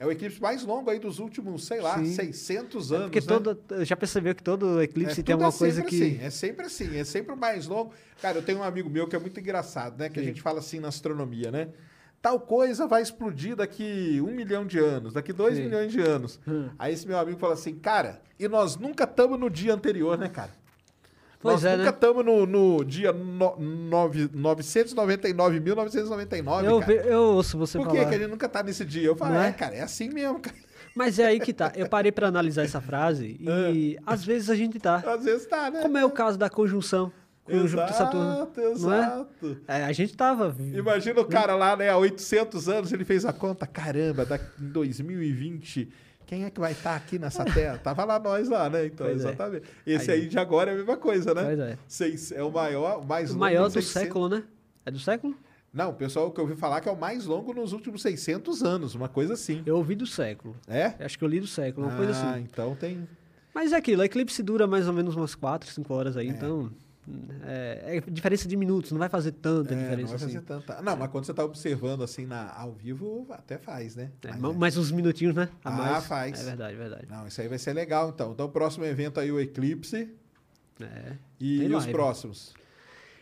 é o eclipse mais longo aí dos últimos, sei lá, Sim. 600 É anos. porque né? todo, já percebeu que todo eclipse É, tem tudo uma é coisa sempre que. Assim, é sempre assim, é sempre o mais longo. Cara, eu tenho um amigo meu que é muito engraçado, né? Que a Sim. gente fala assim na astronomia, né? Tal coisa vai explodir daqui um milhão de anos, daqui dois Sim. milhões de anos. Hum. Aí esse meu amigo fala assim, cara, e nós nunca estamos no dia anterior, né, cara? Pois nós é, nunca né? estamos no, no dia no, nove- 999.999, Eu, cara. eu ouço você Por que, falar. que a gente nunca tá nesse dia? Eu falo, é? é? cara, é assim mesmo, cara. Mas é aí que tá. Eu parei pra analisar essa frase e às vezes a gente tá. Às vezes tá, né? Como é o caso da conjunção com o Júpiter e Saturno. Exato, é? exato. É, a gente tava. Imagina o cara lá, né, há 800 anos, ele fez a conta, caramba, em 2020, quem é que vai estar aqui nessa terra? Tava lá nós lá, né? Então, Pois é. exatamente. Esse Aí. aí de agora é a mesma coisa, né? Pois é. Seis, é o maior, o mais O longo maior do 600 século, né? É do século? Não, o pessoal que eu ouvi falar que é o mais longo nos últimos 600 anos, uma coisa assim. Eu ouvi do século. É? Acho que eu li do século, uma coisa Ah, assim. então tem... Mas é aquilo, a eclipse dura mais ou menos umas 4, 5 horas aí, então. É, é diferença de minutos, não vai fazer tanta É, não diferença vai fazer assim. tanta... Não, mas quando você tá observando assim na, ao vivo, até faz, né? É, Mas ma- é. mais uns minutinhos, né? A Ah, mais. faz. É verdade, verdade. Não, isso aí vai ser legal, então. Então, o próximo evento aí, o Eclipse. É. E, e os próximos?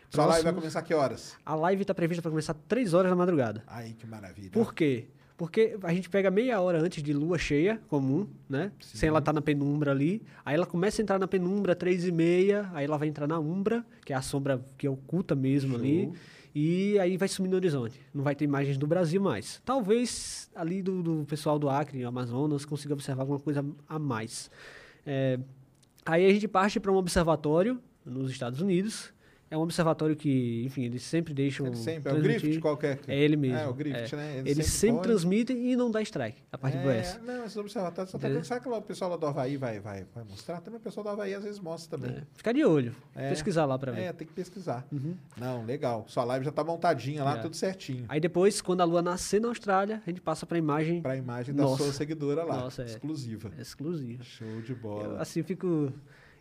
Sua live vai começar que horas? A live está prevista para começar 3 horas da madrugada. Aí, que maravilha. Por quê? Porque a gente pega meia hora antes de lua cheia, comum, né? Sem ela estar na penumbra ali. Aí ela começa a entrar na penumbra, três e meia. Aí ela vai entrar na umbra, que é a sombra que oculta mesmo ali. Show. E aí vai sumir no horizonte. Não vai ter imagens do Brasil mais. Talvez ali do, do pessoal do Acre, Amazonas, consiga observar alguma coisa a mais. É, aí a gente parte para um observatório nos Estados Unidos. É um observatório que, enfim, eles sempre deixam. Ele sempre, é o transmitir. Griffith qualquer. É ele mesmo. É, o Griffith, é. né? Ele Eles sempre sempre, transmitem e não dá strike a parte do É, S. não, esses observatórios só Entendeu? Será que lá o pessoal lá do Havaí vai, vai, vai mostrar? Também o pessoal do Havaí às vezes mostra também. É. Fica de olho. É. Pesquisar lá pra ver. É, tem que pesquisar. Não, legal. Sua live já tá montadinha lá, É. tudo certinho. Aí depois, quando a lua nascer na Austrália, a gente passa pra imagem Pra imagem da Nossa. sua seguidora lá. Nossa, é. exclusiva. exclusiva. Show de Eu, bola. assim, fico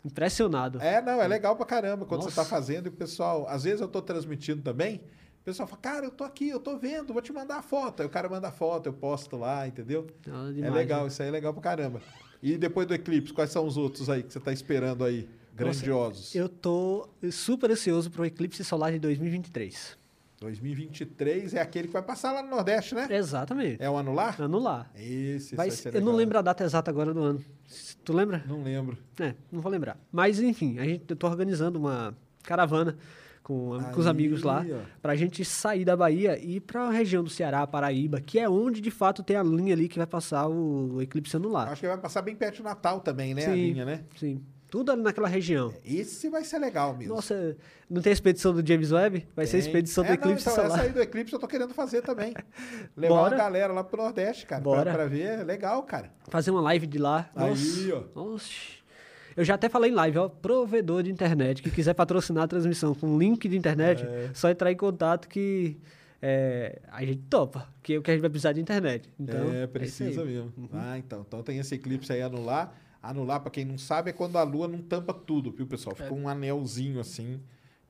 impressionado. É, não, é legal pra caramba quando você tá Nossa. fazendo e o pessoal. Às vezes eu tô transmitindo também. O pessoal fala, cara, eu tô aqui, eu tô vendo, vou te mandar a foto. Aí o cara manda a foto, eu posto lá, entendeu? Nada É demais, legal, né? isso aí é legal pra caramba. E depois do eclipse, quais são os outros aí que você tá esperando aí? Grandiosos. Eu tô super ansioso pro eclipse solar de 2023. 2023 é aquele que vai passar lá no Nordeste, né? Exatamente. É o anular? Anular. Esse, Vai vai eu não lembro a data exata agora do ano. Tu lembra? Não lembro. É, não vou lembrar. Mas enfim, a gente, eu tô organizando uma caravana com, com os Aí, amigos lá ó. pra gente sair da Bahia e ir pra região do Ceará, Paraíba, que é onde de fato tem a linha ali que vai passar o eclipse anular. Acho que vai passar bem perto do Natal também, né? A Sim. linha, né? Sim. Tudo ali naquela região. Esse vai ser legal mesmo. Nossa, não tem a expedição do James Webb? Vai ser a Tem. expedição do É, eclipse não, então, solar. Essa aí do eclipse eu tô querendo fazer também. Levar Bora. uma galera lá pro Nordeste, cara. pra- Bora. Pra, ver. É legal, cara. Fazer uma live de lá. Aí, Nossa. ó. Nossa. Eu já até falei em live, ó, provedor de internet que quiser patrocinar a transmissão com link de internet, É. só entrar em contato que é, a gente topa, que é o que a gente vai precisar de internet. Então, é, aí. Uhum. precisa mesmo. Ah, então. Então tem esse eclipse aí anular. Anular, pra quem não sabe, é quando a lua não tampa tudo, viu, pessoal? Fica um anelzinho assim.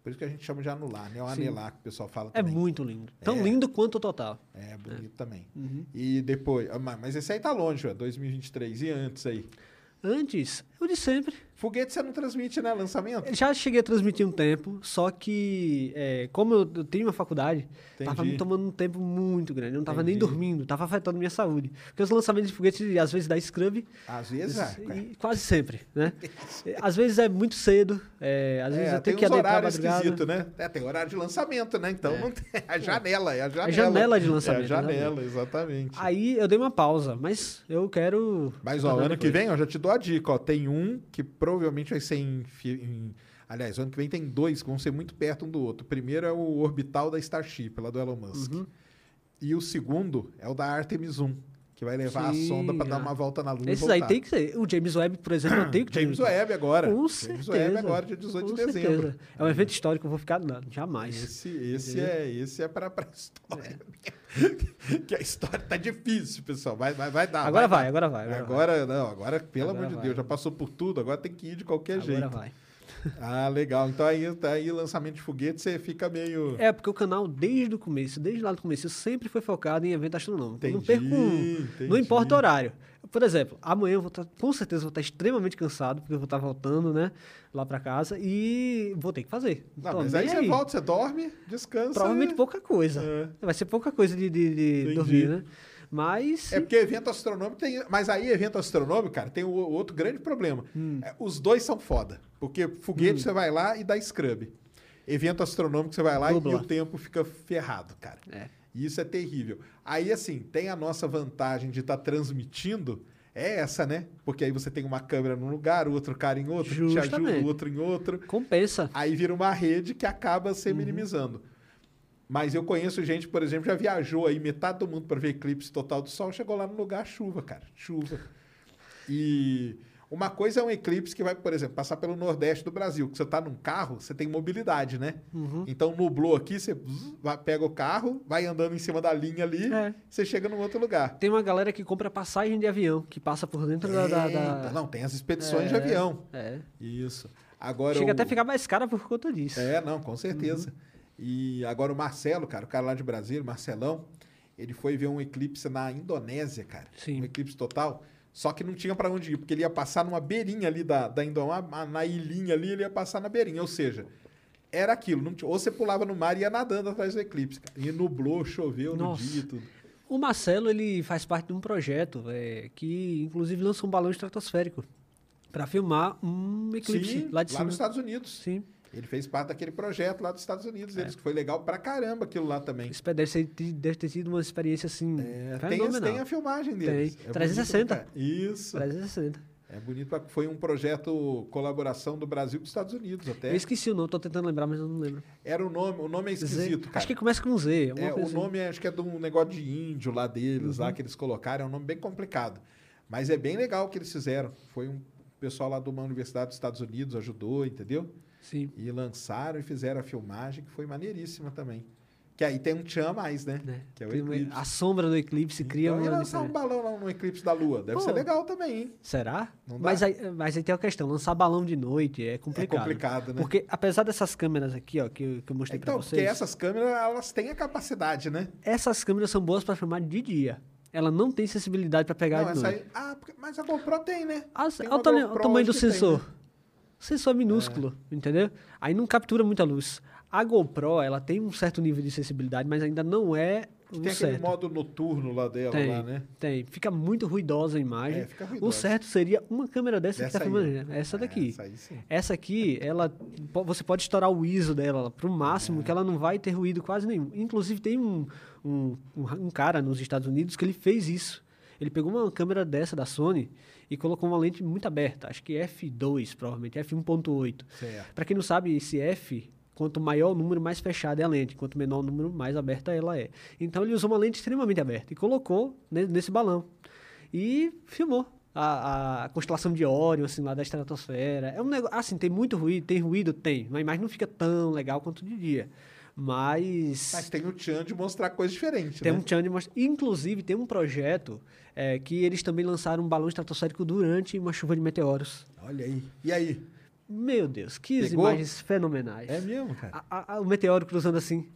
Por isso que a gente chama de anular, anel Sim. anelar, que o pessoal fala É também. muito lindo. Tão É. lindo quanto o total. É, bonito também. Uhum. E depois. ah, Mas esse aí tá longe, ó, 2023. E antes aí? Antes, o de sempre. Foguete você não transmite, né? Lançamento? Já cheguei a transmitir um tempo, só que, é, como eu, eu tenho uma faculdade, tava Entendi. me tomando um tempo muito grande. Eu não tava nem Entendi. dormindo, tava afetando minha saúde. Porque os lançamentos de foguete, às vezes, dá scrub. Às vezes é. quase sempre, né? Às vezes é muito cedo, é, às vezes É, eu tenho que adentrar a esquisitos, né? É, tem horário de lançamento, né? Então não tem. A janela, é a janela. janela de lançamento, É a janela, exatamente. Aí eu dei uma pausa, mas eu quero... Mas, ó, ano que vem, ó, já te dou a dica, ó. Tem um que provavelmente vai ser em, em- Aliás, ano que vem tem dois que vão ser muito perto um do outro. O primeiro é o orbital da Starship, lá do Elon Musk. Uhum. E o segundo é o da Artemis 1, que vai levar Sim, a sonda para dar ah. uma volta na Lua Esses aí tem que ser. O James Webb, por exemplo, tenho que James. Webb agora. Com James certeza. Webb agora, dia 18 com de dezembro. certeza. É um evento histórico, eu vou ficar... Não, jamais. Esse, esse Entendeu? é, esse é para a história. que a história tá difícil, pessoal. Vai, vai, vai dar. Agora vai, dar. agora vai, agora Agora, não, agora, pelo Agora amor de vai. Deus, já passou por tudo, agora tem que ir de qualquer Agora jeito. vai. Ah, legal. Então aí, tá aí lançamento de foguete, você fica meio. É, porque o canal, desde o começo, desde lá do começo, sempre foi focado em evento astronômico. Eu não Entendi, perco um. entendi. Não importa o horário. Por exemplo, amanhã eu vou estar, com certeza, vou estar extremamente cansado, porque eu vou estar voltando, né, lá pra casa, e vou ter que fazer. Não, Tô mas nem aí você volta, você dorme, descansa. Provavelmente e- pouca coisa. É. Vai ser pouca coisa de, de, de Entendi. dormir, né? Mas. É porque evento astronômico tem. Mas aí, evento astronômico, cara, tem o o outro grande problema. Hum. É, os dois são foda. Porque foguete você vai lá e dá scrub. Evento astronômico você vai lá Dubla. e o tempo fica ferrado, cara. É. E isso é terrível. Aí, assim, tem a nossa vantagem de estar transmitindo. É essa, né? Porque aí você tem uma câmera num lugar, o outro cara em outro, que te ajuda, Justamente. o outro em outro. Compensa. Aí vira uma rede que acaba Uhum. se minimizando. Mas eu conheço gente, por exemplo, já viajou aí metade do mundo para ver eclipse total do sol, chegou lá no lugar chuva, cara, chuva. E uma coisa é um eclipse que vai, por exemplo, passar pelo nordeste do Brasil, que você tá num carro, você tem mobilidade, né? Uhum. Então nublou aqui, você pega o carro, vai andando em cima da linha ali, É. você chega num outro lugar. Tem uma galera que compra passagem de avião, que passa por dentro da, da- Não, tem as expedições de É, avião. É. Isso. Agora Chega o- até a ficar mais cara por conta disso. É, não, com certeza. E agora o Marcelo, cara, o cara lá de Brasília, o Marcelão, ele foi ver um eclipse na Indonésia, cara. Sim. Um eclipse total. Só que não tinha pra onde ir, porque ele ia passar numa beirinha ali da, da Indonésia, na ilhinha ali, ele ia passar na beirinha. Ou seja, era aquilo. Tinha- ou você pulava no mar e ia nadando atrás do eclipse. Cara. E nublou, choveu Nossa. no dia e tudo. O Marcelo, ele faz parte de um projeto é, que, inclusive, lançou um balão estratosférico para filmar um eclipse Sim, lá de cima. nos Estados Unidos. Sim. Ele fez parte daquele projeto lá dos Estados Unidos. Eles, que foi legal pra caramba aquilo lá também. Isso deve, ser, deve ter sido uma experiência, assim, É, tem, tem a filmation deles. Tem. É bonito 360. pra cá. Isso. 360. É bonito, foi um projeto colaboração do Brasil com os Estados Unidos até. Eu esqueci o nome, tô tentando lembrar, mas eu não lembro. Era o nome, o nome é Z. esquisito, cara. Acho que começa com Z. É, o assim. nome é, acho que é de um negócio de índio lá deles, Uhum. lá que eles colocaram, é um nome bem complicado. Mas é bem legal o que eles fizeram. Foi um pessoal lá de uma universidade dos Estados Unidos ajudou, entendeu? Sim. E lançaram e fizeram a filmagem, que foi maneiríssima também. Que aí tem um tchan a mais, né? né? Que é o Tem uma- eclipse. a sombra do eclipse cria então, uma. e lançar um balão lá no eclipse da Lua. Deve Pô. ser legal também, hein? Será? Mas aí, mas aí tem a questão, lançar balão de noite é complicado. complicado, né? Porque apesar dessas câmeras aqui, ó, que, eu- que eu mostrei Então, pra porque vocês, essas câmeras, elas têm a capacidade, né? essas câmeras são boas pra filmar de dia. Ela não tem sensibilidade pra pegar Não, de noite. aí... Ah, porque- mas a GoPro tem, né? As- Tem olha o, uma tane- o tamanho do que tem, sensor. né? O sensor é minúsculo, entendeu? Aí não captura muita luz. A GoPro, ela tem um certo nível de sensibilidade, mas ainda não é o Tem aquele certo. modo noturno lá dela, Tem, lá, né? tem. Fica muito ruidosa a imagem. É, fica o ruidosa. certo seria uma câmera dessa, Dessa que tá filmando. Essa É, daqui. essa aí. Essa aqui, ela você pode estourar o ISO dela pro máximo, É. que ela não vai ter ruído quase nenhum. Inclusive, tem um, um, um um cara nos Estados Unidos que ele fez isso. Ele pegou uma câmera dessa da Sony e colocou uma lente muito aberta, acho que F2, provavelmente, F1.8. Certo. Para quem não sabe, esse F, quanto maior o número, mais fechada é a lente. Quanto menor o número, mais aberta ela é. Então ele usou uma lente extremamente aberta e colocou ne- nesse balão. E filmou a, a constelação de Órion, assim, lá da estratosfera. É um negócio. Assim, tem muito ruído, tem ruído, tem. Mas a imagem não fica tão legal quanto de dia. Mas. Mas tem o tchan de mostrar coisa diferente, Tem né? um tchan de mostra- Inclusive, tem um projeto é, que eles também lançaram um balão estratosférico durante uma chuva de meteoros. Olha aí. E aí? Meu Deus, que Pegou? imagens fenomenais. É mesmo, cara? A- a- o meteoro cruzando assim.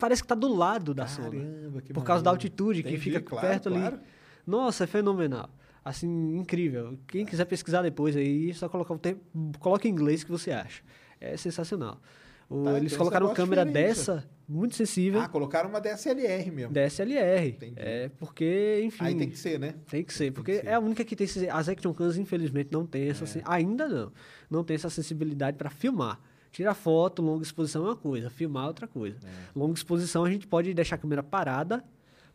Parece que tá do lado da sonda. Caramba, que Por causa da altitude que Entendi, fica claro, perto claro. ali. Nossa, é fenomenal. Assim, incrível. Quem quiser pesquisar depois aí, só colocar o tempo. Coloca em inglês que você acha. É sensacional. O- Tá, eles tem colocaram câmera dessa, muito sensível, Ah, colocaram uma DSLR mesmo. DSLR. Entendi. É porque, enfim. Aí tem que ser, né? Tem que ser, porque que ser. é a única que tem as action cams infelizmente não tem É. essa sen- ainda não, não tem essa sensibilidade para filmar. Tirar foto, longa exposição é uma coisa, filmar é outra coisa. É. Longa exposição a gente pode deixar a câmera parada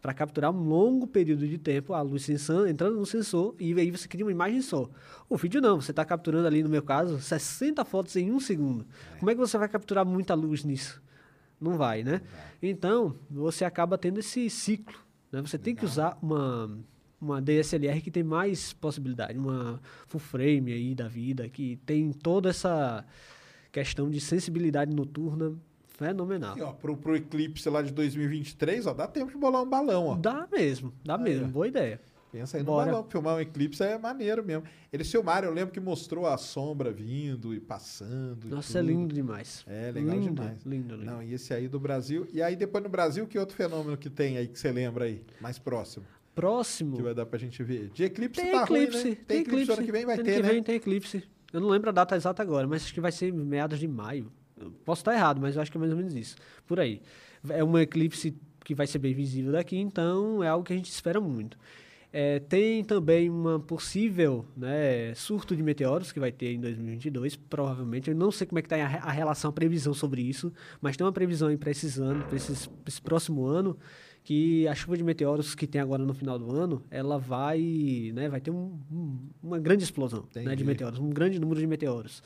para capturar um longo período de tempo, a luz sensan- entrando no sensor e aí você cria uma imagem só. O vídeo não, você está capturando ali no meu caso 60 fotos em um segundo. Como é que você vai capturar muita luz nisso? Não vai, né? Então, você acaba tendo esse ciclo. Né? Você tem que usar uma, uma DSLR que tem mais possibilidade, uma full frame aí da vida, que tem toda essa questão de sensibilidade noturna fenomenal. E, ó, pro, pro eclipse lá de 2023, ó, dá tempo de bolar um balão, ó. Dá mesmo, dá mesmo, ó. boa ideia. Pensa aí no Bora. balão. Filmar um eclipse é maneiro mesmo. Eles filmaram, eu lembro que mostrou a sombra vindo e passando. e Nossa, é tudo. lindo demais. É, legal lindo, demais. Lindo, lindo. Não, e esse aí do Brasil. E aí depois no Brasil, que outro fenômeno que tem aí que você lembra aí? Mais próximo. Próximo. Que vai dar pra gente ver. De eclipse Tem tá eclipse, ruim, né? tem eclipse. ano que vem vai ano ter, que né? vem tem eclipse. Eu não lembro a data exata agora, mas acho que vai ser meados de maio. Posso estar errado, mas eu acho que é mais ou menos isso. Por aí. É um eclipse que vai ser bem visível daqui, então é algo que a gente espera muito. É, tem também uma possível né, surto de meteoros que vai ter em 2022, provavelmente. Eu não sei como é que está a, a relação, a previsão sobre isso, mas tem uma previsão aí para esses anos, para esse próximo ano, que a chuva de meteoros que tem agora no final do ano, ela vai, né, vai ter um- um- uma grande explosão né, de meteoros, um grande número de meteoros.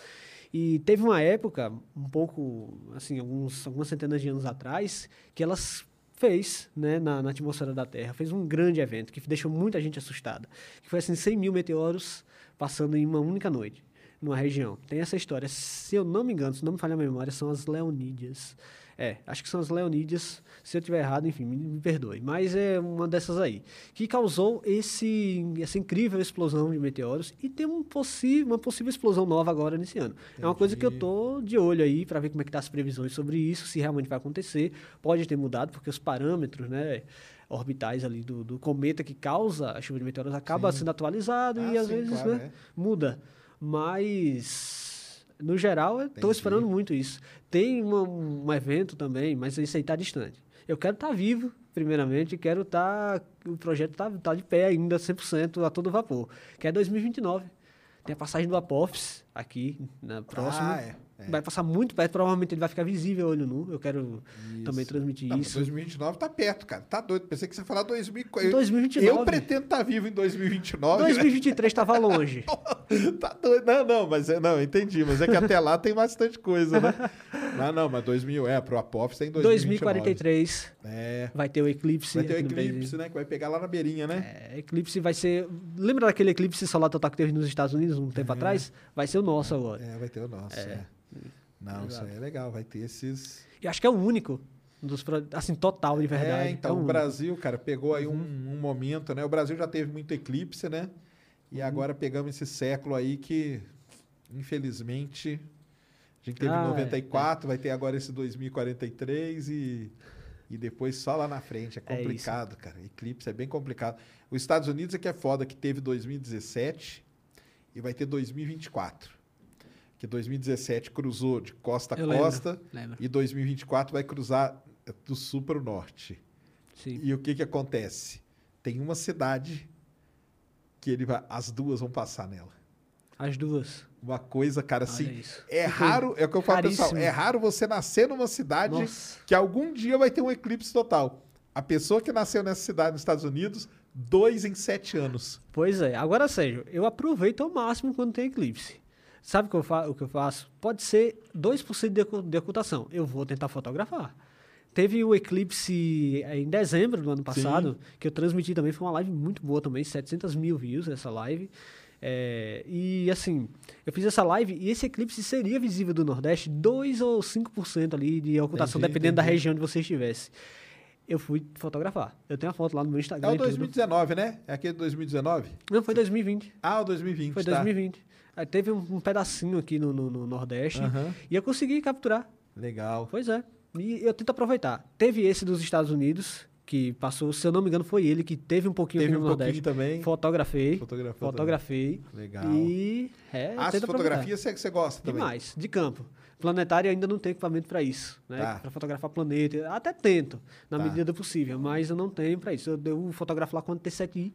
E teve uma época, um pouco, assim, alguns, algumas centenas de anos atrás, que elas fez né, na, na atmosfera da Terra, fez um grande evento que deixou muita gente assustada, que foi assim 100 mil meteoros passando em uma única noite numa região. Tem essa história, se eu não me engano, se não me falha a memória, são as Leonídeas. É, acho que são as Leonídeas. Se eu tiver errado, enfim, me, me perdoe. Mas é uma dessas aí. Que causou esse, essa incrível explosão de meteoros e tem um possi uma possível explosão nova agora nesse ano. É uma coisa que eu tô de olho aí para ver como é que tá as previsões sobre isso, se realmente vai acontecer. Pode ter mudado, porque os parâmetros, né? orbitais ali do, do cometa que causa a chuva de meteoros acaba sendo atualizado Ah, e às sim, vezes claro, né, é. muda. Mas, no geral, eu estou esperando muito isso. Tem uma- um evento também, mas esse aí está distante. Eu quero estar vivo, primeiramente, quero estar. o projeto tá, tá de pé ainda, 100%, a todo vapor. Que é 2029. Tem a passagem do Apophis aqui, na próxima. Ah, é. Vai passar muito perto, provavelmente ele vai ficar visível olho nu. Eu quero também transmitir Não, isso. 2029 tá perto, cara. Tá doido. Pensei que você ia falar 2040. 2029. Eu pretendo estar vivo em 2029. né? 2023 estava longe. tá doido. Não, não, mas é, não, entendi. Mas é que até lá tem bastante coisa, né? Não, não, mas 2000 é, pro Apophis tem 2029. 2043 É. vai ter o eclipse. Vai ter o eclipse, né? Que vai pegar lá na beirinha, né? É, eclipse vai ser. Lembra daquele eclipse solar total que teve nos Estados Unidos um tempo atrás? Vai ser o nosso agora. É, vai ter o nosso. É. Não, isso aí é legal. Vai ter esses. E acho que é o único. Dos, assim, total de verdade. É, então o o único. Brasil, cara, pegou aí um, um momento, né? O Brasil já teve muito eclipse, né? E Uhum. agora pegamos esse século aí que, infelizmente, a gente teve Ah, é, 94, vai ter agora esse 2043 e, e depois só lá na frente. É É complicado, cara. Eclipse é bem complicado. Os Estados Unidos é que é foda, que teve 2017 e vai ter 2024. Que 2017 cruzou de costa a Eu lembro, costa lembro. e 2024 vai cruzar do sul para o norte. Sim. E o que que acontece? Tem uma cidade que ele vai, as duas vão passar nela. As duas. Uma coisa, cara, Olha assim, isso. é raro, é o que eu falo, pessoal, é raro você nascer numa cidade Nossa. que algum dia vai ter um eclipse total. A pessoa que nasceu nessa cidade nos Estados Unidos, dois em sete anos. Pois é. Agora, Sérgio, eu aproveito ao máximo quando tem eclipse. Sabe o que eu, fa o que eu faço? Pode ser 2% de, de ocultação. Eu vou tentar fotografar. Teve o eclipse eh, em dezembro do ano passado, que eu transmiti também. Foi uma live muito boa também, 700 mil views essa live. É, e assim, eu fiz essa live e esse eclipse seria visível do Nordeste 2 ou 5% ali de ocultação, Entendi, dependendo da entendi. região onde você estivesse. Eu fui fotografar. Eu tenho uma foto lá no meu É Instagram. o e tudo. 2019, né? É aquele 2019? Não, foi 2020. Ah, o 2020, Foi tá. 2020. Aí teve um, um pedacinho aqui no, no- no Nordeste Aham. e eu consegui capturar. Legal. Pois é. E eu tento aproveitar. Teve esse dos Estados Unidos, que passou, se eu não me engano, foi ele que teve um pouquinho Teve aqui no um Nordeste. também. Fotografei. Fotografou Fotografei. também. Legal. E é, As aproveitar. fotografias você, você gosta também? Demais, de campo. Planetário ainda não tenho equipamento para isso, né? Tá. Para fotografar planeta. Até tento, na Tá. medida do possível, mas eu não tenho para isso. Eu, fotografo lá com a T7i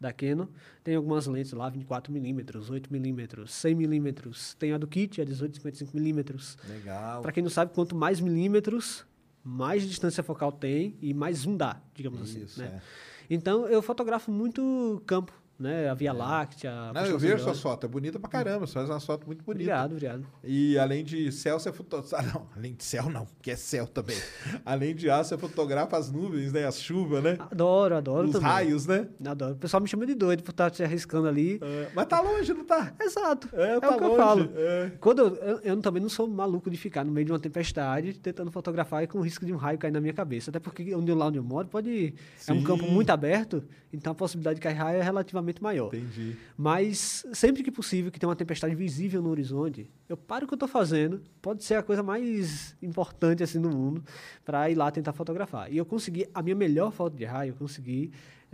da Canon. Tem algumas lentes lá, 24mm, 8mm, 100mm. Tem a do kit, a 18 55mm. Legal. Para quem não sabe, quanto mais milímetros, mais distância focal tem e mais zoom dá, digamos Isso, assim. Né? é. Então eu fotografo muito campo, né? A Via Láctea. a Não, eu vejo suas fotos. É bonita pra caramba. Você faz uma foto muito bonita. Obrigado, obrigado. E além de céu, você fotografa. Ah, não, além de céu, não, porque é céu também. além de ar, você fotografa as nuvens, né? As chuvas, né? Adoro, adoro Os também. raios, né? Adoro. O pessoal me chama de doido por estar se arriscando ali. É, mas tá longe, não tá? Exato. É, É, tá o que eu longe, falo. é. Quando eu, eu, eu também não sou maluco de ficar no meio de uma tempestade tentando fotografar e com o risco de um raio cair na minha cabeça. Até porque onde eu, lá onde eu moro pode. É um Sim. campo muito aberto, então a possibilidade de cair raio é relativamente maior. Entendi. Mas sempre que possível, que tem uma tempestade visível no horizonte, eu paro o que eu tô fazendo, pode ser a coisa mais importante assim do mundo, para ir lá tentar fotografar. E eu consegui, a minha melhor foto de raio, eu consegui,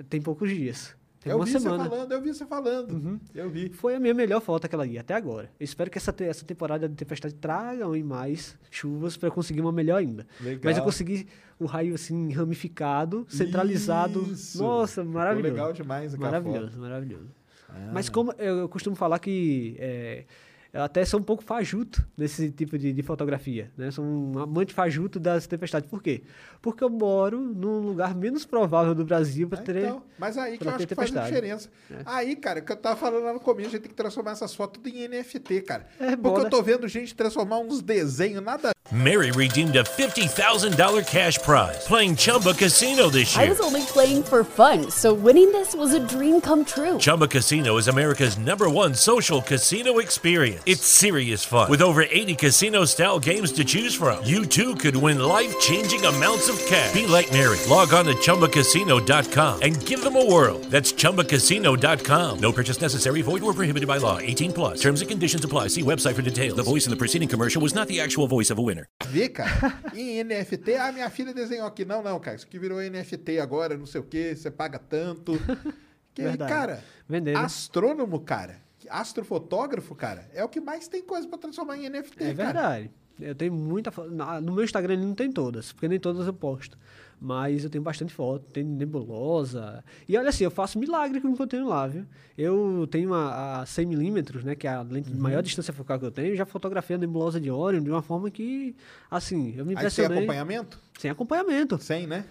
tem poucos dias. Tem eu uma vi semana. Uhum. você falando, eu vi você falando. Eu vi. Foi a minha melhor foto aquela ali, até agora. Eu espero que essa, te- essa temporada de tempestade tragam em mais chuvas para eu conseguir uma melhor ainda. Legal. Mas eu consegui o raio assim ramificado, centralizado. Isso. Nossa, maravilhoso. legal demais aquela Maravilhoso, foto. maravilhoso. Ah. Mas como eu, eu costumo falar que é, até sou um pouco fajuto nesse tipo de, de fotografia, né? Sou um amante fajuto das tempestades. Por quê? Porque eu moro num lugar menos provável do Brasil para Ah, ter... então, mas aí que eu acho que faz a diferença. Aí, cara, o que eu tava falando lá no começo, a gente tem que transformar essas fotos tudo em NFT, cara. É, Porque eu né? tô vendo gente transformar uns desenhos, nada. Mary redeemed a $50,000 cash prize playing Chumba Casino this I year. was only playing for fun, so winning this was a dream come true. Chumba Casino is America's number one social casino experience. It's serious fun. With over 80 casino style games to choose from, you too could win life changing amounts of cash. Be like Mary. Log on to chumbacasino.com and give them a whirl. That's chumbacasino.com. No purchase necessary, void or prohibited by law. 18 plus. Terms and conditions apply. See website for details. The voice in the preceding commercial was not the actual voice of a winner. Ver, cara, em NFT. Ah, minha filha desenhou aqui. Não, não, cara. Isso aqui virou NFT agora, não sei o quê, você paga tanto. Que, Verdade. cara, Vender, né? astrônomo, cara, astrofotógrafo, cara, é o que mais tem coisa pra transformar em NFT, É cara. verdade. Eu tenho muita foto. No meu Instagram ele não tem todas, porque nem todas eu posto. Mas eu tenho bastante foto, tem nebulosa. E olha assim, eu faço milagre com o que eu tenho lá, viu? Eu tenho a, a 100mm, né? Que é a lente de Uhum. maior distância focal que eu tenho, já fotografei a nebulosa de Orion de uma forma que, assim, eu me Aí tem impressionei. acompanhamento? Sem acompanhamento. Sem, né?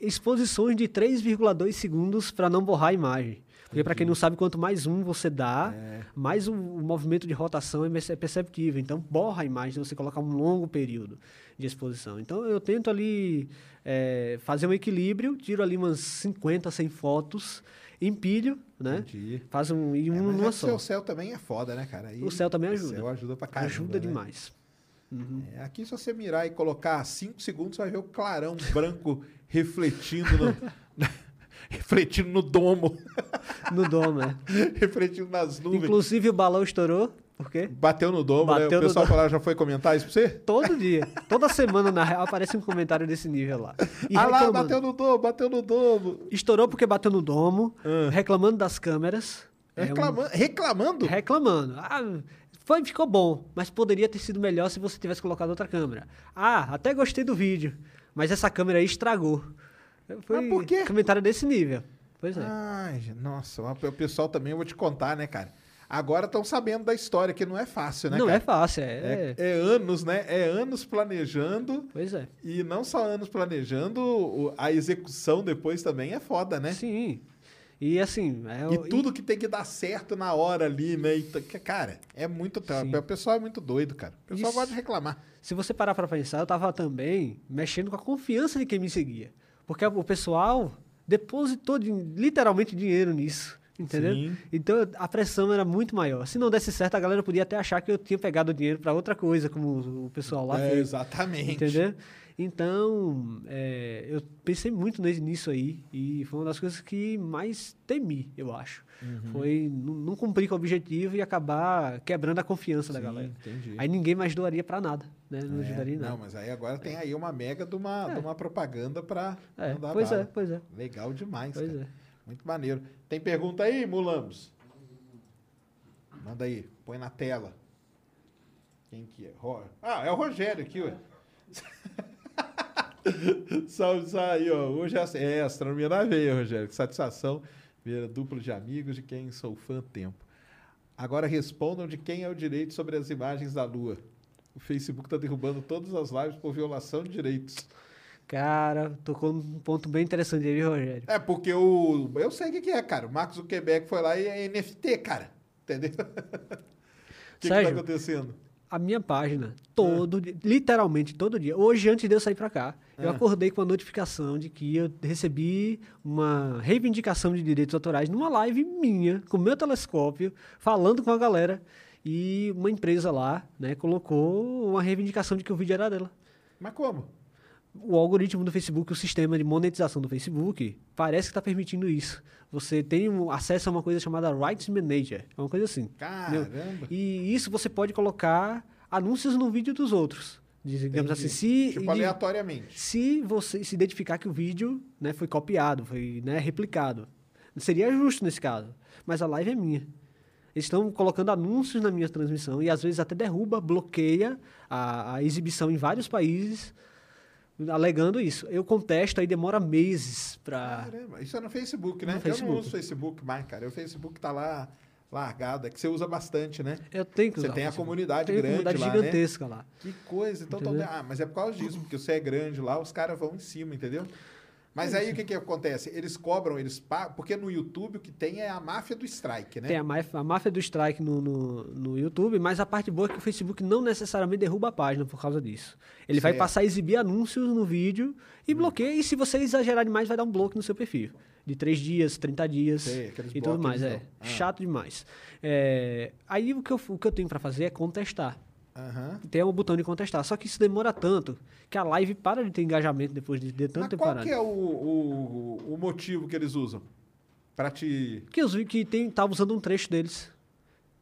Exposições de 3,2 segundos para não borrar a imagem. Porque, para quem não sabe, quanto mais um você dá, mais o, o movimento de rotação é é perceptível. Então, borra a imagem se você colocar um longo período de exposição. Então, eu tento ali é, fazer um equilíbrio, tiro ali umas 50, 100 fotos, empilho, né? Entendi. Faz um e É, um é numa só. seu céu também é foda, né, cara? Aí O céu também o ajuda. céu ajuda pra caramba, Ajuda né? demais. É, aqui, se você mirar e colocar 5 segundos, você vai ver o clarão branco refletindo no, refletindo no domo, No domo, é. refletindo nas nuvens. Inclusive, o balão estourou. Por quê? Bateu no domo, né? Bateu O no pessoal domo. falar, já foi comentar isso pra você? Todo dia. Toda semana, na real, aparece um comentário desse nível lá. E ah lá, bateu no domo, bateu no domo. Estourou porque bateu no domo, reclamando das câmeras. É um- Reclama- Reclamando? reclamando. Ah, foi, ficou bom, mas poderia ter sido melhor se você tivesse colocado outra câmera. Ah, até gostei do vídeo, mas essa câmera aí estragou. Foi Mas por quê? comentário desse nível. Pois é. Ai, nossa, o pessoal também, eu vou te contar, né, cara? Agora estão sabendo da história, que não é fácil, né, Não cara? é fácil, é, É, é anos, né? É anos planejando. Pois é. E não só anos planejando, a execução depois também é foda, né? Sim. E assim. É, E tudo que tem que dar certo na hora ali, né? E, cara, é muito. Sim. O pessoal é muito doido, cara. O pessoal Isso. gosta de reclamar. Se você parar pra pensar, eu tava também mexendo com a confiança de quem me seguia. Porque o pessoal depositou de- literalmente dinheiro nisso. Entendeu? Sim. Então a pressão era muito maior. Se não desse certo, a galera podia até achar que eu tinha pegado o dinheiro pra outra coisa, como o pessoal lá É, fez. exatamente. Entendeu? Então, é, eu pensei muito nisso aí e foi uma das coisas que mais temi, eu acho. Uhum. Foi não não cumprir com o objetivo e acabar quebrando a confiança da Sim, galera. entendi. Aí ninguém mais doaria pra nada, né? Não É, ajudaria. Não, mas aí agora tem aí uma mega de uma, de uma propaganda pra É, não dar pois é, bala. pois é. Legal demais, Pois cara. é. Muito maneiro. Tem pergunta aí, Mulambos? Manda aí, põe na tela. Quem que é? Ro- Ah, é o Rogério aqui, ué. salve, salve aí, ó. Hoje é, é astronomia na veia, Rogério. Que satisfação ver a dupla de amigos de quem sou fã tempo. Agora respondam de quem é o direito sobre as imagens da Lua. O Facebook está derrubando todas as lives por violação de direitos. Cara, tocou num ponto bem interessante aí, Rogério? É, porque o. Eu sei o que, que é, cara. O Marcos Zuckerberg foi lá e é NFT, cara. Entendeu? O que, tá Sérgio, acontecendo? A minha página, todo dia, literalmente todo dia. Hoje, antes de eu sair pra cá, eu Ah. acordei com a notificação de que eu recebi uma reivindicação de direitos autorais numa live minha, com o meu telescópio, falando com a galera. E uma empresa lá, né, colocou uma reivindicação de que o vídeo era dela. Mas como? o algoritmo do Facebook, o sistema de monetização do Facebook, parece que está permitindo isso. Você tem acesso a uma coisa chamada Rights Manager, é uma coisa assim. entendeu? Caramba. E isso você pode colocar anúncios no vídeo dos outros. Digamos Entendi. assim, se, Tipo, aleatoriamente. se você se identificar que o vídeo né, foi copiado, foi né, replicado. Seria justo nesse caso. Mas a live é minha. Eles estão colocando anúncios na minha transmissão e às vezes até derruba, bloqueia a, a exibição em vários países, alegando isso. Eu contesto, aí demora meses para. Caramba, isso é no Facebook, né? No Eu Facebook. não uso Facebook mais, cara. O Facebook tá lá largado. É que você usa bastante, né? Eu tenho que Você usar o tem a comunidade Tem grande comunidade lá, né? gigantesca lá. Que coisa. Então, tão- ah, mas é por causa disso, porque você é grande lá, os caras vão em cima, entendeu? Mas aí o que, que acontece? Eles cobram, eles pagam, porque no YouTube o que tem é a máfia do strike, né? Tem a máfia, a máfia do strike no, no, no YouTube, mas a parte boa é que o Facebook não necessariamente derruba a página por causa disso. Ele vai Certo. passar a exibir anúncios no vídeo e bloqueia, e se você exagerar demais, vai dar um bloco no seu perfil. De 3 dias, 30 dias Sei, e tudo mais. É. Ah. chato demais. É, aí o que, eu, o que eu tenho para fazer é contestar. Aham. Tem um botão de contestar. Só que isso demora tanto que a live para de ter engajamento depois de, de tanto Mas tempo qual parado. que é o, o, o motivo que eles usam? Pra te... Que eu vi que tem, tava usando um trecho deles.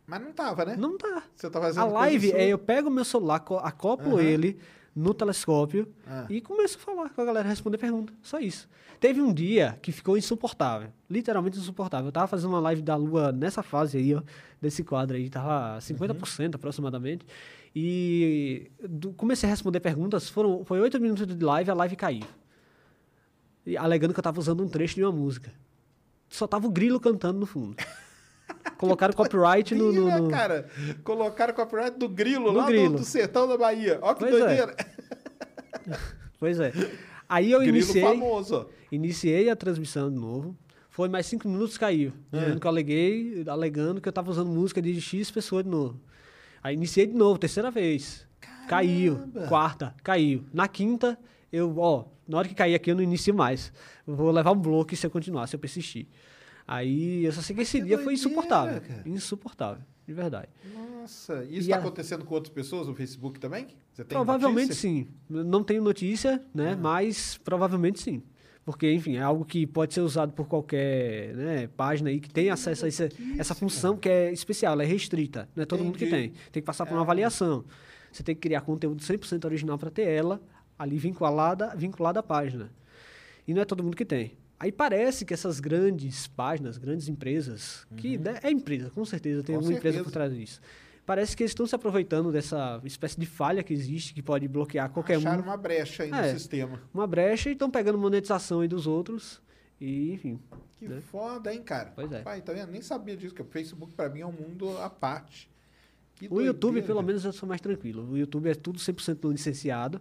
Mas não tava, né? Não tá. Você tá fazendo A live é eu pego o meu celular, co- acoplo Aham. ele no telescópio Ah. e começo a falar com a galera, responder pergunta. Só isso. Teve um dia que ficou insuportável. Literalmente insuportável. Eu tava fazendo uma live da Lua nessa fase aí, ó, desse quadro aí, tava 50% Uhum. aproximadamente. E do- comecei a responder perguntas, foram, foi oito minutos de live, a live caiu. E alegando que eu tava usando um trecho de uma música. Só tava o grilo cantando no fundo. Colocaram copyright no... no- no- cara? Colocaram copyright do grilo Do lá grilo. Do, do sertão da Bahia. Ó que Pois é. doideira. Pois é. Aí eu Grilo iniciei... famoso. Iniciei a transmissão de novo. Foi mais cinco minutos, caiu. Dizendo que eu aleguei, alegando que eu tava usando música de X pessoa de novo. Aí iniciei de novo, terceira vez. Caiu. Quarta, caiu. Na quinta, eu, ó, na hora que cair aqui eu não inicio mais. Vou levar um bloco se eu continuar, se eu persistir. Aí eu só sei que esse que dia foi doideira, insuportável. cara. Insuportável, de verdade. Nossa, isso E tá a- acontecendo com outras pessoas no Facebook também? Você tem Provavelmente notícia? sim. Não tenho notícia, né? Mas provavelmente sim. Porque, enfim, é algo que pode ser usado por qualquer né, página aí que tem acesso a essa, essa função que é especial, ela é restrita. Não é todo mundo que Entendi. tem. Tem que passar por uma avaliação. Você tem que criar conteúdo 100% original para ter ela ali vinculada, vinculada à página. E não é todo mundo que tem. Aí parece que essas grandes páginas, grandes empresas, que né, é empresa, com certeza, tem Uhum. Com empresa certeza. por trás disso. Parece que eles estão se aproveitando dessa espécie de falha que existe, que pode bloquear qualquer Acharam um. uma brecha aí É. no sistema. Uma brecha e estão pegando monetização aí dos outros. E, enfim. Que né? foda, hein, cara? Pois é. Pai, tá vendo? Nem sabia disso, que o Facebook pra mim é um mundo à parte. Que O YouTube, doideira. pelo menos, eu sou mais tranquilo. O YouTube é tudo 100% licenciado.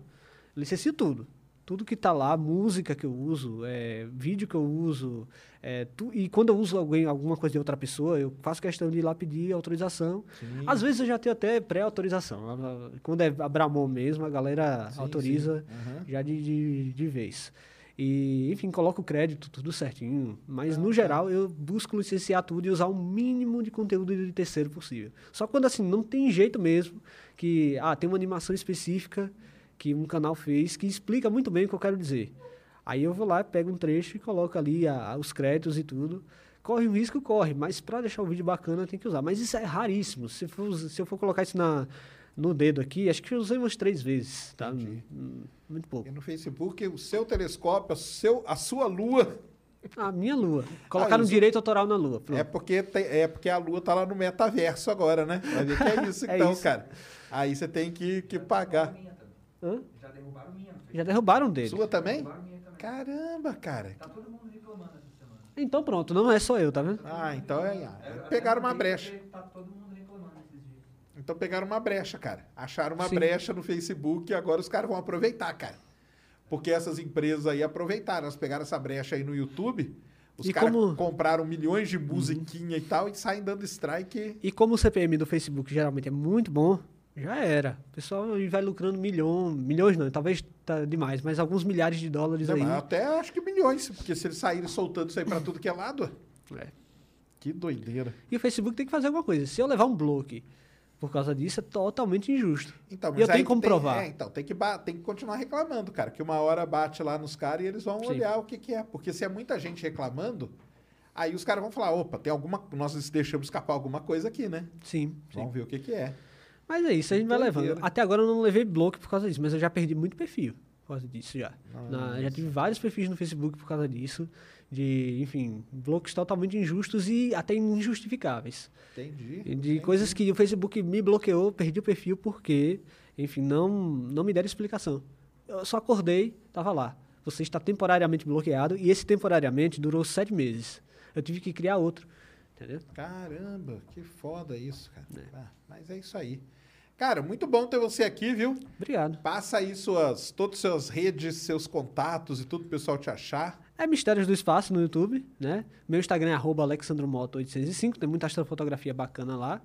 Licencio tudo. Tudo que tá lá, música que eu uso, é, vídeo que eu uso. é, tu- e quando eu uso alguém, alguma coisa de outra pessoa, eu faço questão de ir lá pedir autorização. Às vezes eu já tenho até pré-autorização. Quando é Abramon mesmo, a galera Sim, autoriza sim. Aham. já de, de, de vez. E, enfim, coloco o crédito, tudo certinho. Mas, Ah, no tá. geral, eu busco licenciar tudo e usar o mínimo de conteúdo de terceiro possível. Só quando, assim, não tem jeito mesmo que, ah, tem uma animação específica que um canal fez que explica muito bem o que eu quero dizer. Aí eu vou lá, pego um trecho e coloco ali a- a- os créditos e tudo. Corre um risco, corre, mas para deixar o vídeo bacana tem que usar. Mas isso é raríssimo. Se, for, se eu for colocar isso na, no dedo aqui, acho que eu usei umas três vezes, tá? Hum, Muito pouco. E no Facebook, o seu telescópio, a, seu, a sua lua, A minha lua. Colocaram Ah, isso- direito autoral na lua. Pronto. é porque, tem- é porque a lua tá lá no metaverso agora, né? Vai ver que é isso É então, isso. cara. Aí você tem que, que pagar. Hã? Já derrubaram dele. Sua também? Caramba, cara. Então pronto, não é só eu, tá vendo? Ah, então é. Pegaram uma brecha. Então pegaram uma brecha, cara. Acharam uma Sim. brecha no Facebook e agora os caras vão aproveitar, cara. Porque essas empresas aí aproveitaram, elas pegaram essa brecha aí no YouTube, os E caras como- Uhum. compraram milhões de musiquinha e tal e saem dando strike. E como o CPM do Facebook geralmente é muito bom, já era. O pessoal vai lucrando milhão, milhões não, talvez tá demais, mas alguns milhares de dólares Não, aí. até acho que milhões, porque se eles saírem soltando isso aí pra tudo que é lado. É. Que doideira. E o Facebook tem que fazer alguma coisa. Se eu levar um bloco por causa disso, é totalmente injusto. Então, e eu tenho como tem- provar. é, então, tem que, tem que continuar reclamando, cara. Que uma hora bate lá nos caras e eles vão Sim. olhar o que, que é. Porque se é muita gente reclamando, aí os caras vão falar, opa, tem alguma. Nós deixamos escapar alguma coisa aqui, né? Sim, sim. Vamos ver o que, que é. Mas é isso, a gente vai levando. Até agora eu não levei bloco por causa disso, mas eu já perdi muito perfil por causa disso já. Na- já tive vários perfis no Facebook por causa disso. De, enfim, blocos totalmente injustos e até injustificáveis. Entendi. De coisas que o Facebook me bloqueou, perdi o perfil porque, enfim, não, não me deram explicação. Eu só acordei, tava lá. Você está temporariamente bloqueado e esse temporariamente durou sete meses. Eu tive que criar outro. Entendeu? Caramba, que foda isso, cara. É. Ah, mas é isso aí. Cara, muito bom ter você aqui, viu? Obrigado. Passa aí suas, todas as suas redes, seus contatos e tudo pro pessoal te achar. É Mistérios do Espaço no YouTube, né? Meu Instagram é arroba alexandromoto805, tem muita astrofotografia bacana lá.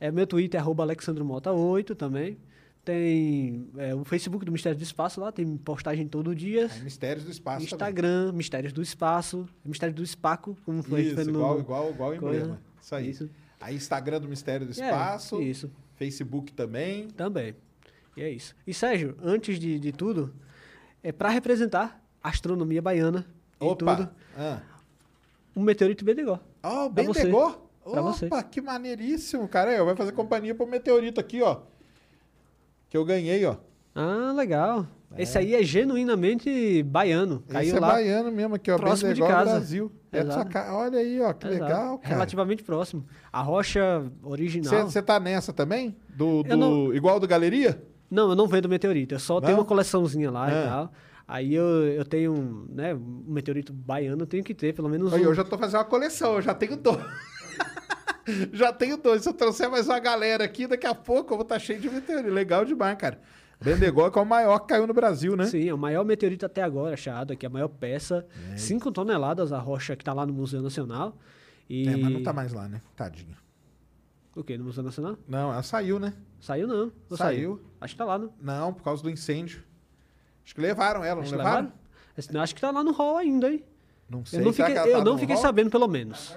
É, meu Twitter é arroba alexandromota8 também. Tem é, o Facebook do Mistérios do Espaço lá, tem postagem todo dia. Aí, Mistérios do Espaço também. Instagram, Mistérios do Espaço, Mistérios do Espaco, como foi Isso, foi no- igual, igual, igual o emblema. Isso aí. Isso. Aí Instagram do Mistério do É, Espaço, isso, Facebook também. também. E é isso. E Sérgio, antes de, de tudo, é para representar a astronomia baiana e Opa! tudo, Ah. um meteorito Bendegó. Ó, Pra bem você. Degó. Pra Opa, você. que maneiríssimo, cara. Aí, ó, vai fazer companhia pro meteorito aqui, ó. Que eu ganhei, ó. Ah, legal. Esse aí é genuinamente baiano. Caiu Esse é lá baiano mesmo aqui, ó. próximo de Bendegó, casa. Brasil. É sua ca- Olha aí, ó, que Exato. legal, cara. Relativamente próximo. A rocha original. Você tá nessa também? Do, do- não- Igual do Galeria? Não, eu não vendo meteorito. Eu só tenho Não? uma coleçãozinha lá Ah. e tal. Aí eu, eu tenho, um, né, um meteorito baiano, eu tenho que ter pelo menos Aí um. eu já tô fazendo uma coleção, eu já tenho dois. já tenho dois. Se eu trouxer mais uma galera aqui, daqui a pouco eu vou estar cheio de meteorito. Legal demais, cara. Bendegó que é o maior que caiu no Brasil, né? Sim, é o maior meteorito até agora achado aqui, a maior peça. 5 toneladas a rocha que tá lá no Museu Nacional. E... É, mas não tá mais lá, né? Tadinho. O quê? No Museu Nacional? Não, ela saiu, né? Saiu não. Ou Saiu. Acho que tá lá, não. Não, por causa do incêndio. Acho que levaram ela, não Acho que levaram? Esse- Acho que tá lá no hall ainda, hein? Não sei. Eu não fiquei, eu tá não fiquei sabendo, pelo menos.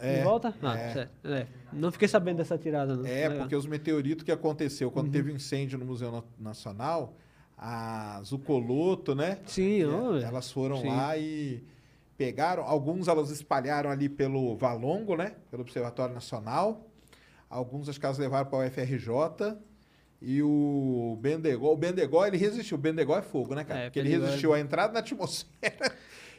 É, De volta? Ah, é. certo. É. Não fiquei sabendo dessa tirada, não. É, Legal. porque os meteoritos que aconteceu Uhum. quando teve o incêndio no Museu Na- Nacional, a Zucoloto, né? Sim, É, ó, elas foram sim. lá e pegaram, alguns elas espalharam ali pelo Valongo, né? Pelo Observatório Nacional. Alguns que elas levaram para o UFRJ. E o Bendegó, o Bendegó ele resistiu. O Bendegó é fogo, né, cara? É, Porque ele é- resistiu à entrada na atmosfera.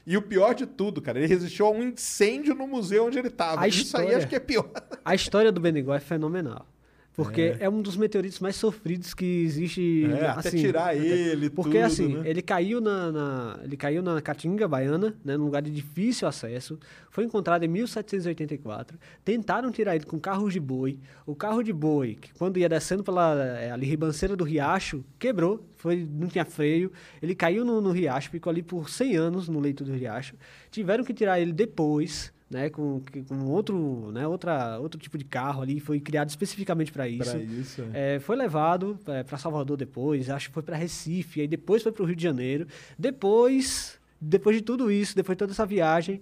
E o pior de tudo, cara, ele resistiu a um incêndio no museu onde ele estava. A Isso aí história- acho que é pior. A história do Benegó é fenomenal. Porque é. um dos meteoritos mais sofridos que existe. É, até assim, tirar ele, Porque tudo, assim, né? ele caiu na, na- ele caiu na Caatinga Baiana, né, num lugar de difícil acesso. Foi encontrado em 1784. Tentaram tirar ele com carros de boi. O carro de boi, que quando ia descendo pela é, ali, ribanceira do riacho, quebrou. Foi, não tinha freio. Ele caiu no, no riacho, ficou ali por 100 anos no leito do riacho. Tiveram que tirar ele depois. Né, com, com outro, né, outra, outro tipo de carro ali, foi criado especificamente para isso. Pra isso, é. É, foi levado para Salvador depois, acho que foi para Recife, aí depois foi para o Rio de Janeiro. Depois, depois de tudo isso, depois de toda essa viagem,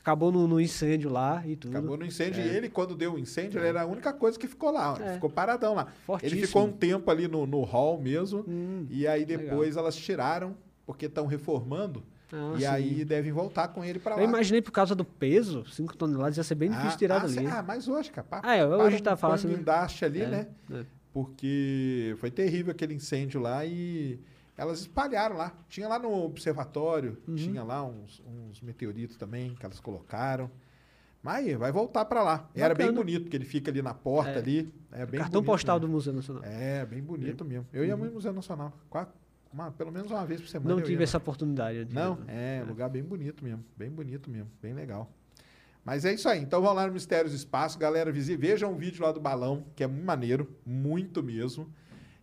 acabou no, no incêndio lá e tudo. Acabou no incêndio. E ele, quando deu o incêndio, ele era a única coisa que ficou lá. É. ficou paradão lá. Fortíssimo. Ele ficou um tempo ali no, no hall mesmo. Hum, e aí depois elas tiraram, porque estão reformando. Ah, e sim. aí devem voltar com ele pra lá. Eu imaginei por causa do peso, 5 toneladas ia ser bem difícil ah, tirar ah, dali. né? Ah, mas hoje, capaz. Ah, é, hoje tá fácil, Um né? guindaste ali, É, né? é. Porque foi terrível aquele incêndio lá e elas espalharam lá. Tinha lá no observatório, Uhum. tinha lá uns, uns meteoritos também que elas colocaram. Mas vai voltar pra lá. Era bem Bacana. bonito, porque ele fica ali na porta É. ali. É bem Cartão bonito postal mesmo. do Museu Nacional. É, bem bonito mesmo. Eu ia muito no Museu Nacional. Quatro, uma- pelo menos uma vez por semana. Não tive lá. essa oportunidade. Não, né? é, lugar bem bonito mesmo. Bem bonito mesmo. Bem legal. Mas é isso aí. Então vão lá no Mistérios do Espaço. Galera, vejam o vídeo lá do balão, que é muito maneiro. Muito mesmo.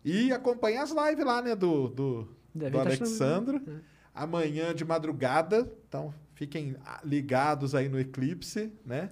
E acompanhem as lives lá, né, do, do, Deve do tá Alexandro. chamando, Amanhã de madrugada. Então fiquem ligados aí no eclipse, né?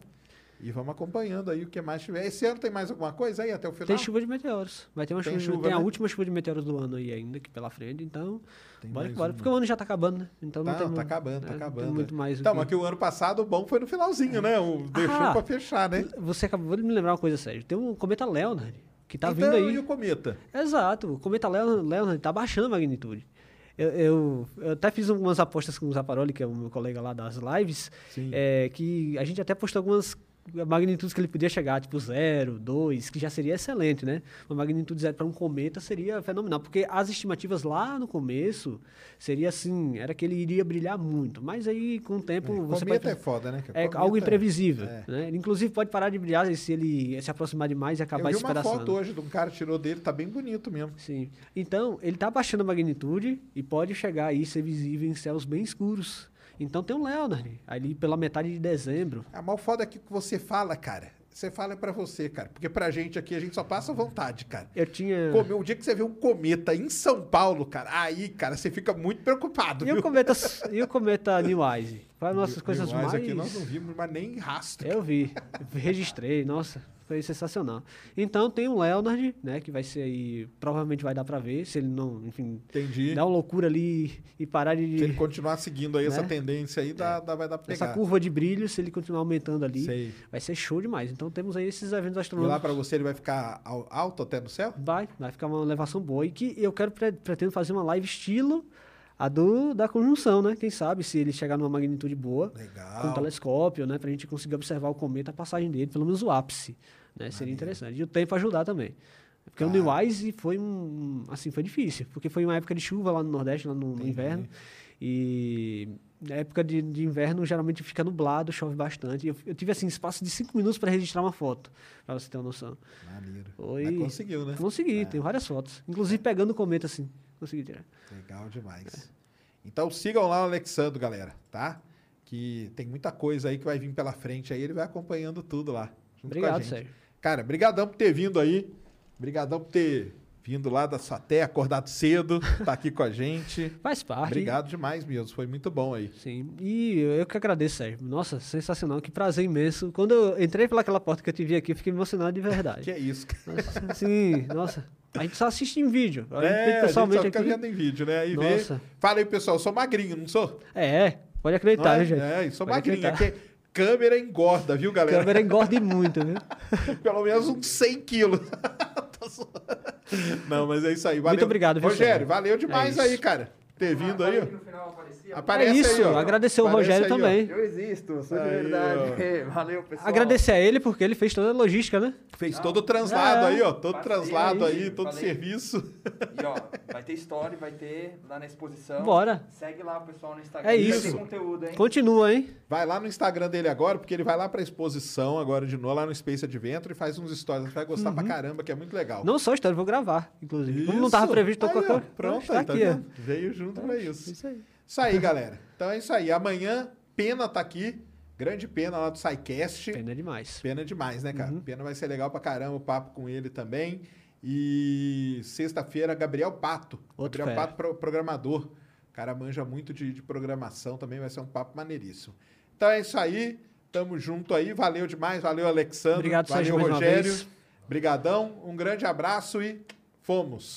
E vamos acompanhando aí o que mais tiver. Esse ano tem mais alguma coisa aí até o final? Tem chuva de meteoros. Vai ter uma Tem chuva, chuva, tem a né? última chuva de meteoros do ano aí ainda, aqui pela frente, então. Tem bora mais que bora. uma. Porque o ano já tá acabando, né? Então não Tá, tem tá acabando, tá é, não tem acabando. muito mais Então, que- mas que o ano passado o bom foi no finalzinho, né? O deixou Ah, pra fechar, né? Você acabou de me lembrar uma coisa séria. Tem um cometa Leonard que tá então, vindo aí. e o cometa? Exato, o cometa Leonard, Leonard tá baixando a magnitude. Eu, eu, eu até fiz algumas apostas com o Zaparoli, que é o meu colega lá das lives, é, que a gente até postou algumas magnitudes que ele podia chegar, tipo 0, 2, que já seria excelente, né? Uma magnitude zero para um cometa seria fenomenal, porque as estimativas lá no começo seria assim, era que ele iria brilhar muito, mas aí com o tempo você cometa pode... é foda, né? É algo imprevisível. é. Né? Ele, inclusive, pode parar de brilhar se ele se aproximar demais e Eu acabar vi uma foto hoje de um cara tirou dele, tá bem bonito mesmo. Sim. Então, ele está baixando a magnitude e pode chegar aí ser visível em céus bem escuros. Então tem um Leonard, ali pela metade de dezembro. A mal foda é que você fala, cara. Você fala pra você, cara. Porque pra gente aqui, a gente só passa vontade, cara. Eu tinha. Come- O dia que você vê um cometa em São Paulo, cara, aí, cara, você fica muito preocupado, E o viu? cometa, e o cometa New Wise? Foi uma das coisas Mas mais. aqui nós não vimos, mas nem rastro. Eu vi, registrei, nossa, foi sensacional. Então tem o Leonard, né, que vai ser aí, provavelmente vai dar pra ver, se ele não, enfim, Entendi. dar uma loucura ali e parar de... Se ele continuar seguindo aí essa Né? tendência aí, dá, dá- vai dar pra pegar. essa curva de brilho, se ele continuar aumentando ali, Sei. vai ser show demais. Então temos aí esses eventos E lá astronômicos. pra você ele vai ficar al- alto até no céu? Vai, vai ficar uma elevação boa. E que eu quero, pre- pretendo fazer uma live estilo a do, da conjunção, né? Quem sabe se ele chegar numa magnitude boa, Legal. com um telescópio, né? Pra gente conseguir observar o cometa, a passagem dele, pelo menos o ápice, né? Seria interessante. E o tempo ajudar também. Porque o New foi um. Assim, foi difícil. Porque foi uma época de chuva lá no Nordeste, lá no, no inverno. E na época de, de inverno geralmente fica nublado, chove bastante. Eu, eu tive assim espaço de cinco minutos para registrar uma foto, para você ter uma noção. Maneiro. Foi... Mas conseguiu, né? Consegui, tem várias fotos. Inclusive pegando o cometa assim. Consegui tirar. Legal demais. Então sigam lá o Alexandro, galera, tá? Que tem muita coisa aí que vai vir pela frente aí, ele vai acompanhando tudo lá. junto com a Obrigado, gente. Sérgio. Cara, brigadão por ter vindo aí. Brigadão por ter vindo lá da sua terra, acordado cedo, tá aqui com a gente. Faz parte. Obrigado demais mesmo, foi muito bom aí. Sim, e eu que agradeço, Sérgio. Nossa, sensacional, que prazer imenso. Quando eu entrei pelaquela porta que eu te vi aqui, eu fiquei emocionado de verdade. Que é isso, cara. Nossa, Sim, nossa. A gente só assiste em vídeo. A gente É, vê a gente só pessoalmente fica aqui. vendo em vídeo, né? Aí vê. Nossa. Fala aí, pessoal, eu sou magrinho, não sou? É, pode Não acreditar, é? né, gente? É, sou Pode magrinho. Aqui, câmera engorda, viu, galera? câmera engorda muito, viu? Pelo menos uns 100 quilos. Não, mas é isso aí. Valeu. Muito obrigado, viu, Rogério, valeu demais É aí, cara. Ter vindo aí, ó. No final aparecia. É Aparece isso, aí, ó. agradecer o Aparece Rogério aí, ó. também. Eu existo, sou de verdade. Valeu, pessoal. Agradecer a ele porque ele fez toda a logística, né? Fez todo o translado É. aí, ó. Todo Passei translado aí, aí, todo falei. serviço. E ó, vai ter story, vai ter lá na exposição. Bora. Segue lá o pessoal no Instagram. É isso. conteúdo, hein? Continua, hein? Vai lá no Instagram dele agora, porque ele vai lá pra exposição agora de novo, lá no Space Adventure, e faz uns stories. Você vai gostar pra caramba, que é muito legal. Não só história, vou gravar, inclusive. Como não tava Isso. previsto, tô Aí, com a ó, câmera. Pronto, aí, tá aqui, ó. vendo? Veio junto pra isso. Isso aí. Isso aí, galera. Então é isso aí. Amanhã, Pena tá aqui. Grande Pena lá do SciCast. Pena demais. Pena demais, né, Uhum. cara? Pena vai ser legal pra caramba o papo com ele também. E sexta-feira, Gabriel Pato. Outro Gabriel fera. Pato, pro- programador. O cara manja muito de, de programação também, vai ser um papo maneiríssimo. Então é isso aí. Tamo junto aí. Valeu demais. Valeu, Alexandre. Obrigado, Valeu, Sérgio, Rogério. vez. Brigadão. Um grande abraço e fomos.